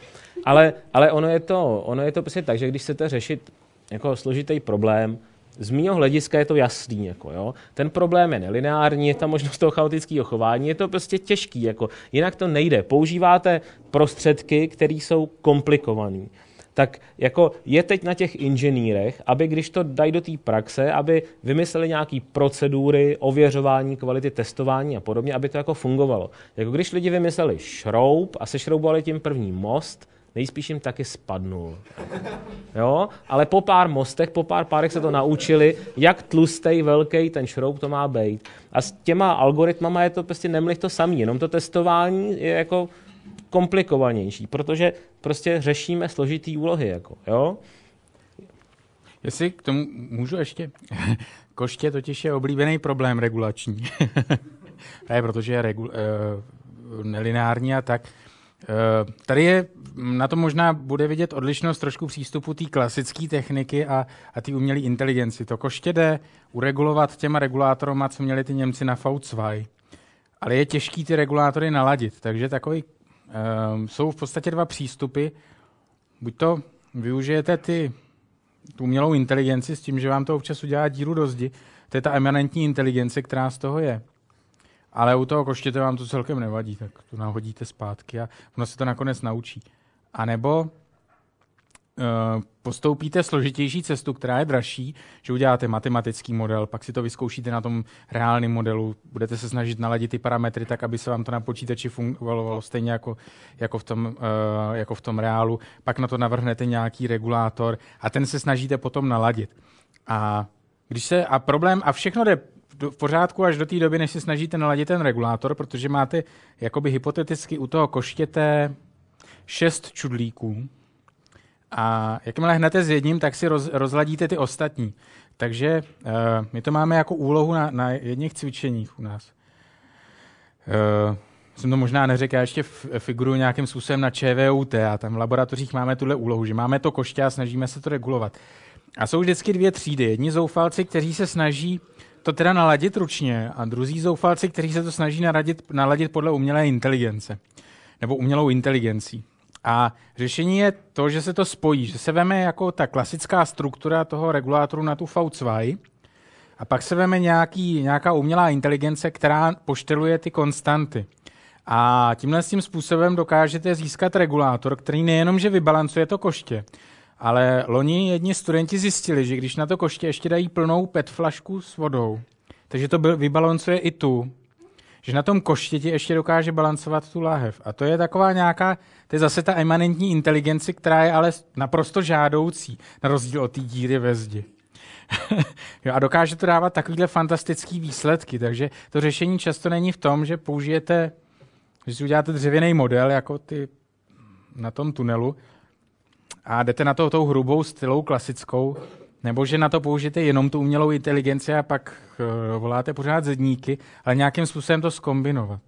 Ale, ale ono, je to, ono je to prostě tak, že když chcete řešit jako složitý problém, z mého hlediska je to jasný. Jako, jo. Ten problém je nelineární, je tam možnost toho chaotického chování, je to prostě těžký. Jako, jinak to nejde. Používáte prostředky, které jsou komplikované tak jako je teď na těch inženýrech, aby když to dají do té praxe, aby vymysleli nějaké procedury, ověřování kvality, testování a podobně, aby to jako fungovalo. Jako když lidi vymysleli šroub a sešroubovali tím první most, nejspíš jim taky spadnul. Jo? Ale po pár mostech, po pár párech se to naučili, jak tlustý, velký ten šroub to má být. A s těma algoritmama je to prostě nemlich to samý, jenom to testování je jako komplikovanější, protože prostě řešíme složitý úlohy. Jako, jo? Jestli k tomu můžu ještě. Koště totiž je oblíbený problém regulační. je protože je regu, uh, nelineární a tak. Uh, tady je, na to možná bude vidět odlišnost trošku přístupu té klasické techniky a, a té umělé inteligenci. To koště jde uregulovat těma regulátorama, co měli ty Němci na V2. Ale je těžký ty regulátory naladit, takže takový um, jsou v podstatě dva přístupy. Buď to využijete ty, tu umělou inteligenci s tím, že vám to občas udělá díru do zdi, to je ta eminentní inteligence, která z toho je. Ale u toho koštěte vám to celkem nevadí, tak to nahodíte zpátky a ono se to nakonec naučí. A nebo postoupíte složitější cestu, která je dražší, že uděláte matematický model, pak si to vyzkoušíte na tom reálném modelu, budete se snažit naladit ty parametry tak, aby se vám to na počítači fungovalo stejně jako, jako, v tom, uh, jako v tom reálu, pak na to navrhnete nějaký regulátor a ten se snažíte potom naladit. A když se, a problém, a všechno jde v pořádku až do té doby, než si snažíte naladit ten regulátor, protože máte jakoby hypoteticky u toho koštěte šest čudlíků a jakmile hnete s jedním, tak si roz, rozladíte ty ostatní. Takže uh, my to máme jako úlohu na, na jedných cvičeních u nás. Uh, jsem to možná neřekl, já ještě figuruji nějakým způsobem na ČVUT a tam v laboratořích máme tuhle úlohu, že máme to koště a snažíme se to regulovat. A jsou vždycky dvě třídy. Jedni zoufalci, kteří se snaží to teda naladit ručně a druzí zoufalci, kteří se to snaží naladit, naladit podle umělé inteligence nebo umělou inteligencí. A řešení je to, že se to spojí, že se veme jako ta klasická struktura toho regulátoru na tu V2 a pak se veme nějaký, nějaká umělá inteligence, která pošteluje ty konstanty. A tímhle s tím způsobem dokážete získat regulátor, který nejenom, že vybalancuje to koště, ale loni jedni studenti zjistili, že když na to koště ještě dají plnou PET flašku s vodou, takže to vybalancuje i tu, že na tom koštěti ještě dokáže balancovat tu láhev. A to je taková nějaká, to je zase ta emanentní inteligenci, která je ale naprosto žádoucí, na rozdíl od té díry ve zdi. jo, a dokáže to dávat takovýhle fantastický výsledky, takže to řešení často není v tom, že použijete, že si uděláte dřevěný model, jako ty na tom tunelu, a jdete na to tou hrubou stylou klasickou, nebo že na to použijete jenom tu umělou inteligenci a pak uh, voláte pořád zedníky, ale nějakým způsobem to skombinovat.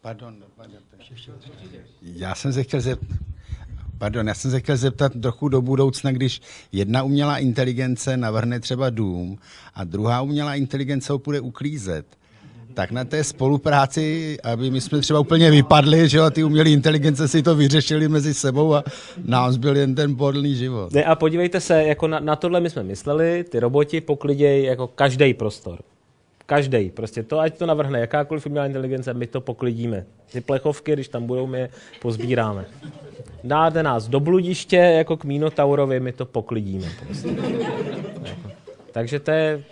Pardon, pardon. Já jsem se chtěl zeptat, Pardon, já jsem se chtěl zeptat trochu do budoucna, když jedna umělá inteligence navrhne třeba dům a druhá umělá inteligence ho půjde uklízet tak na té spolupráci, aby my jsme třeba úplně vypadli, že jo, ty umělé inteligence si to vyřešili mezi sebou a nám zbyl jen ten podlný život. Ne, a podívejte se, jako na, na tohle my jsme mysleli, ty roboti poklidějí jako každý prostor. Každý. Prostě to, ať to navrhne jakákoliv umělá inteligence, my to poklidíme. Ty plechovky, když tam budou, my je pozbíráme. Dáte nás do bludiště, jako k Minotaurovi, my to poklidíme. Prostě. Jako. Takže to je...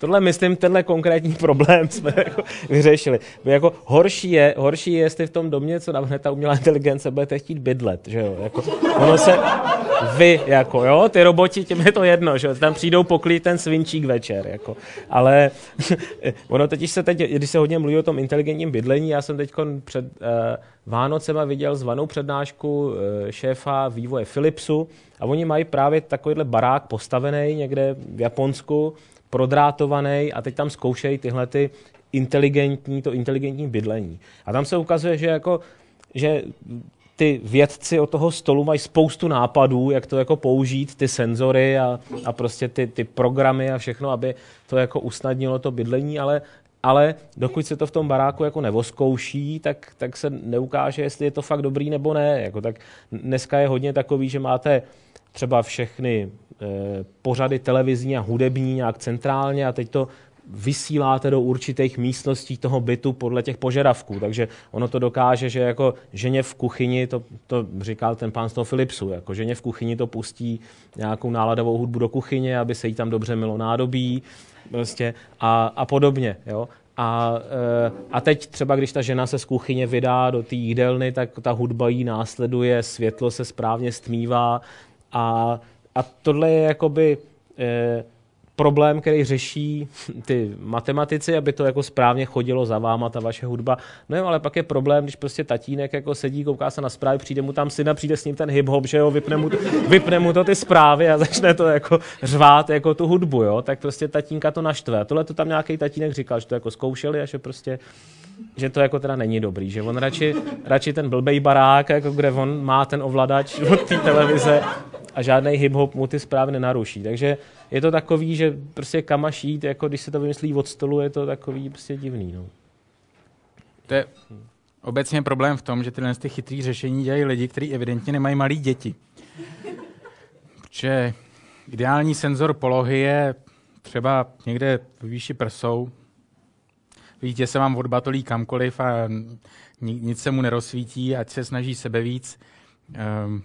Tohle, myslím, tenhle konkrétní problém jsme jako vyřešili. Jako horší, je, horší je, jestli v tom domě, co navrhne ta umělá inteligence, budete chtít bydlet, že jo? Jako, ono se, vy, jako, jo, ty roboti, těm je to jedno, že? Tam přijdou poklít ten svinčík večer, jako. Ale ono totiž se teď, když se hodně mluví o tom inteligentním bydlení, já jsem teď před uh, Vánocema viděl zvanou přednášku uh, šéfa vývoje Philipsu a oni mají právě takovýhle barák postavený někde v Japonsku, prodrátovaný a teď tam zkoušejí tyhle ty inteligentní, to inteligentní bydlení. A tam se ukazuje, že jako že ty vědci od toho stolu mají spoustu nápadů, jak to jako použít, ty senzory a, a prostě ty, ty programy a všechno, aby to jako usnadnilo to bydlení, ale, ale dokud se to v tom baráku jako nevoskouší, tak, tak se neukáže, jestli je to fakt dobrý nebo ne. Jako tak dneska je hodně takový, že máte třeba všechny Eh, pořady televizní a hudební nějak centrálně a teď to vysíláte do určitých místností toho bytu podle těch požadavků. Takže ono to dokáže, že jako ženě v kuchyni, to, to říkal ten pán z toho Philipsu, jako ženě v kuchyni to pustí nějakou náladovou hudbu do kuchyně, aby se jí tam dobře milo nádobí prostě a, a podobně. Jo? A, eh, a teď třeba, když ta žena se z kuchyně vydá do té jídelny, tak ta hudba jí následuje, světlo se správně stmívá a a tohle je jakoby eh, problém, který řeší ty matematici, aby to jako správně chodilo za váma, ta vaše hudba. No jo, ale pak je problém, když prostě tatínek jako sedí, kouká se na zprávy, přijde mu tam syna, přijde s ním ten hip-hop, že jo, vypne mu, vypne mu to ty zprávy a začne to jako řvát jako tu hudbu, jo, tak prostě tatínka to naštve. Tohle to tam nějaký tatínek říkal, že to jako zkoušeli a že prostě že to jako teda není dobrý, že on radši, radši ten blbej barák, jako kde on má ten ovladač od té televize a žádný hip-hop mu ty zprávy nenaruší. Takže je to takový, že prostě kam jít, jako když se to vymyslí od stolu, je to takový prostě divný. No. To je obecně problém v tom, že tyhle ty chytrý řešení dělají lidi, kteří evidentně nemají malé děti. Protože ideální senzor polohy je třeba někde v výši prsou, Vítě se vám odbatolí kamkoliv a nic se mu nerozsvítí, ať se snaží sebe víc. Ehm,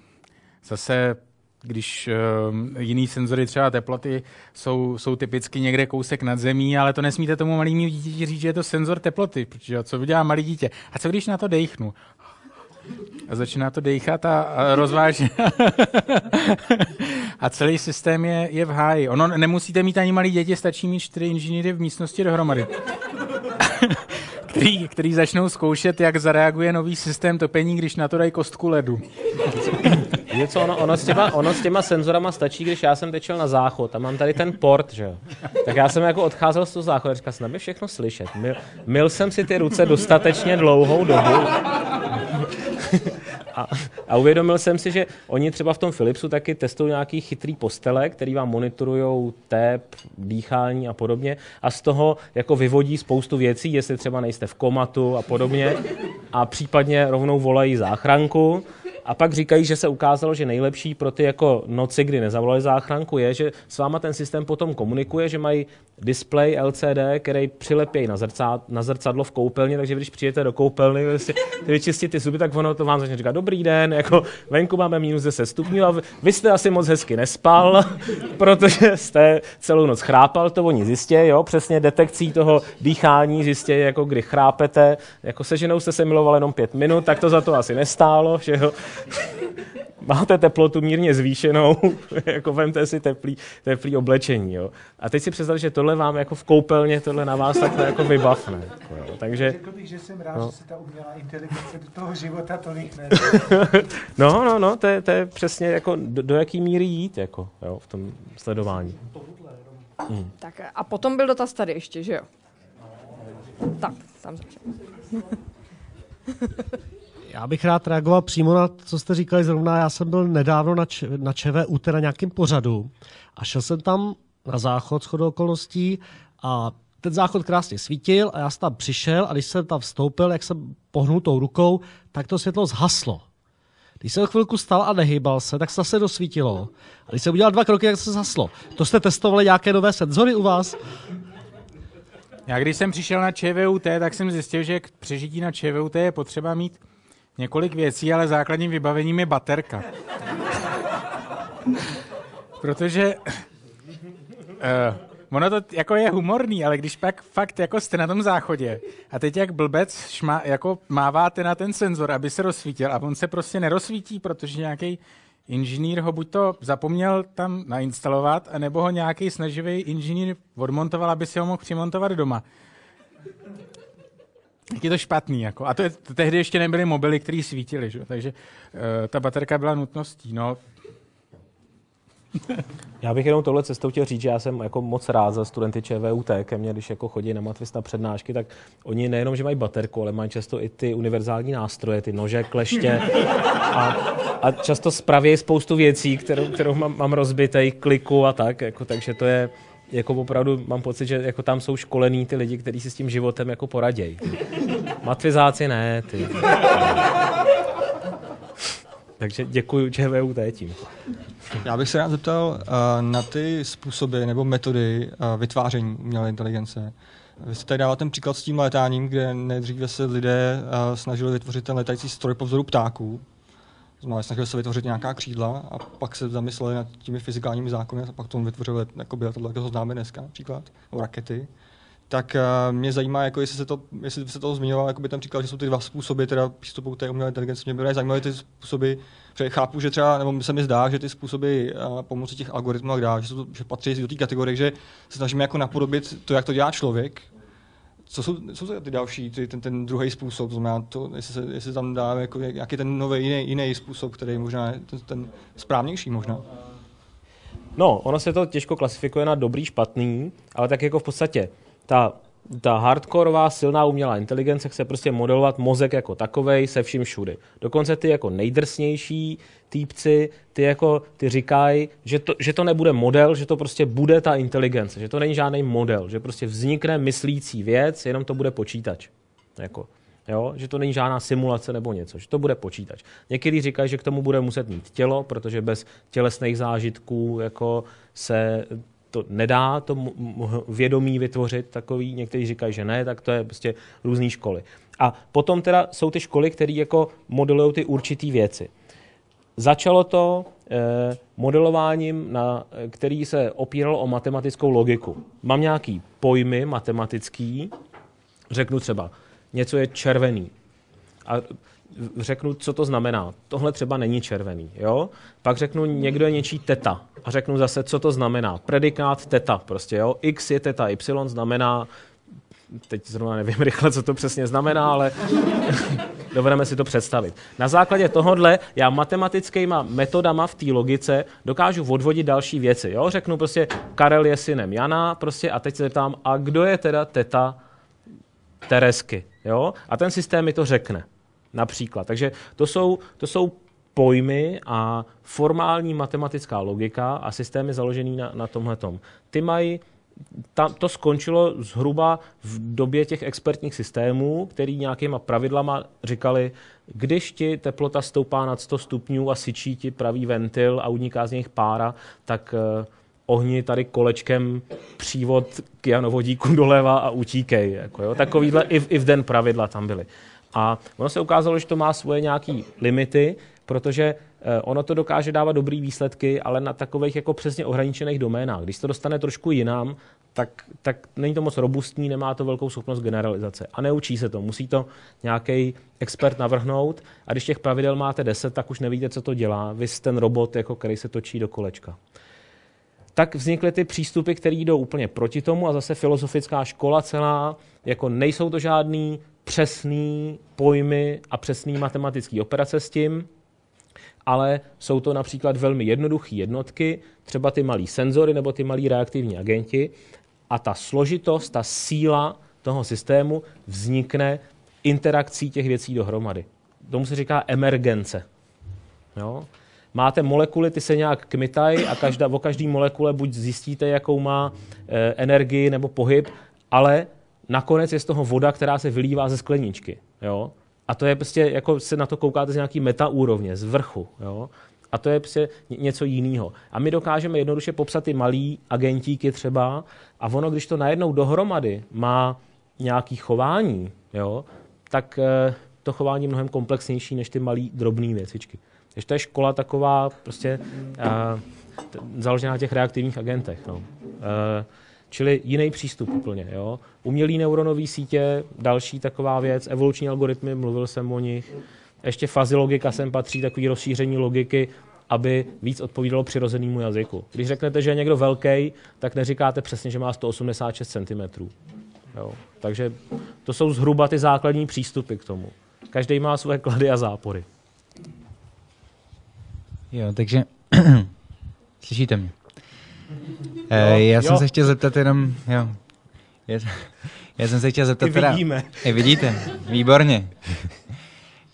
zase když uh, jiný senzory, třeba teploty, jsou, jsou typicky někde kousek nad zemí, ale to nesmíte tomu malému dítěti říct, že je to senzor teploty, protože co udělá malý dítě? A co když na to dejchnu? A začíná to dechat a, rozváží. a celý systém je, je v háji. Ono nemusíte mít ani malý děti, stačí mít čtyři inženýry v místnosti dohromady. který, který začnou zkoušet, jak zareaguje nový systém topení, když na to dají kostku ledu. Něco, ono, ono, s těma, ono s těma senzorama stačí, když já jsem tečel na záchod a mám tady ten port, že jo. Tak já jsem jako odcházel z toho záchodu a říkal jsem, všechno slyšet. Mil, mil jsem si ty ruce dostatečně dlouhou dobu. A, a uvědomil jsem si, že oni třeba v tom Philipsu taky testují nějaký chytrý postele, který vám monitorují tep, dýchání a podobně. A z toho jako vyvodí spoustu věcí, jestli třeba nejste v komatu a podobně. A případně rovnou volají záchranku a pak říkají, že se ukázalo, že nejlepší pro ty jako noci, kdy nezavolali záchranku, je, že s váma ten systém potom komunikuje, že mají display LCD, který přilepějí na, zrcad, na zrcadlo v koupelně, takže když přijete do koupelny, si vyčistit ty zuby, tak ono to vám začne říkat dobrý den, jako venku máme minus 10 stupňů a vy jste asi moc hezky nespal, protože jste celou noc chrápal, to oni zjistí, jo, přesně detekcí toho dýchání zjistí, jako kdy chrápete, jako se ženou jste se milovali jenom pět minut, tak to za to asi nestálo, že jo. máte teplotu mírně zvýšenou, jako vemte si teplý, teplý oblečení. Jo. A teď si představte, že tohle vám jako v koupelně, tohle na vás takhle jako vybavne. Jako, jo. Takže, Řekl bych, že jsem rád, no. že se ta umělá inteligence do toho života tolik ne. no, no, no, to je, to je přesně jako do, do jaký míry jít jako, jo, v tom sledování. Hmm. Tak a potom byl dotaz tady ještě, že jo? Tak, tam začneme. Já bych rád reagoval přímo na co jste říkali zrovna. Já jsem byl nedávno na, č- na ČVUT na nějakém pořadu a šel jsem tam na záchod shodou okolností a ten záchod krásně svítil a já jsem tam přišel a když jsem tam vstoupil, jak jsem pohnul tou rukou, tak to světlo zhaslo. Když jsem chvilku stal a nehýbal se, tak se zase dosvítilo. A když jsem udělal dva kroky, tak se zhaslo. To jste testovali nějaké nové senzory u vás? Já když jsem přišel na ČVUT, tak jsem zjistil, že k přežití na ČVUT je potřeba mít několik věcí, ale základním vybavením je baterka. Protože uh, ono to jako je humorný, ale když pak fakt jako jste na tom záchodě a teď jak blbec šma, jako máváte na ten senzor, aby se rozsvítil a on se prostě nerozsvítí, protože nějaký inženýr ho buď to zapomněl tam nainstalovat, anebo ho nějaký snaživý inženýr odmontoval, aby si ho mohl přimontovat doma je to špatný. Jako. A to je, tehdy ještě nebyly mobily, které svítily, že? takže uh, ta baterka byla nutností. No. Já bych jenom tohle cestou chtěl říct, že já jsem jako moc rád za studenty ČVUT, ke mně, když jako chodí na matvis na přednášky, tak oni nejenom, že mají baterku, ale mají často i ty univerzální nástroje, ty nože, kleště a, a často spravějí spoustu věcí, kterou, kterou mám, mám rozbitej, kliku a tak, jako, takže to je, jako opravdu mám pocit, že jako tam jsou školení ty lidi, kteří si s tím životem jako poradějí. Matvizáci ne, ty. Takže děkuji ČVUT tím. Já bych se rád zeptal uh, na ty způsoby nebo metody uh, vytváření umělé inteligence. Vy jste tady dával ten příklad s tím letáním, kde nejdříve se lidé uh, snažili vytvořit ten letající stroj po vzoru ptáků, znamená, snažili se vytvořit nějaká křídla a pak se zamysleli nad těmi fyzikálními zákony a pak tomu vytvořili jako tohle, to známe dneska například, o rakety. Tak uh, mě zajímá, jako jestli se to, jestli se to zmiňoval, jako by tam říkal, že jsou ty dva způsoby teda přístupu k té umělé inteligenci. Mě by zajímaly ty způsoby, že chápu, že třeba, nebo se mi zdá, že ty způsoby uh, pomocí těch algoritmů a dále, že, jsou, že patří do té kategorie, že se snažíme jako napodobit to, jak to dělá člověk, co jsou, co jsou ty další, ty, ten, ten druhý způsob, to znamená to, jestli, se, jestli tam dáme jako jaký ten nový jiný, jiný způsob, který možná ten, ten správnější možná. No, ono se to těžko klasifikuje na dobrý, špatný, ale tak jako v podstatě ta ta hardkorová silná umělá inteligence chce prostě modelovat mozek jako takovej se vším všudy. Dokonce ty jako nejdrsnější týpci, ty jako ty říkají, že to, že to nebude model, že to prostě bude ta inteligence, že to není žádný model, že prostě vznikne myslící věc, jenom to bude počítač. Jako, jo? Že to není žádná simulace nebo něco, že to bude počítač. Někteří říkají, že k tomu bude muset mít tělo, protože bez tělesných zážitků jako se to nedá to vědomí vytvořit takový, někteří říkají, že ne, tak to je prostě různé školy. A potom teda jsou ty školy, které jako modelují ty určité věci. Začalo to eh, modelováním, na, který se opíral o matematickou logiku. Mám nějaký pojmy matematický, řeknu třeba, něco je červený. A řeknu, co to znamená. Tohle třeba není červený. Jo? Pak řeknu, někdo je něčí teta. A řeknu zase, co to znamená. Predikát teta. Prostě, jo? X je teta, Y znamená teď zrovna nevím rychle, co to přesně znamená, ale dovedeme si to představit. Na základě tohohle já matematickýma metodama v té logice dokážu odvodit další věci. Jo? Řeknu prostě, Karel je synem Jana prostě a teď se zeptám, a kdo je teda teta Teresky? Jo? A ten systém mi to řekne. Například. Takže to jsou, to jsou pojmy a formální matematická logika a systémy založený na, na tomhle. Ty mají tam to skončilo zhruba v době těch expertních systémů, který nějakýma pravidlama říkali, když ti teplota stoupá nad 100 stupňů a syčí ti pravý ventil a uniká z nich pára, tak uh, ohni tady kolečkem přívod k janovodíku doleva a utíkej. Jako jo. Takovýhle i, i v den pravidla tam byly. A ono se ukázalo, že to má svoje nějaké limity, protože eh, ono to dokáže dávat dobrý výsledky, ale na takových jako přesně ohraničených doménách. Když to dostane trošku jinam, tak, tak není to moc robustní, nemá to velkou schopnost generalizace. A neučí se to. Musí to nějaký expert navrhnout a když těch pravidel máte 10, tak už nevíte, co to dělá. Vy ten robot, jako který se točí do kolečka. Tak vznikly ty přístupy, které jdou úplně proti tomu a zase filozofická škola celá, jako nejsou to žádný přesný pojmy a přesný matematický operace s tím, ale jsou to například velmi jednoduché jednotky, třeba ty malý senzory nebo ty malí reaktivní agenti a ta složitost, ta síla toho systému vznikne interakcí těch věcí dohromady. Tomu se říká emergence. Jo? Máte molekuly, ty se nějak kmitají a každá, o každé molekule buď zjistíte, jakou má e, energii nebo pohyb, ale nakonec je z toho voda, která se vylívá ze skleničky. Jo? A to je prostě, jako se na to koukáte z nějaký meta úrovně, z vrchu. Jo? A to je prostě něco jiného. A my dokážeme jednoduše popsat ty malý agentíky třeba a ono, když to najednou dohromady má nějaký chování, jo, tak eh, to chování je mnohem komplexnější než ty malý drobné věcičky. Takže to je škola taková prostě uh, založená na těch reaktivních agentech. No. Uh, čili jiný přístup úplně. Jo. Umělý neuronové sítě, další taková věc, evoluční algoritmy, mluvil jsem o nich. Ještě fazilogika sem patří, takový rozšíření logiky, aby víc odpovídalo přirozenému jazyku. Když řeknete, že je někdo velký, tak neříkáte přesně, že má 186 cm. Jo. Takže to jsou zhruba ty základní přístupy k tomu. Každý má své klady a zápory. Jo, takže slyšíte mě? Jo, já jsem jo. se chtěl zeptat jenom, jo, já, já jsem se chtěl zeptat vidíme. teda... Je, vidíte, výborně.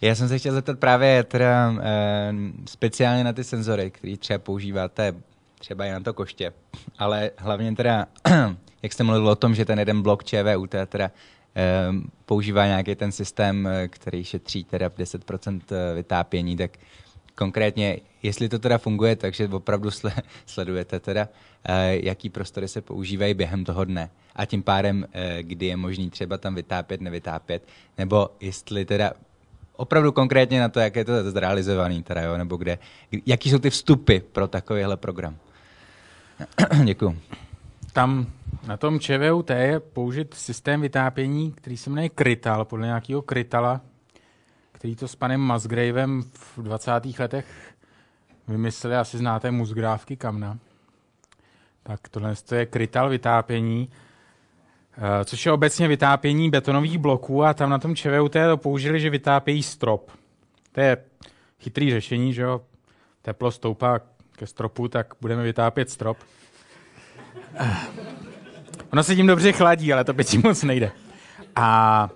Já jsem se chtěl zeptat právě teda e, speciálně na ty senzory, které třeba používáte třeba i na to koště, ale hlavně teda, jak jste mluvil o tom, že ten jeden blok ČVUT teda e, používá nějaký ten systém, který šetří teda 10% vytápění, tak konkrétně, jestli to teda funguje, takže opravdu sledujete teda, jaký prostory se používají během toho dne a tím pádem, kdy je možný třeba tam vytápět, nevytápět, nebo jestli teda opravdu konkrétně na to, jak je to zrealizovaný, teda, jo, nebo kde, jaký jsou ty vstupy pro takovýhle program. Děkuju. Tam na tom ČVUT je použit systém vytápění, který se jmenuje Krytal, podle nějakého Krytala, který to s panem Musgravem v 20. letech vymysleli, asi znáte muzgrávky kamna. Tak tohle je Krytal vytápění. Eh, což je obecně vytápění betonových bloků a tam na tom ČVUT to použili, že vytápějí strop. To je chytrý řešení, že jo, teplo stoupá ke stropu, tak budeme vytápět strop. Eh, ono se tím dobře chladí, ale to tím moc nejde. A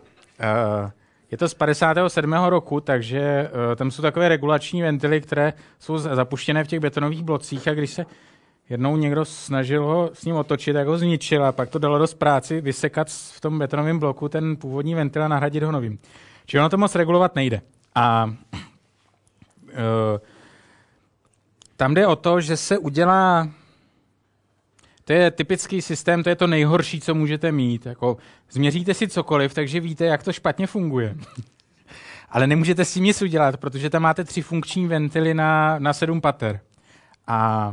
uh, je to z 57. roku, takže uh, tam jsou takové regulační ventily, které jsou zapuštěné v těch betonových blocích a když se jednou někdo snažil ho s ním otočit, tak ho zničil a pak to dalo dost práci vysekat v tom betonovém bloku ten původní ventil a nahradit ho novým. Čili ono to moc regulovat nejde. A uh, tam jde o to, že se udělá to je typický systém, to je to nejhorší, co můžete mít. Jako, změříte si cokoliv, takže víte, jak to špatně funguje. Ale nemůžete s tím nic udělat, protože tam máte tři funkční ventily na, na sedm pater. A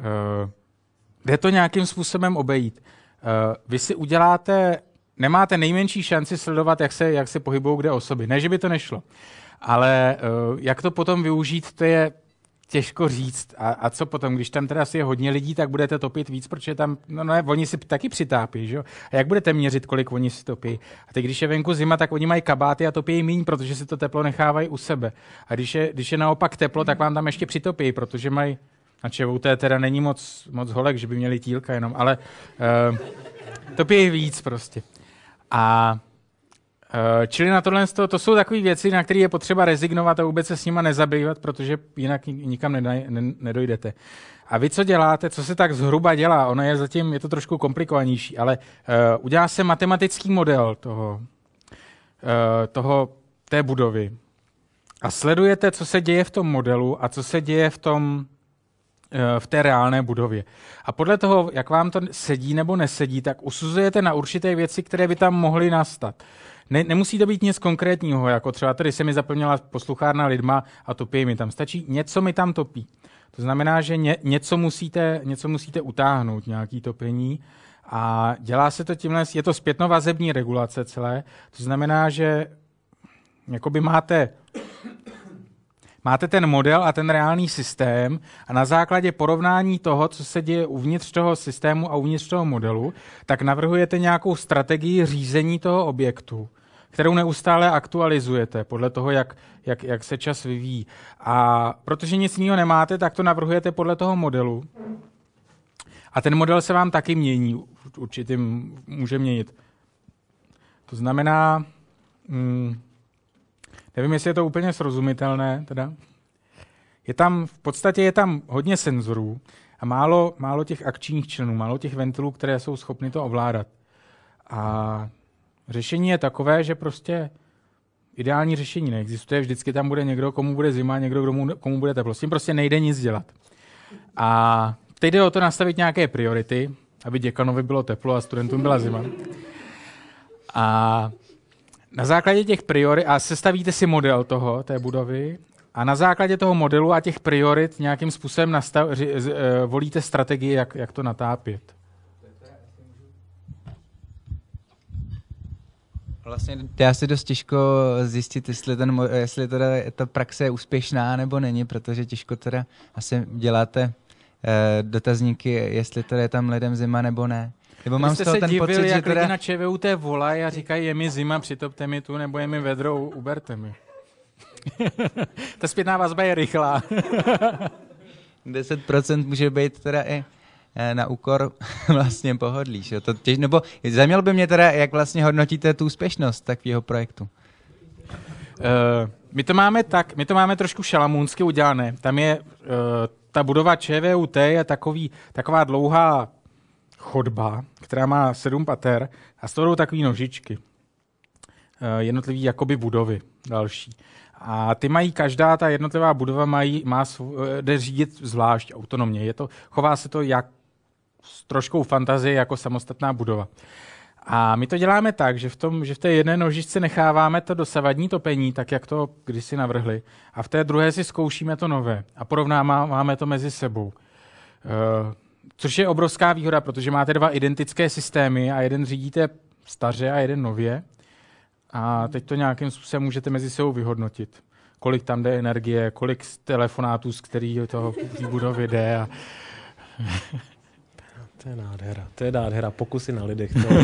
uh, jde to nějakým způsobem obejít. Uh, vy si uděláte, nemáte nejmenší šanci sledovat, jak se, jak se pohybují kde osoby. Ne, že by to nešlo. Ale uh, jak to potom využít, to je těžko říct. A, a co potom, když tam teda asi je hodně lidí, tak budete topit víc, protože tam, no, no oni si taky přitápí, že jo? A jak budete měřit, kolik oni si topí? A teď, když je venku zima, tak oni mají kabáty a topí míň, protože si to teplo nechávají u sebe. A když je, když je naopak teplo, tak vám tam ještě přitopí, protože mají na ČVUT teda není moc, moc holek, že by měli tílka jenom, ale uh, topí víc prostě. A čili na tohle to, jsou takové věci, na které je potřeba rezignovat a vůbec se s nima nezabývat, protože jinak nikam nedojdete. A vy co děláte, co se tak zhruba dělá, ono je zatím, je to trošku komplikovanější, ale uh, udělá se matematický model toho, uh, toho, té budovy a sledujete, co se děje v tom modelu a co se děje v tom, v té reálné budově. A podle toho, jak vám to sedí nebo nesedí, tak usuzujete na určité věci, které by tam mohly nastat. Ne, nemusí to být nic konkrétního, jako třeba tady se mi zaplnila posluchárna lidma a topí mi tam. Stačí něco mi tam topí. To znamená, že ně, něco, musíte, něco musíte utáhnout, nějaký topení. A dělá se to tímhle, je to zpětnovazební regulace celé. To znamená, že jakoby máte máte ten model a ten reálný systém a na základě porovnání toho, co se děje uvnitř toho systému a uvnitř toho modelu, tak navrhujete nějakou strategii řízení toho objektu kterou neustále aktualizujete podle toho, jak, jak, jak se čas vyvíjí. A protože nic jiného nemáte, tak to navrhujete podle toho modelu. A ten model se vám taky mění, určitým může měnit. To znamená, hmm, nevím, jestli je to úplně srozumitelné, teda. Je tam, v podstatě je tam hodně senzorů a málo, málo těch akčních členů, málo těch ventilů, které jsou schopny to ovládat. A Řešení je takové, že prostě ideální řešení neexistuje, vždycky tam bude někdo, komu bude zima, někdo, komu, komu bude teplo. S tím prostě nejde nic dělat. A teď jde o to nastavit nějaké priority, aby děkanovi bylo teplo a studentům byla zima. A na základě těch priorit, a sestavíte si model toho, té budovy, a na základě toho modelu a těch priorit nějakým způsobem nastav, ři, z, e, volíte strategii, jak, jak to natápět. Vlastně dá se dost těžko zjistit, jestli, ten, jestli teda ta praxe je úspěšná nebo není, protože těžko teda asi děláte eh, dotazníky, jestli teda je tam lidem zima nebo ne. Nebo mám jste se ten divil, pocit, jak že teda... lidi na ČVUT volají a říkají, je mi zima, přitopte mi tu, nebo je mi vedro, uberte mi. Ta zpětná vazba je rychlá. 10% může být teda i na úkor vlastně pohodlí. Že? To těž, nebo zajímalo by mě teda, jak vlastně hodnotíte tu úspěšnost takového projektu. Uh, my to máme tak, my to máme trošku šalamůnsky udělané. Tam je uh, ta budova ČVUT je takový, taková dlouhá chodba, která má sedm pater a z toho jdou takové nožičky. Uh, jednotlivý jakoby budovy další. A ty mají, každá ta jednotlivá budova mají, má, jde řídit zvlášť autonomně. Je to, chová se to jak s troškou fantazie jako samostatná budova. A my to děláme tak, že v, tom, že v té jedné nožičce necháváme to dosavadní topení, tak jak to kdysi navrhli, a v té druhé si zkoušíme to nové a porovnáváme to mezi sebou. Uh, což je obrovská výhoda, protože máte dva identické systémy a jeden řídíte staře a jeden nově. A teď to nějakým způsobem můžete mezi sebou vyhodnotit. Kolik tam jde energie, kolik telefonátů, z kterých toho budovy jde. A To je nádhera, to je nádhera, pokusy na lidech. To...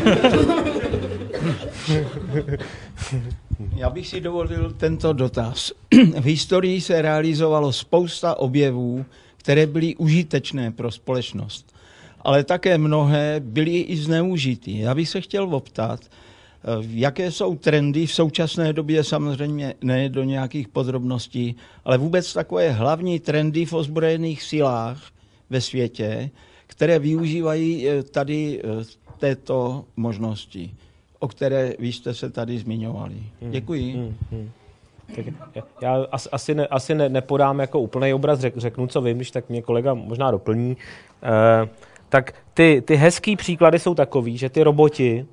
Já bych si dovolil tento dotaz. V historii se realizovalo spousta objevů, které byly užitečné pro společnost, ale také mnohé byly i zneužity. Já bych se chtěl optat, jaké jsou trendy v současné době, samozřejmě ne do nějakých podrobností, ale vůbec takové hlavní trendy v ozbrojených silách ve světě, které využívají eh, tady eh, této možnosti, o které vy jste se tady zmiňovali. Hmm, Děkuji. Hmm, hmm. Tak já asi, ne, asi ne, nepodám jako úplný obraz, řek, řeknu, co vím, když tak mě kolega možná doplní. E, tak ty, ty hezký příklady jsou takový, že ty roboti,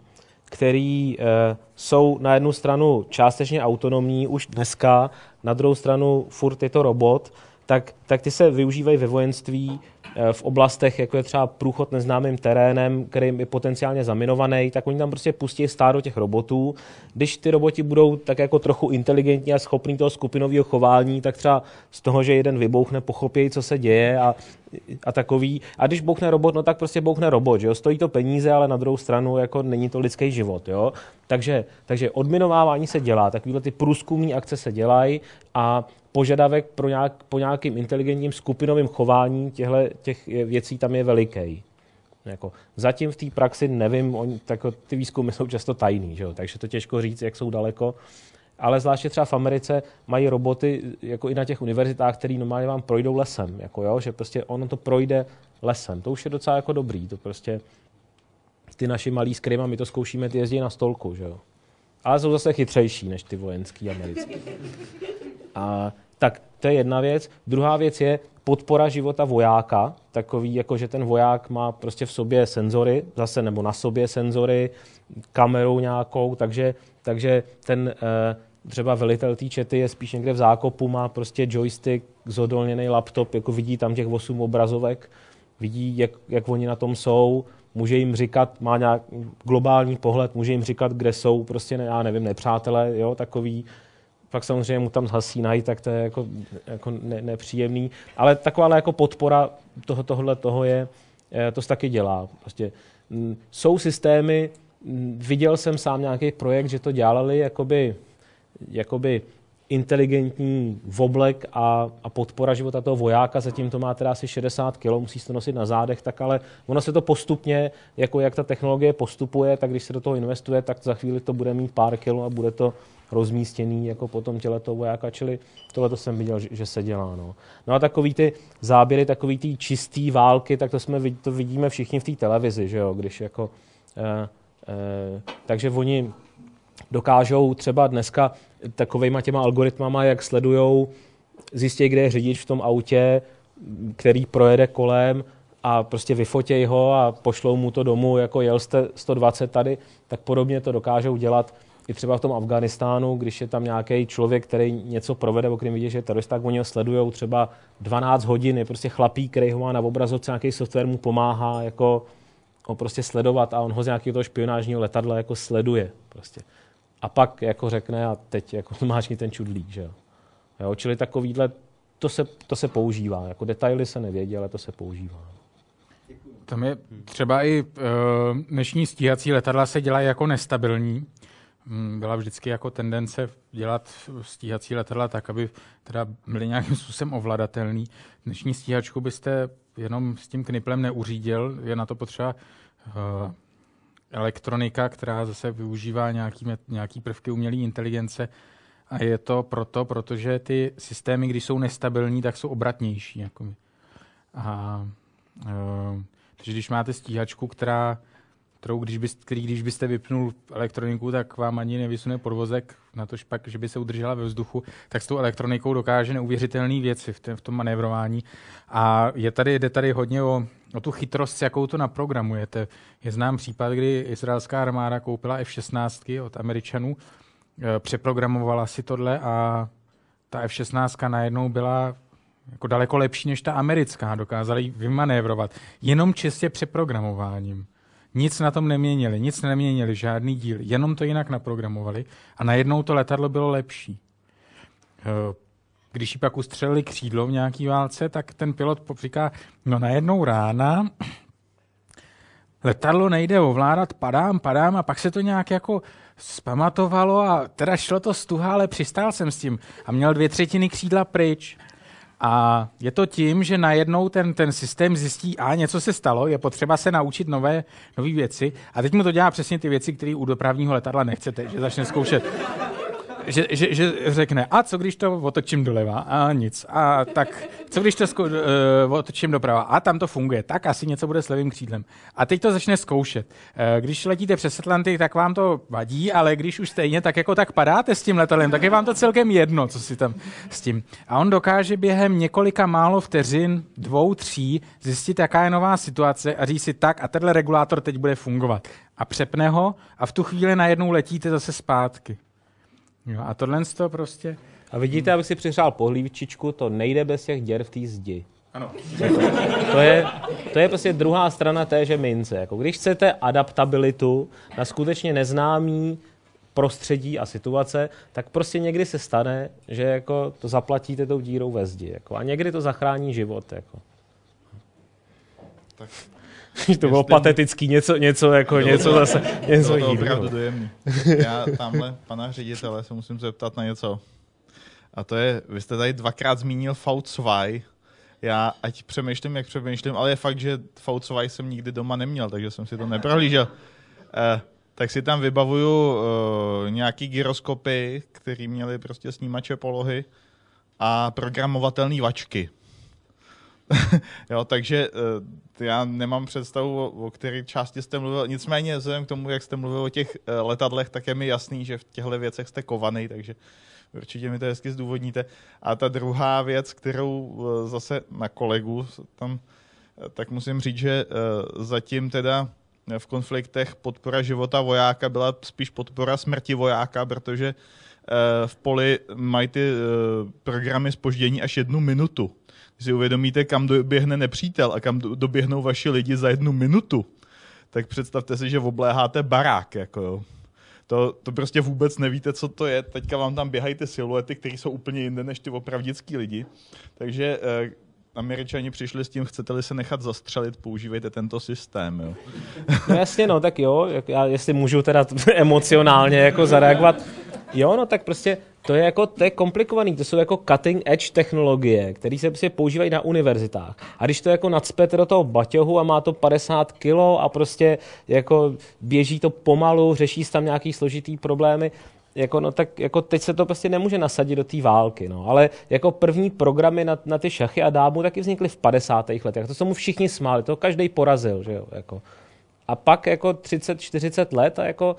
který e, jsou na jednu stranu částečně autonomní už dneska, na druhou stranu furt je to robot, tak, tak ty se využívají ve vojenství Eh, v oblastech, jako je třeba průchod neznámým terénem, který je potenciálně zaminovaný, tak oni tam prostě pustí stádo těch robotů. Když ty roboti budou tak jako trochu inteligentní a schopní toho skupinového chování, tak třeba z toho, že jeden vybouchne, pochopí, co se děje a, a takový. A když bouchne robot, no tak prostě bouchne robot, že jo? Stojí to peníze, ale na druhou stranu jako není to lidský život, jo? Takže, takže odminovávání se dělá, takovýhle ty průzkumní akce se dělají a požadavek pro nějak, po nějakým inteligentním skupinovým chování těchto těch věcí tam je veliký. Jako, zatím v té praxi nevím, on, tak ty výzkumy jsou často tajný, že jo? takže to těžko říct, jak jsou daleko. Ale zvláště třeba v Americe mají roboty jako i na těch univerzitách, který normálně vám projdou lesem, jako jo? že prostě ono to projde lesem. To už je docela jako dobrý, to prostě ty naši malí skryma, my to zkoušíme, ty jezdí na stolku, že jo. Ale jsou zase chytřejší než ty vojenský americký. A, tak to je jedna věc. Druhá věc je podpora života vojáka, takový, jako že ten voják má prostě v sobě senzory, zase nebo na sobě senzory, kamerou nějakou, takže, takže ten eh, třeba velitel té čety je spíš někde v zákopu, má prostě joystick, zodolněný laptop, jako vidí tam těch 8 obrazovek, vidí, jak, jak oni na tom jsou, může jim říkat, má nějak globální pohled, může jim říkat, kde jsou, prostě, ne, já nevím, nepřátelé, jo, takový, pak samozřejmě mu tam zhasínají, tak to je jako, jako ne, nepříjemný. Ale taková jako podpora toho, tohle toho je, eh, to se taky dělá. Prostě, m, mm, jsou systémy, m, mm, viděl jsem sám nějaký projekt, že to dělali jakoby, jakoby inteligentní voblek a, a podpora života toho vojáka, zatím to má teda asi 60 kg, musí se to nosit na zádech, tak ale ono se to postupně, jako jak ta technologie postupuje, tak když se do toho investuje, tak za chvíli to bude mít pár kilo a bude to rozmístěný jako po tom těle toho vojáka, čili tohle to jsem viděl, že, se dělá. No. no a takový ty záběry, takový ty čistý války, tak to, jsme, to vidíme všichni v té televizi, že jo, když jako, eh, eh, takže oni dokážou třeba dneska takovýma těma algoritmama, jak sledujou, zjistí, kde je řidič v tom autě, který projede kolem a prostě vyfotěj ho a pošlou mu to domů, jako jel jste 120 tady, tak podobně to dokážou dělat i třeba v tom Afganistánu, když je tam nějaký člověk, který něco provede, o kterém vidí, že je terorista, tak oni ho sledují třeba 12 hodin, je prostě chlapík, který ho má na obrazovce, nějaký software mu pomáhá jako ho prostě sledovat a on ho z nějakého toho špionážního letadla jako sleduje. Prostě. A pak jako řekne a teď jako máš ten čudlík, že jo. jo. Čili takovýhle, to se, to se používá. Jako detaily se nevědí, ale to se používá. Tam je třeba i uh, dnešní stíhací letadla se dělají jako nestabilní. Mm, byla vždycky jako tendence dělat stíhací letadla tak, aby teda byly nějakým způsobem ovladatelný. Dnešní stíhačku byste jenom s tím kniplem neuřídil, je na to potřeba uh, elektronika, která zase využívá nějaký, nějaký prvky umělé inteligence a je to proto, protože ty systémy, když jsou nestabilní, tak jsou obratnější. Jako a, uh, takže když máte stíhačku, která kterou když, byst, který když byste vypnul elektroniku, tak vám ani nevysune podvozek, na to pak, že by se udržela ve vzduchu, tak s tou elektronikou dokáže neuvěřitelné věci v, tém, v tom manévrování. A je tady, jde tady hodně o, o tu chytrost, s jakou to naprogramujete. Je znám případ, kdy izraelská armáda koupila F-16 od Američanů, e, přeprogramovala si tohle a ta F-16 najednou byla jako daleko lepší než ta americká, dokázali ji vymanévrovat jenom čistě přeprogramováním. Nic na tom neměnili, nic neměnili, žádný díl, jenom to jinak naprogramovali a najednou to letadlo bylo lepší. Eh, když jí pak ustřelili křídlo v nějaký válce, tak ten pilot říká, no najednou rána letadlo nejde ovládat, padám, padám a pak se to nějak jako zpamatovalo a teda šlo to stuha, ale přistál jsem s tím a měl dvě třetiny křídla pryč. A je to tím, že najednou ten, ten systém zjistí, a něco se stalo, je potřeba se naučit nové, nové věci. A teď mu to dělá přesně ty věci, které u dopravního letadla nechcete, že začne zkoušet. Že, že, že řekne, a co když to otočím doleva? A nic. A tak co když to zkou, uh, otočím doprava? A tam to funguje, tak asi něco bude s levým křídlem. A teď to začne zkoušet. Uh, když letíte přes Atlantik, tak vám to vadí, ale když už stejně tak jako tak padáte s tím letadlem, tak je vám to celkem jedno, co si tam s tím. A on dokáže během několika málo vteřin, dvou, tří, zjistit, jaká je nová situace a říct si tak a tenhle regulátor teď bude fungovat. A přepne ho a v tu chvíli najednou letíte zase zpátky. Jo, a tohle to prostě... A vidíte, abych si přihřál pohlívičičku, to nejde bez těch děr v té zdi. Ano. To je, to je prostě druhá strana téže mince. Jako když chcete adaptabilitu na skutečně neznámý prostředí a situace, tak prostě někdy se stane, že jako to zaplatíte tou dírou ve zdi. Jako, a někdy to zachrání život. Jako. Tak to bylo patetický, něco, něco, jako, Jo, něco to- zase, něco bylo to opravdu dojemný. Já tamhle pana ředitele se musím zeptat na něco. A to je, vy jste tady dvakrát zmínil V2. Já ať přemýšlím, jak přemýšlím, ale je fakt, že V2 jsem nikdy doma neměl, takže jsem si to neprohlížel. Eh, tak si tam vybavuju eh, nějaký gyroskopy, který měly prostě snímače polohy a programovatelné vačky. jo, takže eh, já nemám představu, o, o které části jste mluvil. Nicméně, vzhledem k tomu, jak jste mluvil o těch eh, letadlech, tak je mi jasný, že v těchto věcech jste kovaný, takže určitě mi to hezky zdůvodníte. A ta druhá věc, kterou eh, zase na kolegu tam, eh, tak musím říct, že zatím teda v konfliktech podpora života vojáka byla spíš podpora smrti vojáka, protože v poli mají ty programy spoždění až jednu minutu. Když si uvědomíte, kam doběhne nepřítel a kam do- doběhnou vaši lidi za jednu minutu, tak představte si, že obléháte barák. Jako jo. To, to prostě vůbec nevíte, co to je. Teďka vám tam běhají ty siluety, které jsou úplně jinde než ty opravdický lidi. Takže eh, Američani přišli s tím, chcete-li se nechat zastřelit, používejte tento systém. Jo. No jasně, no, tak jo, já, jestli můžu teda emocionálně jako zareagovat. Jo, no tak prostě to je jako, to je komplikovaný, to jsou jako cutting edge technologie, které se prostě používají na univerzitách. A když to jako nadspete do toho baťohu a má to 50 kilo a prostě jako běží to pomalu, řeší se tam nějaký složitý problémy, jako, no, tak jako teď se to prostě nemůže nasadit do té války. No. Ale jako první programy na, na ty šachy a dámu taky vznikly v 50. letech. To se mu všichni smáli, to každý porazil. Že jo? Jako. A pak jako 30-40 let a jako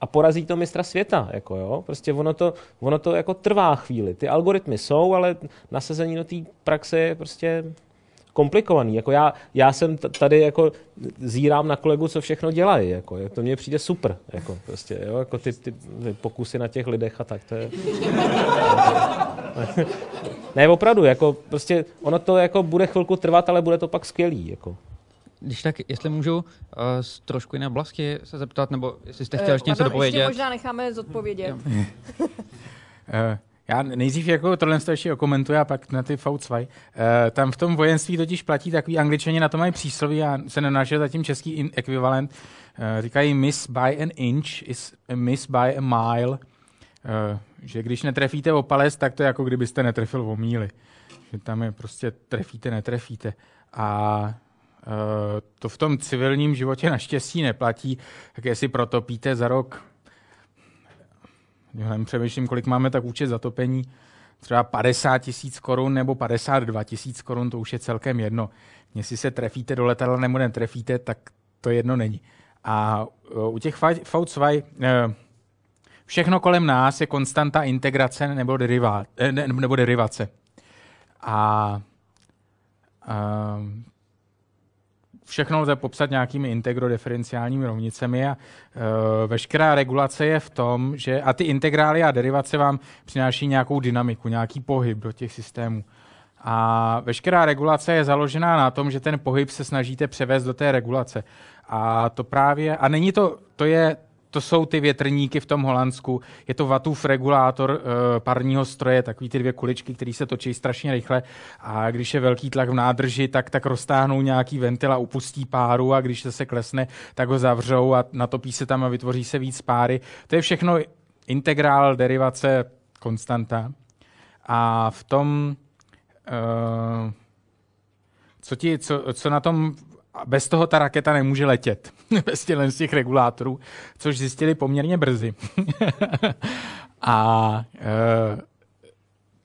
a porazí to mistra světa. Jako jo? Prostě ono to, ono to jako trvá chvíli. Ty algoritmy jsou, ale nasazení do té praxe je prostě komplikovaný. Jako já, já jsem tady jako zírám na kolegu, co všechno dělají. Jako, to mně přijde super. Jako, prostě, jo? Jako ty, ty, ty, pokusy na těch lidech a tak. To je... ne, opravdu, jako prostě ono to jako bude chvilku trvat, ale bude to pak skvělý. Jako. Když tak, jestli můžu uh, z trošku jiné oblasti se zeptat, nebo jestli jste Eh, chtěl ještě něco dopovědět. Ještě možná necháme zodpovědět. Eh, Já nejdřív jako tohle to ještě okomentuji a pak na ty V2. Eh, Tam v tom vojenství totiž platí takový angličani, na to mají přísloví a se nenašel zatím český in- ekvivalent. Eh, Říkají miss by an inch is a miss by a mile. Eh, Že když netrefíte o palec, tak to je jako kdybyste netrefil o míli. Že tam je prostě trefíte, netrefíte. A eh, to v tom civilním životě naštěstí neplatí, tak jestli protopíte za rok já přemýšlím, kolik máme tak účet zatopení, třeba 50 tisíc korun nebo 52 tisíc korun, to už je celkem jedno. Jestli se trefíte do letadla nebo netrefíte, tak to jedno není. A uh, u těch V2 uh, všechno kolem nás je konstanta integrace nebo, derivá, eh, ne, nebo derivace. A uh, všechno lze popsat nějakými integrodifferenciálními rovnicemi a uh, veškerá regulace je v tom, že a ty integrály a derivace vám přináší nějakou dynamiku, nějaký pohyb do těch systémů. A veškerá regulace je založená na tom, že ten pohyb se snažíte převést do té regulace. A to právě, a není to, to je, to jsou ty větrníky v tom Holandsku, je to Wattův regulátor uh, parního stroje, takový ty dvě kuličky, které se točí strašně rychle a když je velký tlak v nádrži, tak, tak roztáhnou nějaký ventil a upustí páru a když se se klesne, tak ho zavřou a natopí se tam a vytvoří se víc páry. To je všechno integrál, derivace, konstanta. A v tom, uh, co, ti, co, co na tom bez toho ta raketa nemůže letět, bez těchto z těch regulátorů, což zjistili poměrně brzy. a e,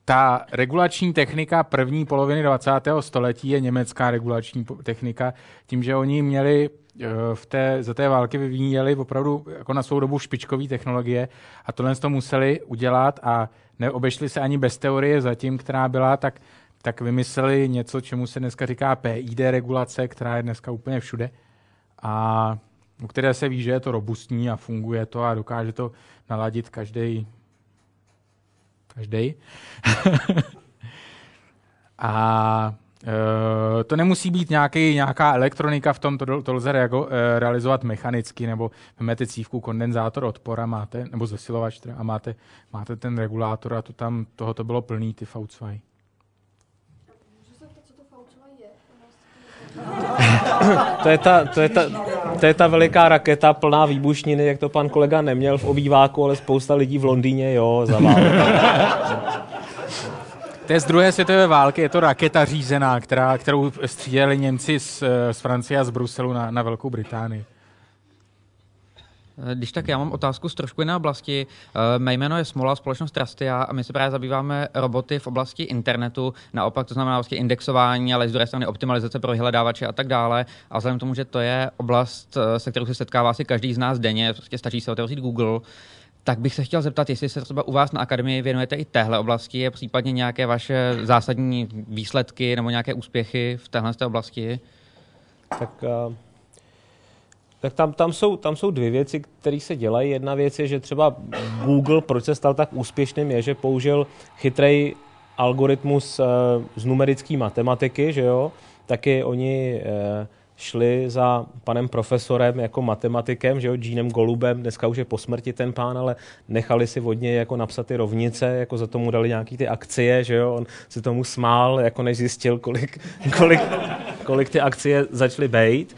ta regulační technika první poloviny 20. století je německá regulační technika, tím, že oni měli eh, v té, za té války vyvíjeli opravdu jako na svou dobu špičkové technologie a tohle to museli udělat a neobešli se ani bez teorie zatím, která byla, tak, tak vymysleli něco, čemu se dneska říká PID regulace, která je dneska úplně všude a u které se ví, že je to robustní a funguje to a dokáže to naladit každý každý. a e, to nemusí být nějaký, nějaká elektronika v tom, to, to lze reago, e, realizovat mechanicky, nebo máte cívku kondenzátor odpora, máte, nebo zesilovač a máte, máte ten regulátor a to tam, toho to bylo plný, ty V2. To, je ta, to, je ta, to je ta veliká raketa plná výbušniny, jak to pan kolega neměl v obýváku, ale spousta lidí v Londýně, jo, za To je z druhé světové války, je to raketa řízená, která, kterou střídali Němci z, z Francie a z Bruselu na, na Velkou Británii. Eh, když tak já mám otázku z trošku jiné oblasti. Eh, mé jméno je Smola, společnost Trustia a my se právě zabýváme roboty v oblasti internetu, naopak to znamená vlastně indexování, ale z druhé strany optimalizace pro vyhledávače a tak dále. A vzhledem k tomu, že to je oblast, eh, se kterou se setkává asi každý z nás denně, prostě stačí se otevřít Google, tak bych se chtěl zeptat, jestli se třeba u vás na akademii věnujete i téhle oblasti, případně nějaké vaše zásadní výsledky nebo nějaké úspěchy v téhle oblasti? Tak uh tak tam, tam, jsou, tam jsou dvě věci, které se dělají. Jedna věc je, že třeba Google, proč se stal tak úspěšným, je, že použil chytrý algoritmus uh, z numerické matematiky, že jo? Taky oni uh, šli za panem profesorem jako matematikem, že jo, Jeanem Golubem, dneska už je po smrti ten pán, ale nechali si od něj jako napsat ty rovnice, jako za tomu dali nějaký ty akcie, že jo, on se tomu smál, jako než zjistil, kolik, kolik, kolik ty akcie začaly být.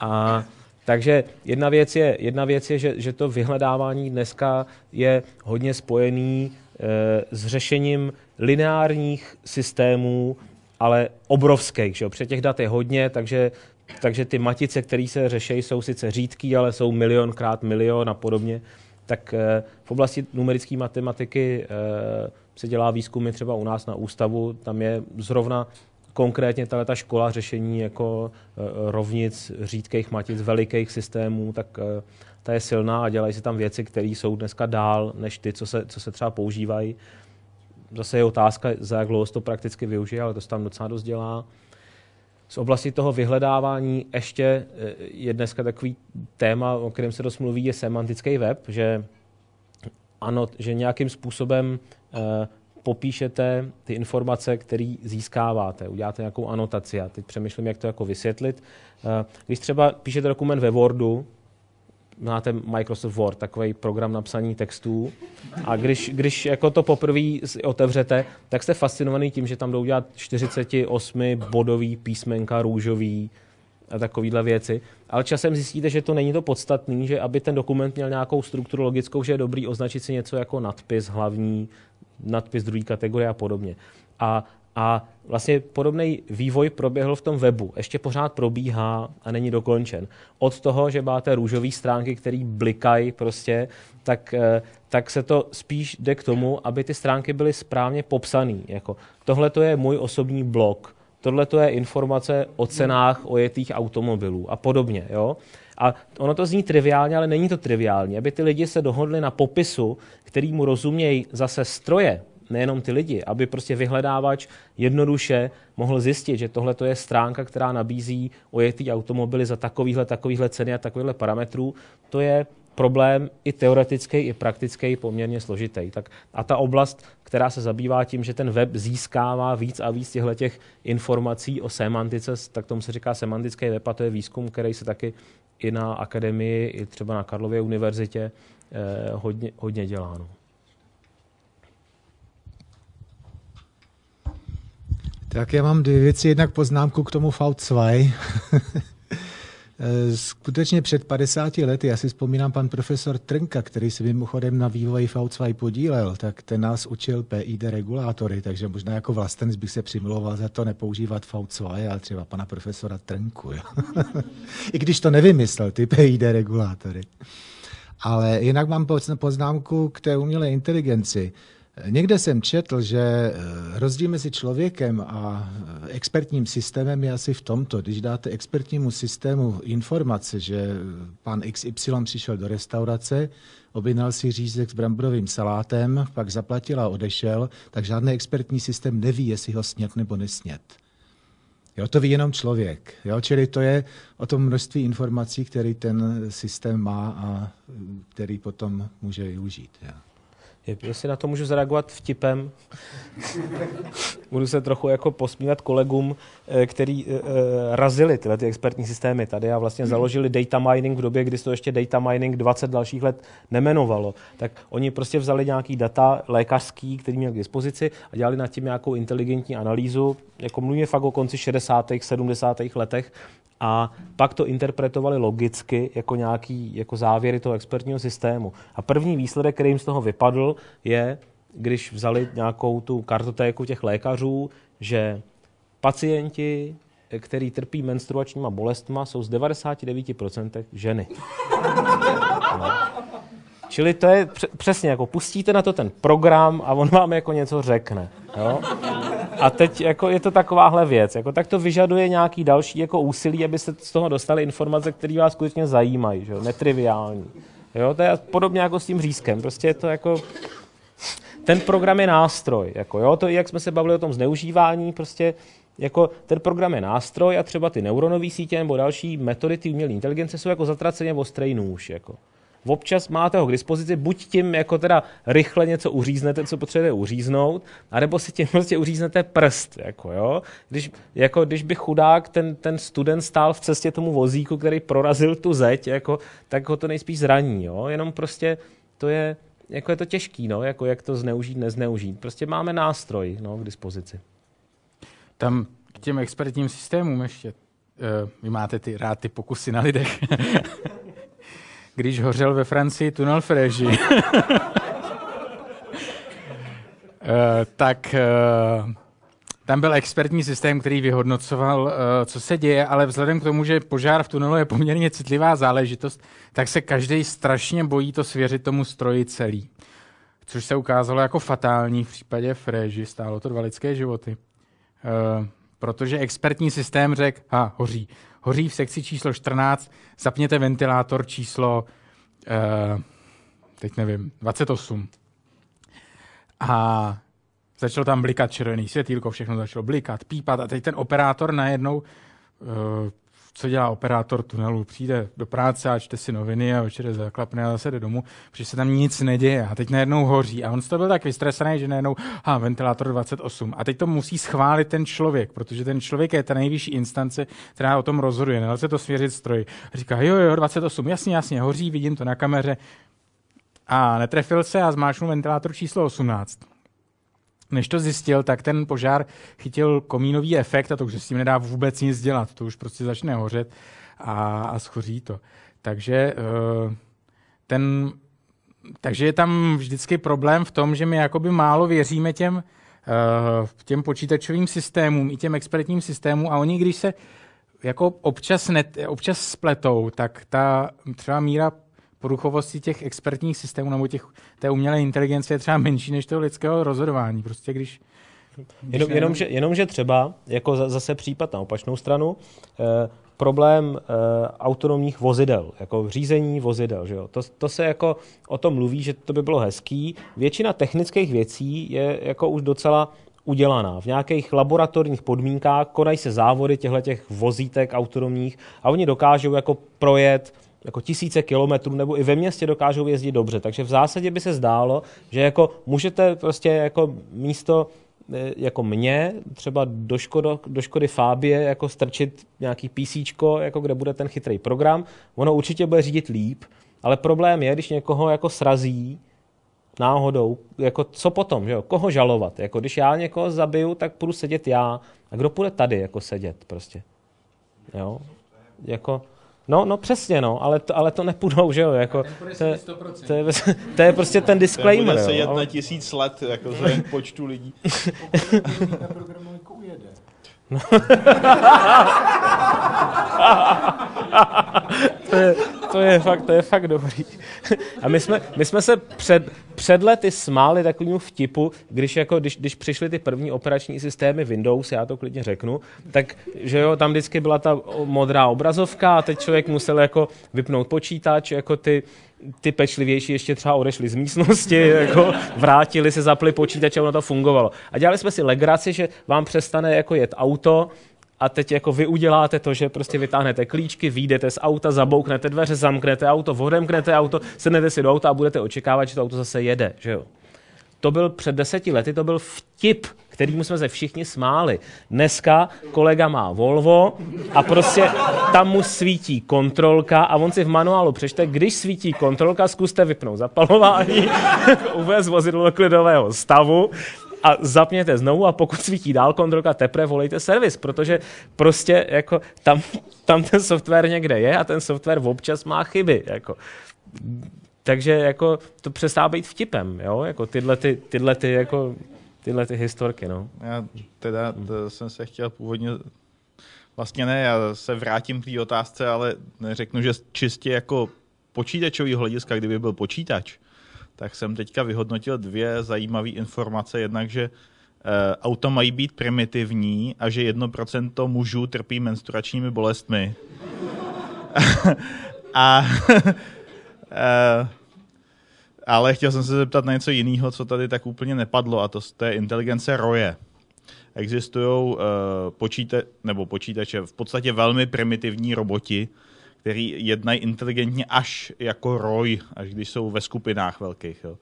A takže jedna věc je, jedna věc je že, že to vyhledávání dneska je hodně spojený e, s řešením lineárních systémů, ale obrovských. Že? Pře těch dat je hodně, takže, takže ty matice, které se řeší, jsou sice řídký, ale jsou milionkrát milion a podobně. Tak e, v oblasti numerické matematiky e, se dělá výzkumy třeba u nás na ústavu, tam je zrovna konkrétně ta škola řešení jako eh, rovnic, řídkých matic, velikých systémů, tak eh, ta je silná a dělají se tam věci, které jsou dneska dál než ty, co se, co se třeba používají. Zase je otázka, za jak dlouho to prakticky využije, ale to se tam docela dost dělá. Z oblasti toho vyhledávání ještě je dneska takový téma, o kterém se dost mluví, je semantický web, že ano, že nějakým způsobem popíšete ty informace, které získáváte, uděláte nějakou anotaci. Já teď přemýšlím, jak to jako vysvětlit. Eh, když třeba píšete dokument ve Wordu, máte Microsoft Word, takový program na psaní textů. A když, když jako to poprvé otevřete, tak jste fascinovaný tím, že tam jdou dělat 48 bodový písmenka růžový a takovéhle věci. Ale časem zjistíte, že to není to podstatný, že aby ten dokument měl nějakou strukturu logickou, že je dobrý označit si něco jako nadpis hlavní, nadpis druhé kategorie a podobně. A, a vlastně podobný vývoj proběhl v tom webu. Ještě pořád probíhá a není dokončen. Od toho, že máte růžové stránky, které blikají prostě, tak, eh, tak se to spíš jde k tomu, aby ty stránky byly správně popsané. Jako, Tohle to je můj osobní blog. Tohle to je informace o cenách ojetých automobilů a podobně. Jo? A ono to zní triviálně, ale není to triviálně. Aby ty lidi se dohodli na popisu, který mu rozumějí zase stroje, nejenom ty lidi, aby prostě vyhledávač jednoduše mohl zjistit, že tohle je stránka, která nabízí ojetý automobily za takovýhle, takovýhle ceny a takovýhle parametrů, to je problém i teoretický, i praktický poměrně složitý. Tak a ta oblast, která se zabývá tím, že ten web získává víc a víc těchto těch informací o semantice, tak tomu se říká semantický web a to je výzkum, který se taky i na akademii, i třeba na Karlově univerzitě eh, hodně, hodně dělá. No. Tak já mám dvě věci. Jednak poznámku k tomu V2. Eh, skutečně před 50 lety, já si vzpomínám pan profesor Trnka, který se mimochodem na vývoji V2 podílel, tak ten nás učil PID regulátory, takže možná jako vlastenec bych se přimlouval za to nepoužívat V2, ale třeba pana profesora Trnku. Jo. I když to nevymyslel, ty PID regulátory. Ale jinak mám poznámku k té umělé inteligenci. Někde jsem četl, že eh, rozdíl mezi člověkem a eh, expertním systémem je asi v tomto. Když dáte expertnímu systému informace, že pan XY přišel do restaurace, objednal si řízek s bramborovým salátem, pak zaplatil a odešel, tak žádný expertní systém neví, jestli ho snět nebo nesnět. Jo, to ví jenom člověk. Jo? Čili to je o tom množství informací, který ten systém má a který potom může využít. Jo. Jestli na to můžu zareagovat vtipem, budu se trochu jako posmívat kolegům, eh, který uh, razili tyhle ty expertní systémy tady a vlastně založili data mining v době, kdy se to ještě data mining 20 dalších let nemenovalo. Tak oni prostě vzali nějaký data lékařský, který měl k dispozici a dělali nad tím nějakou inteligentní analýzu. Jako mluvíme fakt o konci 60. 70. letech a pak to interpretovali logicky jako nějaký jako závěry toho expertního systému. A první výsledek, který jim z toho vypadl, je, když vzali nějakou tu kartotéku těch lékařů, že pacienti, který trpí menstruačníma bolestma, jsou z 99% ženy. No. Čili to je přesně jako pustíte na to ten program a on vám jako něco řekne. Jo? A teď jako je to takováhle věc. Jako, tak to vyžaduje nějaký další jako úsilí, aby se z toho dostali informace, které vás skutečně zajímají, že jo? netriviální. Jo? To je podobně jako s tím řízkem. Prostě je to jako... Ten program je nástroj. Jako, jo? To, jak jsme se bavili o tom zneužívání, prostě jako ten program je nástroj a třeba ty neuronové sítě nebo další metody ty umělé inteligence jsou jako zatraceně ostrý nůž. Jako občas máte ho k dispozici, buď tím jako teda rychle něco uříznete, co potřebujete uříznout, anebo si tím prostě uříznete prst, jako jo. Když, jako když by chudák ten, ten student stál v cestě tomu vozíku, který prorazil tu zeď, jako, tak ho to nejspíš zraní, jo. Jenom prostě to je, jako je to těžký, no, jako jak to zneužít, nezneužít. Prostě máme nástroj, no, k dispozici. Tam k těm expertním systémům ještě, uh, vy máte ty rád ty pokusy na lidech. když hořel ve Francii tunel Fréži, eh, tak eh, tam byl expertní systém, který vyhodnocoval, eh, co se děje, ale vzhledem k tomu, že požár v tunelu je poměrně citlivá záležitost, tak se každý strašně bojí to svěřit tomu stroji celý. Což se ukázalo jako fatální v případě Fréži, stálo to dva lidské životy. Protože expertní systém řekl, a hoří hoří v sekci číslo 14, zapněte ventilátor číslo, uh, teď nevím, 28. A začalo tam blikat červený světýlko, všechno začalo blikat, pípat a teď ten operátor najednou uh, co dělá operátor tunelu. Přijde do práce a čte si noviny a večer zaklapne a zase jde domů, protože se tam nic neděje a teď najednou hoří. A on z toho byl tak vystresený, že najednou, ha, ventilátor 28. A teď to musí schválit ten člověk, protože ten člověk je ta nejvyšší instance, která o tom rozhoduje. Nelze to svěřit stroji. A říká, jo, jo, 28, jasně, jasně, hoří, vidím to na kameře. A netrefil se a zmáčknul ventilátor číslo 18 než to zjistil, tak ten požár chytil komínový efekt a to už s tím nedá vůbec nic dělat. To už prostě začne hořet a, a schoří to. Takže eh, ten, takže je tam vždycky problém v tom, že my jakoby málo věříme těm, eh, těm počítačovým systémům i těm expertním systémům a oni, když se jako občas, net, občas spletou, tak ta třeba míra poruchovosti těch expertních systémů nebo těch, té umělé inteligence je třeba menší než toho lidského rozhodování. Prostě když Jenom, jenom, že, jenom, že třeba, jako zase případ na opačnou stranu, eh, problém eh, autonomních vozidel, jako řízení vozidel. Že jo? To, to se jako o tom mluví, že to by bylo hezký. Většina technických věcí je jako už docela udělaná. V nějakých laboratorních podmínkách konají se závody těchto těch vozítek autonomních a oni dokážou jako projet jako tisíce kilometrů, nebo i ve městě dokážou jezdit dobře. Takže v zásadě by se zdálo, že jako můžete prostě jako místo e, jako mě, třeba do, Škodo, do Škody Fábie, jako strčit nějaký PC, jako kde bude ten chytrý program. Ono určitě bude řídit líp, ale problém je, když někoho jako srazí náhodou, jako co potom, že jo? koho žalovat? Jako když já někoho zabiju, tak půjdu sedět já. A kdo půjde tady jako sedět prostě? Jo? Jako, No, no přesně, no, ale to, ale to nepůjdou, že jo, jako, to, je, to, je, to je prostě ten disclaimer. To bude jet ale... na tisíc let, jako za počtu lidí. to, je, to je fakt, to je fakt dobrý. A my jsme, my jsme se před, před lety smáli takovému vtipu, když, jako, když, když přišly ty první operační systémy Windows, já to klidně řeknu, tak že jo, tam vždycky byla ta modrá obrazovka a teď člověk musel jako vypnout počítač, jako ty, ty pečlivější ještě třeba odešli z místnosti, jako vrátili se, zapli počítač a ono to fungovalo. A dělali jsme si legraci, že vám přestane jako jet auto, a teď jako vy uděláte to, že prostě vytáhnete klíčky, vyjdete z auta, zabouknete dveře, zamknete auto, odemknete auto, sednete si do auta a budete očekávat, že to auto zase jede, že jo. To byl před deseti lety, to byl vtip, kterým jsme se všichni smáli. Dneska kolega má Volvo a prostě tam mu svítí kontrolka a on si v manuálu přečte, když svítí kontrolka, zkuste vypnout zapalování, uvést vozidlo do klidového stavu a zapněte znovu a pokud svítí dál kontrolka, teprve volejte servis, protože prostě jako tam, tam ten software někde je a ten software občas má chyby. Jako. Takže jako to přestává být vtipem, jo? Jako tyhle, ty, tyhle, ty, jako, tyhle ty historky. No. Já teda to jsem se chtěl původně Vlastně ne, já se vrátím k té otázce, ale řeknu, že čistě jako počítačový hlediska, kdyby byl počítač, tak jsem teďka vyhodnotil dvě zajímavé informace. Jednak, že e, auta mají být primitivní a že 1% mužů trpí menstruačními bolestmi. a e, ale chtěl jsem se zeptat na něco jiného, co tady tak úplně nepadlo, a to, to je inteligence roje. Existují uh, počíta- nebo počítače, v podstatě velmi primitivní roboti, který jednají inteligentně až jako roj, až když jsou ve skupinách velkých. Jo.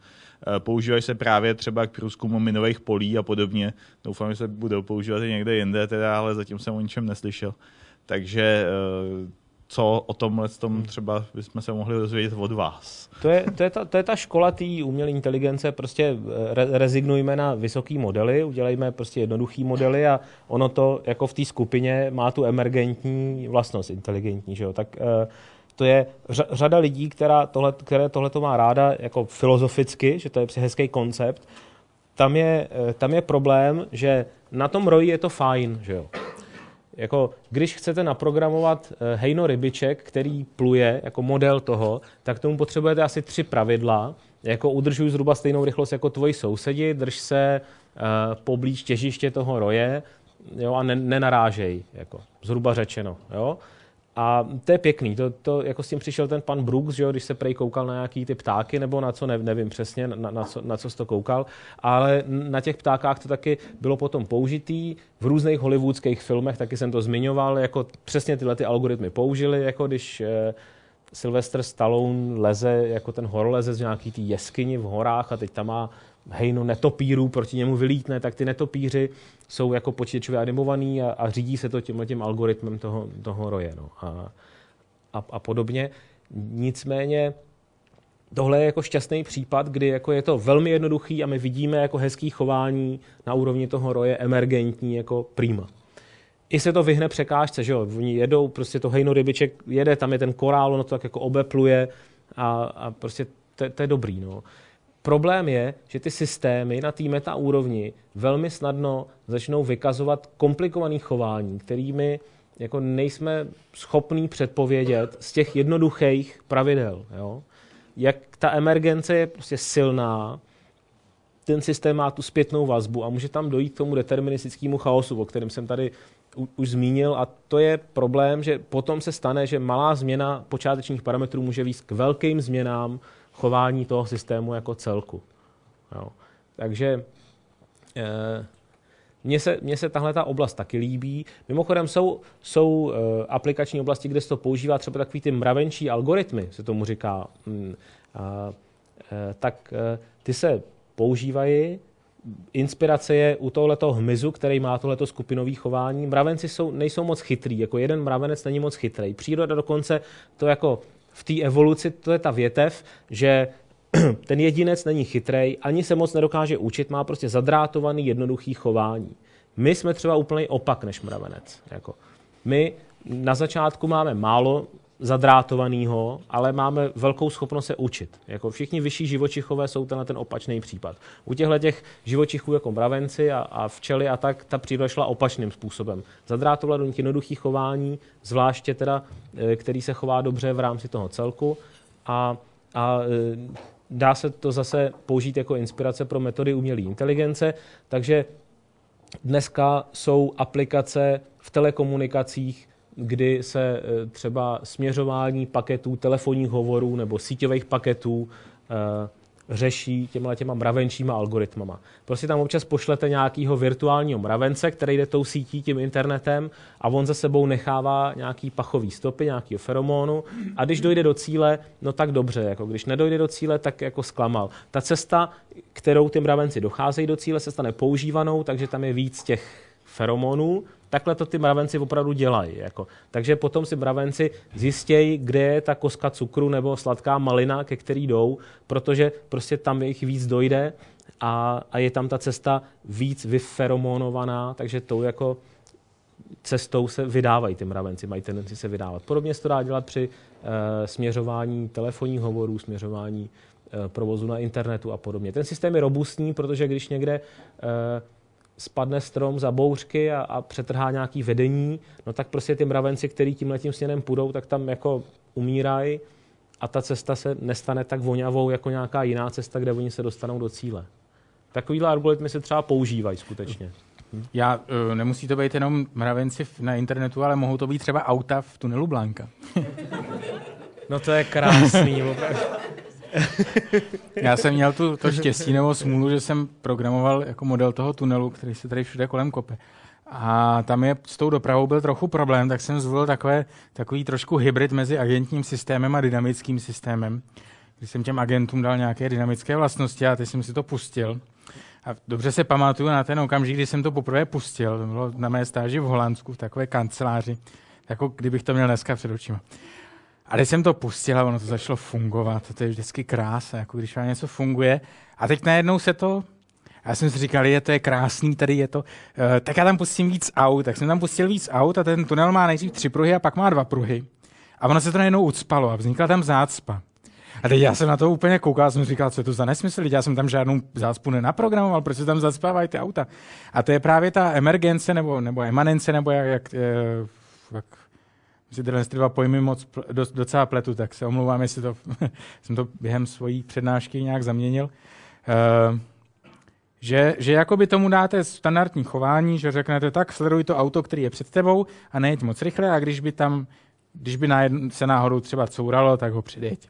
Eh, používají se právě třeba k průzkumu minových polí a podobně. Doufám, že se budou používat i někde jinde, teda, ale zatím jsem o ničem neslyšel. Takže eh, co o tomhle tom třeba bychom se mohli dozvědět od vás. To je, to je, ta, to je ta škola té umělé inteligence, prostě eh, re, rezignujme na vysoký modely, udělejme prostě jednoduchý modely a ono to jako v té skupině má tu emergentní vlastnost inteligentní, že jo? tak uh, to je řada lidí, která tohle, které tohle to má ráda jako filozoficky, že to je hezký koncept, tam je, eh, tam je problém, že na tom roji je to fajn, že jo jako, když chcete naprogramovat eh, hejno rybiček, který pluje jako model toho, tak tomu potřebujete asi tři pravidla. Jako udržuj zhruba stejnou rychlost jako tvoji sousedi, drž se uh, poblíž těžiště toho roje jo, a ne, nenarážej, jako, zhruba řečeno. Jo. A to je pěkný, to, to, jako s tím přišel ten pan Brooks, že jo, když se prej koukal na nějaký ty ptáky, nebo na co, ne, nevím přesně, na, na, co, na co jsi to koukal, ale na těch ptákách to taky bylo potom použitý, v různých hollywoodských filmech, taky jsem to zmiňoval, jako přesně tyhle ty algoritmy použili, jako když eh, Sylvester Stallone leze, jako ten horolezec v nějaký tý jeskyni v horách a teď tam má hejno netopírů, proti němu vylítne, tak ty netopíři jsou jako počítačově animovaný a, a řídí se to tímhle tím algoritmem toho, toho roje. No. A, a, a podobně. Nicméně tohle je jako šťastný případ, kdy jako je to velmi jednoduchý a my vidíme jako hezký chování na úrovni toho roje emergentní jako prima. I se to vyhne překážce, že jo? Oni jedou, prostě to hejno rybiček jede, tam je ten korál, ono to tak jako obepluje a, a prostě to, to je dobrý. No. Problém je, že ty systémy na té meta úrovni velmi snadno začnou vykazovat komplikované chování, kterými jako nejsme schopní předpovědět z těch jednoduchých pravidel. Jo? Jak ta emergence je prostě silná, ten systém má tu zpětnou vazbu a může tam dojít k tomu deterministickému chaosu, o kterém jsem tady už zmínil a to je problém, že potom se stane, že malá změna počátečních parametrů může vést k velkým změnám chování toho systému jako celku. Jo. Takže eh, mně se, mně se tahle ta oblast taky líbí. Mimochodem jsou, jsou eh, aplikační oblasti, kde se to používá třeba takový ty mravenčí algoritmy, se tomu říká. Hmm, a, eh, tak ty se používají inspirace je u tohoto hmyzu, který má tohleto skupinový chování. Mravenci jsou, nejsou moc chytrý, jako jeden mravenec není moc chytrý. Příroda dokonce to jako v té evoluci, to je ta větev, že ten jedinec není chytrej, ani se moc nedokáže učit, má prostě zadrátovaný jednoduchý chování. My jsme třeba úplný opak než mravenec. Jako. My na začátku máme málo zadrátovaného, ale máme velkou schopnost se učit. Jako všichni vyšší živočichové jsou ten ten opačný případ. U těchto těch živočichů jako mravenci a, a včely a tak ta příroda šla opačným způsobem. Zadrátovala do jednoduchých chování, zvláště teda, eh, který se chová dobře v rámci toho celku a, a eh, dá se to zase použít jako inspirace pro metody umělé inteligence, takže dneska jsou aplikace v telekomunikacích, kdy se eh, třeba směřování paketů, telefonních hovorů nebo síťových paketů eh, řeší těma těma mravenčíma algoritmama. Prostě tam občas pošlete nějakého virtuálního mravence, který jde tou sítí, tím internetem a on za sebou nechává nějaký pachový stopy, nějaký feromonu a když dojde do cíle, no tak dobře, jako když nedojde do cíle, tak jako zklamal. Ta cesta, kterou ty mravenci docházejí do cíle, se stane používanou, takže tam je víc těch feromonů, takhle to ty mravenci opravdu dělají. Jako. Takže potom si mravenci zjistějí, kde je ta koska cukru nebo sladká malina, ke který jdou, protože prostě tam jich víc dojde a, a je tam ta cesta víc vyferomonovaná, takže tou jako cestou se vydávají ty mravenci, mají tendenci se vydávat. Podobně se to dá dělat při uh, směřování telefonních hovorů, směřování uh, provozu na internetu a podobně. Ten systém je robustní, protože když někde uh, spadne strom za bouřky a, a přetrhá nějaký vedení, no tak prostě ty mravenci, který tím letím směrem půjdou, tak tam jako umírají a ta cesta se nestane tak voňavou jako nějaká jiná cesta, kde oni se dostanou do cíle. Takovýhle algoritmy se třeba používají skutečně. Já, uh, nemusí to být jenom mravenci na internetu, ale mohou to být třeba auta v tunelu Blanka. no to je krásný, Já jsem měl tu, to štěstí nebo smůlu, že jsem programoval jako model toho tunelu, který se tady všude kolem kope. A tam je s tou dopravou byl trochu problém, tak jsem zvolil takové, takový trošku hybrid mezi agentním systémem a dynamickým systémem. Když jsem těm agentům dal nějaké dynamické vlastnosti a teď jsem si to pustil. A dobře se pamatuju na ten okamžik, kdy jsem to poprvé pustil. To bylo na mé stáži v Holandsku, v takové kanceláři. Jako kdybych to měl dneska před očima. A když jsem to pustil a ono to začalo fungovat, to je vždycky krása, jako když vám něco funguje. A teď najednou se to já jsem si říkal, je to je krásný, tady je to. Uh, tak já tam pustím víc aut, tak jsem tam pustil víc aut a ten tunel má nejdřív tři pruhy a pak má dva pruhy. A ono se to najednou ucpalo a vznikla tam zácpa. A teď já jsem na to úplně koukal, jsem říkal, co je to za nesmysl, já jsem tam žádnou zácpu nenaprogramoval, proč se tam zacpávají ty auta. A to je právě ta emergence nebo, nebo emanence, nebo jak, jak, eh, jak si tyhle dva pojmy moc docela pletu, tak se omlouvám, jestli to, jsem to během svojí přednášky nějak zaměnil. Uh, že, že jakoby tomu dáte standardní chování, že řeknete tak, sleduj to auto, který je před tebou a nejeď moc rychle a když by tam, když by se náhodou třeba couralo, tak ho přideď.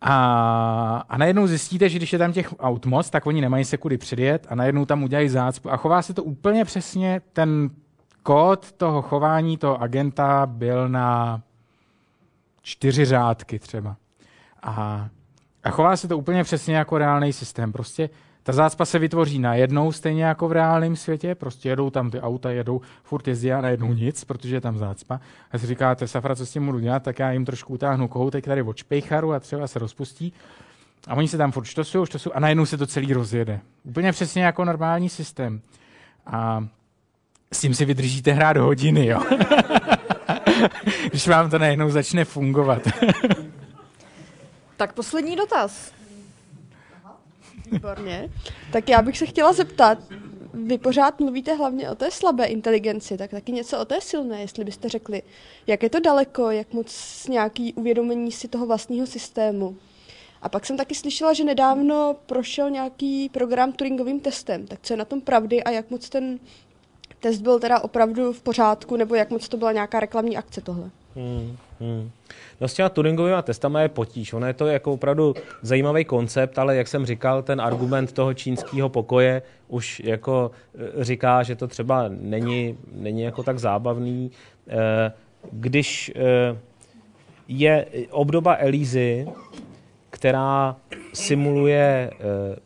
A, a najednou zjistíte, že když je tam těch aut moc, tak oni nemají se kudy přijet a najednou tam udělají zácpu a chová se to úplně přesně ten kód toho chování toho agenta byl na čtyři řádky třeba. A, a chová se to úplně přesně jako reálný systém. Prostě ta zácpa se vytvoří na jednou stejně jako v reálném světě, prostě jedou tam ty auta, jedou, furt jezdí a najednou nic, protože je tam zácpa. A si říkáte, Safra, co s tím budu dělat, tak já jim trošku utáhnu kohoutek tady od špejcharu a třeba se rozpustí. A oni se tam furt štosují, štosují a najednou se to celý rozjede. Úplně přesně jako normální systém. A s tím si vydržíte hrát hodiny, jo. Když vám to najednou začne fungovat. tak poslední dotaz. Výborně. Tak já bych se chtěla zeptat, vy pořád mluvíte hlavně o té slabé inteligenci, tak taky něco o té silné, jestli byste řekli, jak je to daleko, jak moc nějaký uvědomení si toho vlastního systému. A pak jsem taky slyšela, že nedávno prošel nějaký program Turingovým testem. Tak co je na tom pravdy a jak moc ten test byl teda opravdu v pořádku, nebo jak moc to byla nějaká reklamní akce tohle? Hmm, hmm. No s těma Turingovými testama je potíž. Ono je to jako opravdu zajímavý koncept, ale jak jsem říkal, ten argument toho čínského pokoje už jako e, říká, že to třeba není, není jako tak zábavný. E, když e, je obdoba Elízy, která simuluje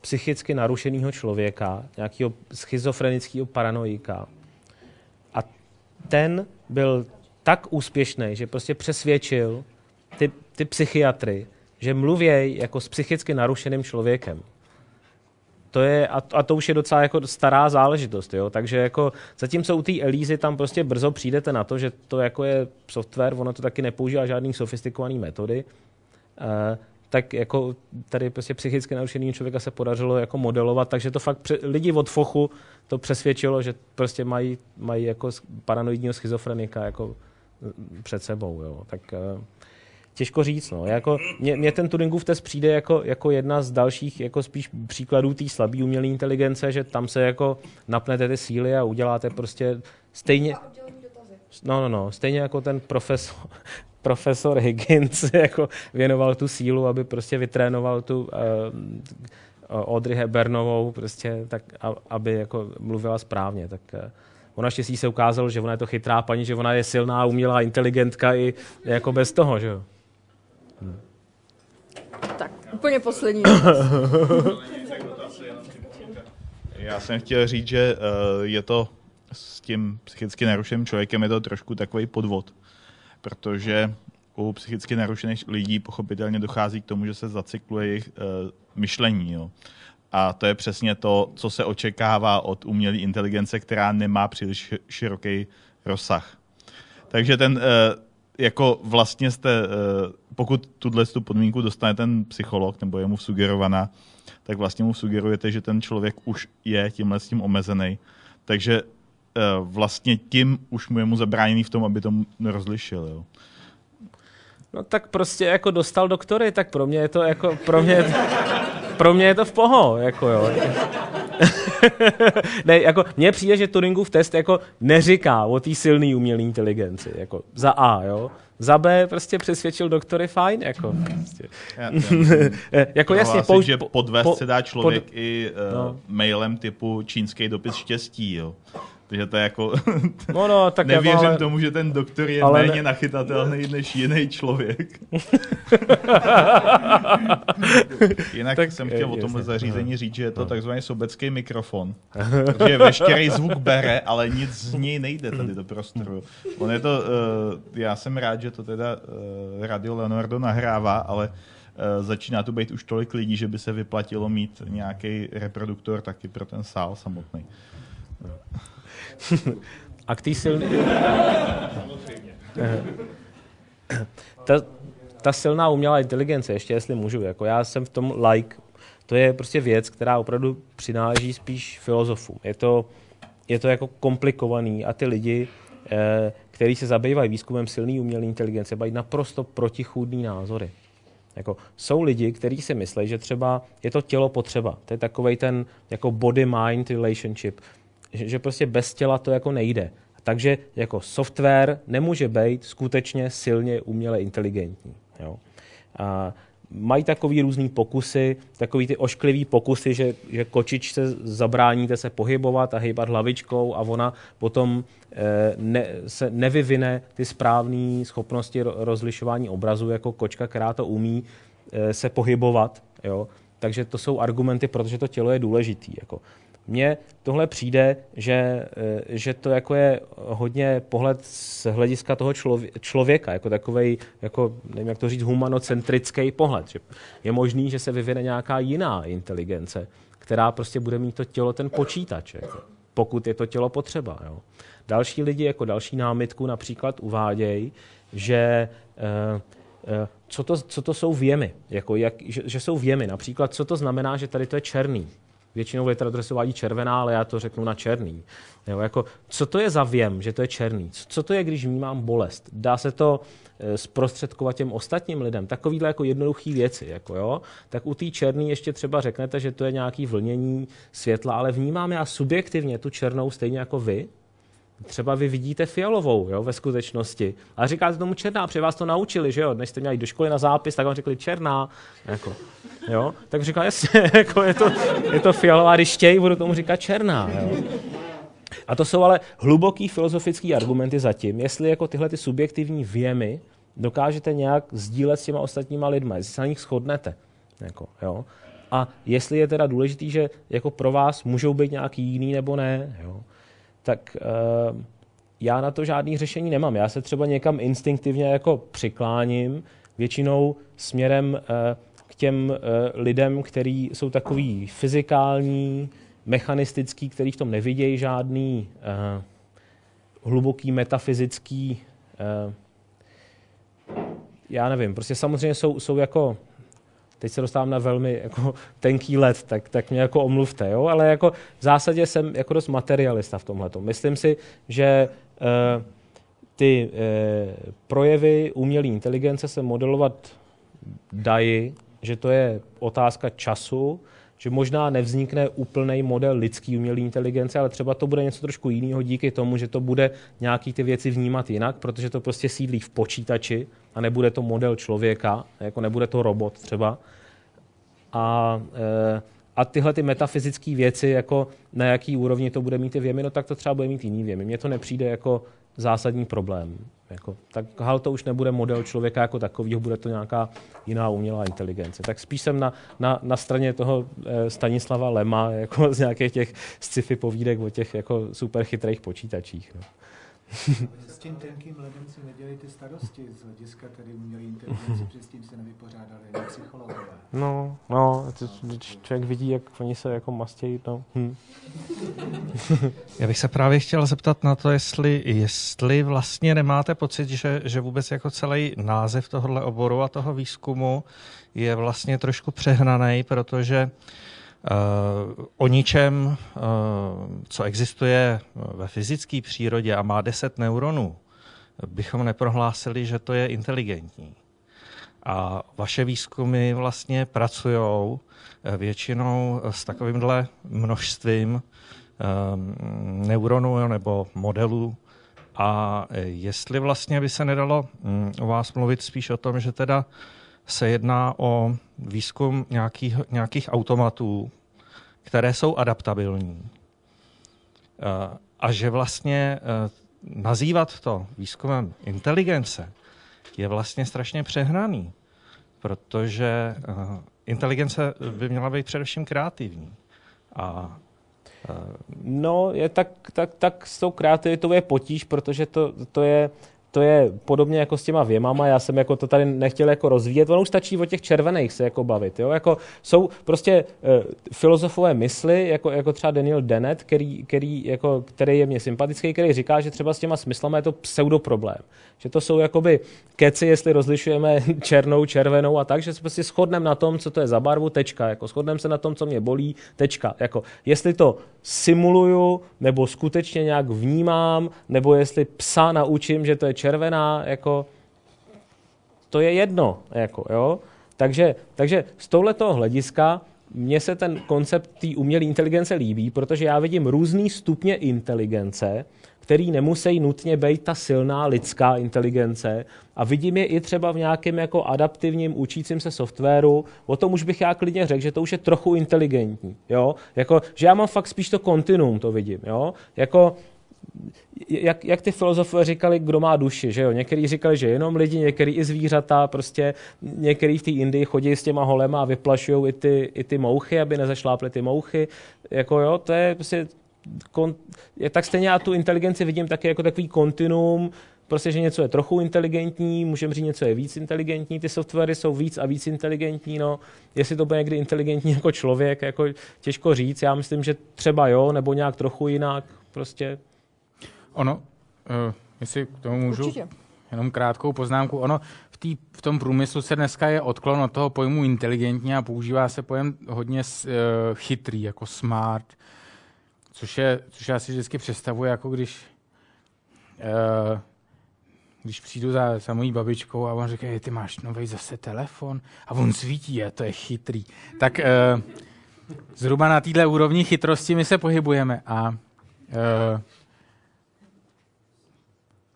psychicky narušeného člověka, nějakého schizofrenického paranoika, ten byl tak úspěšný, že prostě přesvědčil ty, ty psychiatry, že mluvěj jako s psychicky narušeným člověkem. to je, a, a to už je docela jako stará záležitost, jo? takže jako zatímco u té Elízy tam prostě brzo přijdete na to, že to jako je software, ono to taky nepoužívá žádný sofistikovaný metody, uh, tak jako tady prostě psychicky narušený člověka se podařilo jako modelovat, takže to fakt pře- lidi od fochu to přesvědčilo, že prostě mají, mají jako paranoidního schizofrenika jako před sebou. Jo. Tak uh, těžko říct. No. Jako, mě, mě ten Turingův test přijde jako, jako jedna z dalších jako spíš příkladů té slabé umělé inteligence, že tam se jako napnete ty síly a uděláte prostě stejně... No, no, no, stejně jako ten profesor, profesor Higgins jako věnoval tu sílu, aby prostě vytrénoval tu uh, Audrey Hebernovou, prostě tak, aby jako mluvila správně. Tak uh, ona štěstí se ukázalo, že ona je to chytrá paní, že ona je silná, umělá, inteligentka i jako bez toho, že jo. Hmm. Tak, úplně poslední. Já jsem chtěl říct, že uh, je to s tím psychicky narušeným člověkem je to trošku takový podvod, protože u psychicky narušených lidí pochopitelně dochází k tomu, že se zacykluje jejich uh, myšlení. Jo. A to je přesně to, co se očekává od umělé inteligence, která nemá příliš široký rozsah. Takže ten, uh, jako vlastně jste, uh, pokud tuhle tu podmínku dostane ten psycholog, nebo je mu sugerovaná, tak vlastně mu sugerujete, že ten člověk už je tímhle s tím omezený. Takže vlastně tím už mu je mu zabráněný v tom, aby to rozlišil. Jo. No tak prostě jako dostal doktory, tak pro mě je to jako, pro mě je to, pro mě je to v poho, jako jo. ne, jako, mně přijde, že Turingův test jako neříká o té silné umělé inteligenci, jako za A, jo. Za B prostě přesvědčil doktory fajn, jako. Prostě. Já, já jako jasně, použ... že podvést po, se dá člověk pod... i uh, no. mailem typu čínský dopis štěstí, jo. Takže to je jako... No, no, tak Nevěřím jako, ale... tomu, že ten doktor je ale méně ne... nachytatelný než jiný člověk. Jinak tak, jsem chtěl o tomhle zařízení říct, že je to no. takzvaný sobecký mikrofon. Protože veškerý zvuk bere, ale nic z něj nejde tady do prostoru. On je to, uh, já jsem rád, že to teda uh, Radio Leonardo nahrává, ale uh, začíná tu být už tolik lidí, že by se vyplatilo mít nějaký reproduktor taky pro ten sál samotný. A k té silný... ta, ta silná umělá inteligence, ještě jestli můžu, jako já jsem v tom like, to je prostě věc, která opravdu přináleží spíš filozofům. Je to, je to jako komplikovaný a ty lidi, eh, kteří se zabývají výzkumem silné umělé inteligence, mají naprosto protichůdný názory. Jako, jsou lidi, kteří si myslí, že třeba je to tělo potřeba. To je takový ten jako body-mind relationship že, že prostě bez těla to jako nejde. Takže jako software nemůže být skutečně silně uměle inteligentní. Jo. A mají takový různý pokusy, takový ty ošklivý pokusy, že, že kočičce zabráníte se pohybovat a hýbat hlavičkou a ona potom eh, ne, se nevyvine ty správné schopnosti rozlišování obrazu jako kočka, která to umí eh, se pohybovat. Jo. Takže to jsou argumenty, protože to tělo je důležitý. Jako. Mně tohle přijde, že, eh, že to jako je hodně pohled z hlediska toho člověka, jako takový, jako, nevím jak to říct, humanocentrický pohled. Že je možný, že se vyvine nějaká jiná inteligence, která prostě bude mít to tělo, ten počítač, jako, pokud je to tělo potřeba. Jo. Další lidi jako další námitku například uvádějí, že eh, eh, co to, co to jsou věmy, jako jak, že, že jsou věmy. Například, co to znamená, že tady to je černý. Většinou literatuře se uvádí červená, ale já to řeknu na černý. Jo, jako, co to je za věm, že to je černý? Co to je, když vnímám bolest? Dá se to eh, zprostředkovat těm ostatním lidem? Takovýhle jako jednoduché věci. Jako jo? Tak u té černý ještě třeba řeknete, že to je nějaký vlnění světla, ale vnímám já subjektivně tu černou stejně jako vy, Třeba vy vidíte fialovou jo, ve skutečnosti. A říkáte tomu černá, protože vás to naučili, že jo? Než jste měli do školy na zápis, tak vám řekli černá. Jako, jo? Tak říká, jasně, jako je, to, je to fialová, když chtějí, budu tomu říkat černá. Jo? A to jsou ale hluboký filozofický argumenty zatím, jestli jako tyhle ty subjektivní věmy dokážete nějak sdílet s těma ostatníma lidma, jestli se na nich shodnete. Jako, jo? A jestli je teda důležitý, že jako pro vás můžou být nějaký jiný nebo ne. Jo? Tak uh, já na to žádný řešení nemám. Já se třeba někam instinktivně jako přikláním, většinou směrem uh, k těm uh, lidem, kteří jsou takový fyzikální, mechanistický, který v tom nevidějí žádný hluboký metafyzický já nevím, prostě samozřejmě jsou, jsou jako teď se dostávám na velmi jako tenký let, tak, tak mě jako omluvte, jo? ale jako v zásadě jsem jako dost materialista v tomhle. Myslím si, že uh, ty uh, projevy umělé inteligence se modelovat dají, že to je otázka času, že možná nevznikne úplný model lidský umělé inteligence, ale třeba to bude něco trošku jiného díky tomu, že to bude nějaký ty věci vnímat jinak, protože to prostě sídlí v počítači a nebude to model člověka, jako nebude to robot třeba. A, e, a tyhle ty metafyzické věci, jako na jaký úrovni to bude mít ty věmy, no tak to třeba bude mít jiný věmy. Mně to nepřijde jako zásadní problém. Jako, tak hal to už nebude model člověka jako takového, bude to nějaká jiná umělá inteligence. Tak spíš jsem na, na, na straně toho e, Stanislava Lema, jako z nějakých těch sci-fi povídek o těch jako super chytrých počítačích. No. S tím tenkým ledem si nedělejte starosti z hlediska tedy umělé inteligence, protože s tím se nevypořádali ani psychologové. No, no, to, člověk vidí, jak oni se jako mastějí, no. Hm. Já bych se právě chtěl zeptat na to, jestli, jestli vlastně nemáte pocit, že, že vůbec jako celý název tohohle oboru a toho výzkumu je vlastně trošku přehnaný, protože Uh, o ničem, uh, co existuje ve fyzické přírodě a má 10 neuronů, bychom neprohlásili, že to je inteligentní. A vaše výzkumy vlastně pracují eh, většinou s takovýmhle množstvím neuronů nebo modelů. A jestli vlastně by se nedalo um, o vás mluvit spíš o tom, že teda se jedná o výzkum nějakých, nějakých automatů, které jsou adaptabilní. A že vlastně nazývat to výzkumem inteligence je vlastně strašně přehnaný, protože inteligence by měla být především kreativní. A No, je tak, tak, tak s tou kreativitou je potíž, protože to, to je to je podobně jako s těma věmama, já jsem jako to tady nechtěl jako rozvíjet, ono už stačí o těch červených se jako bavit, jo? Jako jsou prostě uh, filozofové mysli, jako, jako třeba Daniel Dennett, který, který, jako, který je mě sympatický, který říká, že třeba s těma smyslama je to pseudoproblém. Že to jsou jakoby keci, jestli rozlišujeme černou, červenou a tak, že se prostě shodneme na tom, co to je za barvu, tečka. Jako shodneme se na tom, co mě bolí, tečka. Jako, jestli to simuluju, nebo skutečně nějak vnímám, nebo jestli psa naučím, že to je červená, jako to je jedno, jako, jo. Takže, takže z tohletoho hlediska mně se ten koncept té umělé inteligence líbí, protože já vidím různý stupně inteligence, který nemusí nutně být ta silná lidská inteligence. A vidím je i třeba v nějakém jako adaptivním učícím se softwaru. O tom už bych já klidně řekl, že to už je trochu inteligentní. Jo? Jako, že já mám fakt spíš to kontinuum, to vidím. Jo? Jako, jak, jak ty filozofové říkali, kdo má duši, že jo? Někteří říkali, že jenom lidi, někteří i zvířata, prostě někteří v té Indii chodí s těma holema a vyplašují i ty, i ty mouchy, aby nezašláply ty mouchy. Jako jo, to je prostě kon, tak stejně já tu inteligenci vidím taky jako takový kontinuum, prostě, že něco je trochu inteligentní, můžeme říct, něco je víc inteligentní, ty softwary jsou víc a víc inteligentní, no, jestli to bude někdy inteligentní jako člověk, jako těžko říct, já myslím, že třeba jo, nebo nějak trochu jinak, prostě. Ono, uh, jestli k tomu můžu, Určitě. jenom krátkou poznámku, ono v, tý, v tom průmyslu se dneska je odklon od toho pojmu inteligentní a používá se pojem hodně uh, chytrý, jako smart, což je, což já si vždycky představuji, jako když uh, když přijdu za, za mojí babičkou a on říká, ty máš nový zase telefon a on svítí a to je chytrý. Tak uh, zhruba na této úrovni chytrosti my se pohybujeme a uh,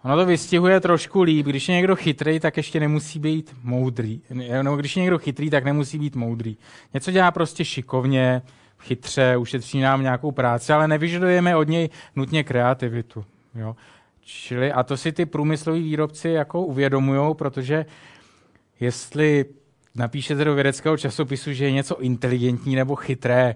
ono to vystihuje trošku líp. Když je někdo chytrý, tak ještě nemusí být moudrý. No, když je někdo chytrý, tak nemusí být moudrý. Něco dělá prostě šikovně, chytře, ušetří nám nějakou práci, ale nevyžadujeme od něj nutně kreativitu. Jo? Čili, a to si ty průmysloví výrobci jako uvědomují, protože jestli napíšete do vědeckého časopisu, že je něco inteligentní nebo chytré,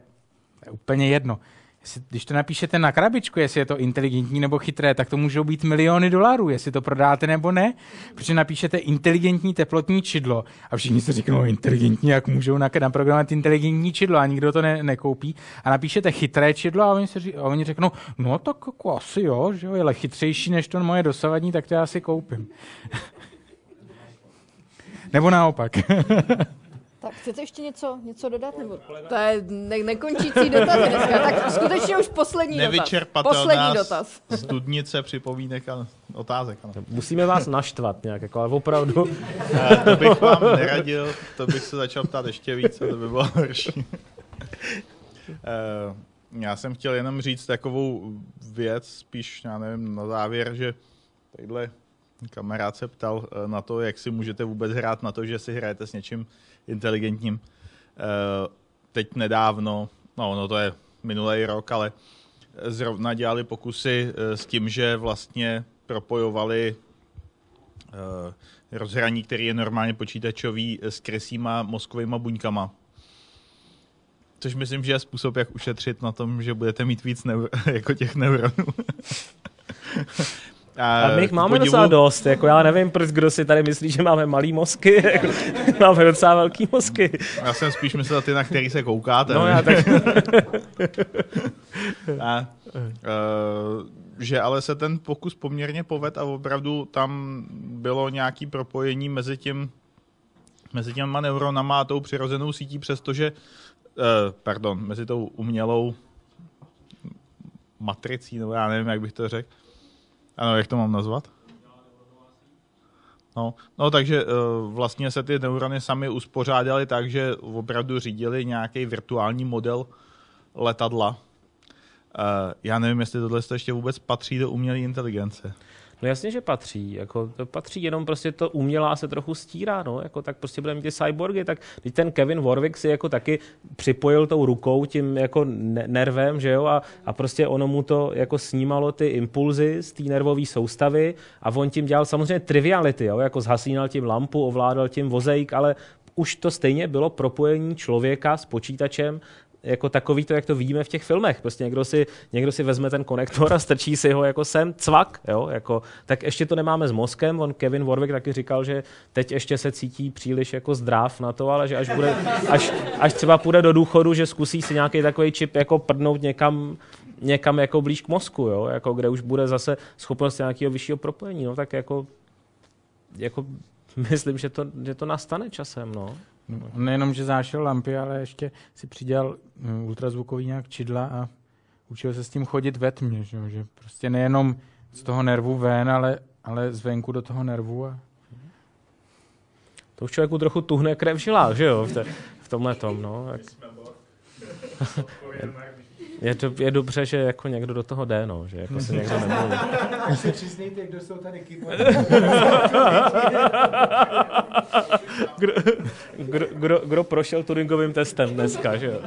to je úplně jedno. Jestli, když to napíšete na krabičku, jestli je to inteligentní nebo chytré, tak to můžou být miliony dolarů, jestli to prodáte nebo ne. Protože napíšete inteligentní teplotní čidlo a všichni si řeknou, inteligentní, jak můžou naprogramovat inteligentní čidlo a nikdo to ne, nekoupí. A napíšete chytré čidlo a oni, se, a oni řeknou, no tak jako asi jo, že jo, ale chytřejší než to moje dosavadní, tak to já si koupím. nebo naopak. Tak chcete ještě něco, něco dodat? Nebo? To je ne- nekončící dotaz dneska. Tak skutečně už poslední dotaz. Poslední dotaz. studnice připomínek a otázek. Ano. Musíme vás naštvat nějak, jako, ale opravdu. A to bych vám neradil, to bych se začal ptát ještě víc, a to by bylo horší. Eh, já jsem chtěl jenom říct takovou věc, spíš, já nevím, na závěr, že tadyhle kamarád se ptal eh, na to, jak si můžete vůbec hrát na to, že si hrajete s něčím inteligentním. Eh, teď nedávno, no, no to je minulý rok, ale zrovna dělali pokusy eh, s tím, že vlastně propojovali rozhraní, který je normálně počítačový, s krysýma mozkovými buňkama. Což myslím, že je způsob, jak ušetřit na tom, že budete mít víc neur- jako těch neuronů. A my jich máme podivu... docela dost, jako já nevím, proč kdo si tady myslí, že máme malý mozky, jako, máme docela velký mozky. Já jsem spíš myslel ty, na který se koukáte. No já tak. a, uh, že ale se ten pokus poměrně poved a opravdu tam bylo nějaký propojení mezi tím mezi těma neuronama a tou přirozenou sítí, přestože, uh, pardon, mezi tou umělou matricí, nebo já nevím, jak bych to řekl, ano, jak to mám nazvat? No, no takže uh, vlastně se ty neurony sami uspořádaly tak, že opravdu řídili nějaký virtuální model letadla. Uh, já nevím, jestli tohle ještě vůbec patří do umělé inteligence. No jasně, že patří. Jako, to patří, jenom prostě to umělá se trochu stírá. No, jako, tak prostě budeme mít ty cyborgy. Tak teď ten Kevin Warwick si jako taky připojil tou rukou tím jako nervem, že jo, a, a prostě ono mu to jako snímalo ty impulzy z té nervové soustavy a on tím dělal samozřejmě triviality, jo, jako zhasínal tím lampu, ovládal tím vozejk, ale už to stejně bylo propojení člověka s počítačem jako takový to, jak to vidíme v těch filmech. Prostě někdo si, někdo si vezme ten konektor a strčí si ho jako sem, cvak, jo, jako, tak ještě to nemáme s mozkem. On Kevin Warwick taky říkal, že teď ještě se cítí příliš jako zdrav na to, ale že až, bude, až, až třeba půjde do důchodu, že zkusí si nějaký takový čip jako prdnout někam, někam jako blíž k mozku, jo, jako kde už bude zase schopnost nějakého vyššího propojení, no, tak jako, jako myslím, že to, že to nastane časem, no. No, nejenom, že zášel lampy, ale ještě si přidělal mm, ultrazvukový nějak čidla a učil se s tím chodit ve tmě, že, že prostě nejenom z toho nervu ven, ale, ale zvenku do toho nervu. A... To už člověku trochu tuhne krev v žilách, že jo, v, te, v tomhle tom, no. Jak... Je, to, je dobře, že jako někdo do toho jde, no, že jako se někdo nemluví. se přiznejte, kdo jsou tady kdo, kdo, kdo, kdo prošel Turingovým testem dneska, že jo?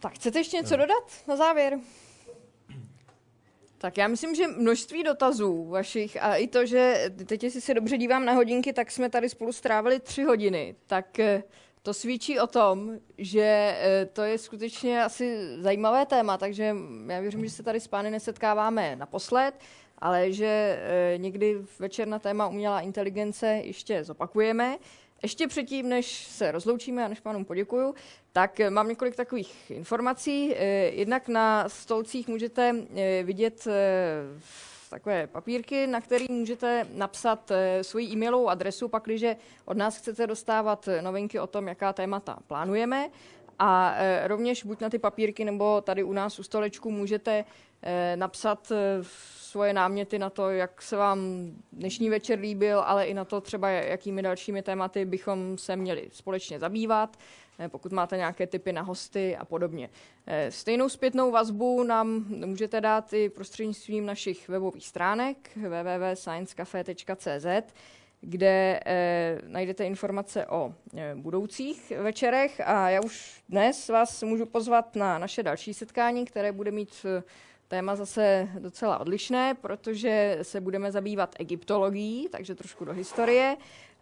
tak chcete ještě něco dodat na závěr? Tak já myslím, že množství dotazů vašich a i to, že teď, jestli se dobře dívám na hodinky, tak jsme tady spolu strávili tři hodiny, tak eh, to svědčí o tom, že eh, to je skutečně asi zajímavé téma, takže já věřím, že se tady s pány nesetkáváme naposled, ale že eh, někdy večer na téma umělá inteligence ještě zopakujeme. Ještě předtím, než se rozloučíme a než pánům poděkuju, tak eh, mám několik takových informací. Jednak na stolcích můžete vidět takové papírky, na který můžete napsat eh, svoji e-mailovou adresu, pakliže od nás chcete dostávat eh, novinky o tom, jaká témata plánujeme. A eh, rovněž buď na ty papírky, nebo tady u nás u stolečku můžete napsat svoje náměty na to, jak se vám dnešní večer líbil, ale i na to třeba, jakými dalšími tématy bychom se měli společně zabývat. Eh, pokud máte nějaké typy na hosty a podobně. Eh, stejnou zpětnou vazbu nám můžete dát i prostřednictvím našich webových stránek www.sciencecafe.cz kde eh, najdete informace o budoucích večerech a já už dnes vás můžu pozvat na naše další setkání, které bude mít téma zase docela odlišné, protože se budeme zabývat egyptologií, takže trošku do historie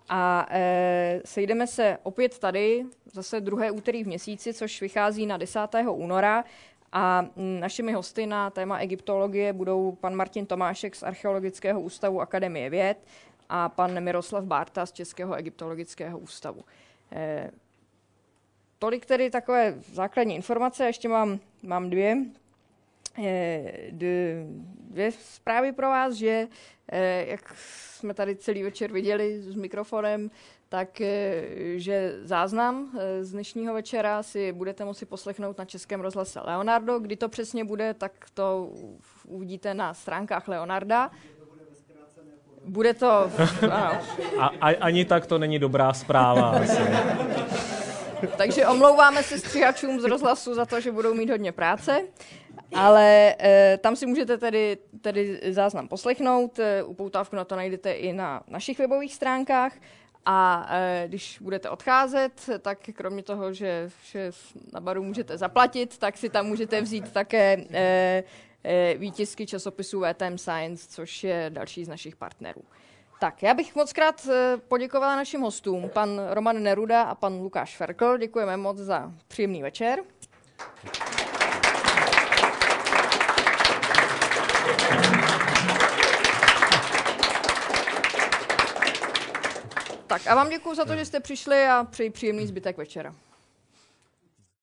A e, sejdeme se opět tady, zase druhé úterý v měsíci, což vychází na 10. února. A našimi hosty na téma egyptologie budou pan Martin Tomášek z Archeologického ústavu Akademie věd a pan Miroslav Bárta z Českého egyptologického ústavu. E, tolik tedy takové základní informace, ještě mám, mám dvě, dvě zprávy pro vás, že e, jak jsme tady celý večer viděli s mikrofonem, tak že záznam z dnešního večera si budete moci poslechnout na Českém rozhlase Leonardo. Kdy to přesně bude, tak to uvidíte na stránkách Leonarda. Bude to... Ano. A, a, ani tak to není dobrá zpráva. Asi. Takže omlouváme se stříhačům z rozhlasu za to, že budou mít hodně práce, ale e, tam si můžete tedy, tedy záznam poslechnout. E, upoutávku na to najdete i na našich webových stránkách. A e, když budete odcházet, tak kromě toho, že, že na baru můžete zaplatit, tak si tam můžete vzít také e, e, výtisky časopisu VTM Science, což je další z našich partnerů. Tak, já bych moc krát poděkovala našim hostům, pan Roman Neruda a pan Lukáš Ferkl. Děkujeme moc za příjemný večer. Tak a vám děkuji za to, že jste přišli a přeji příjemný zbytek večera.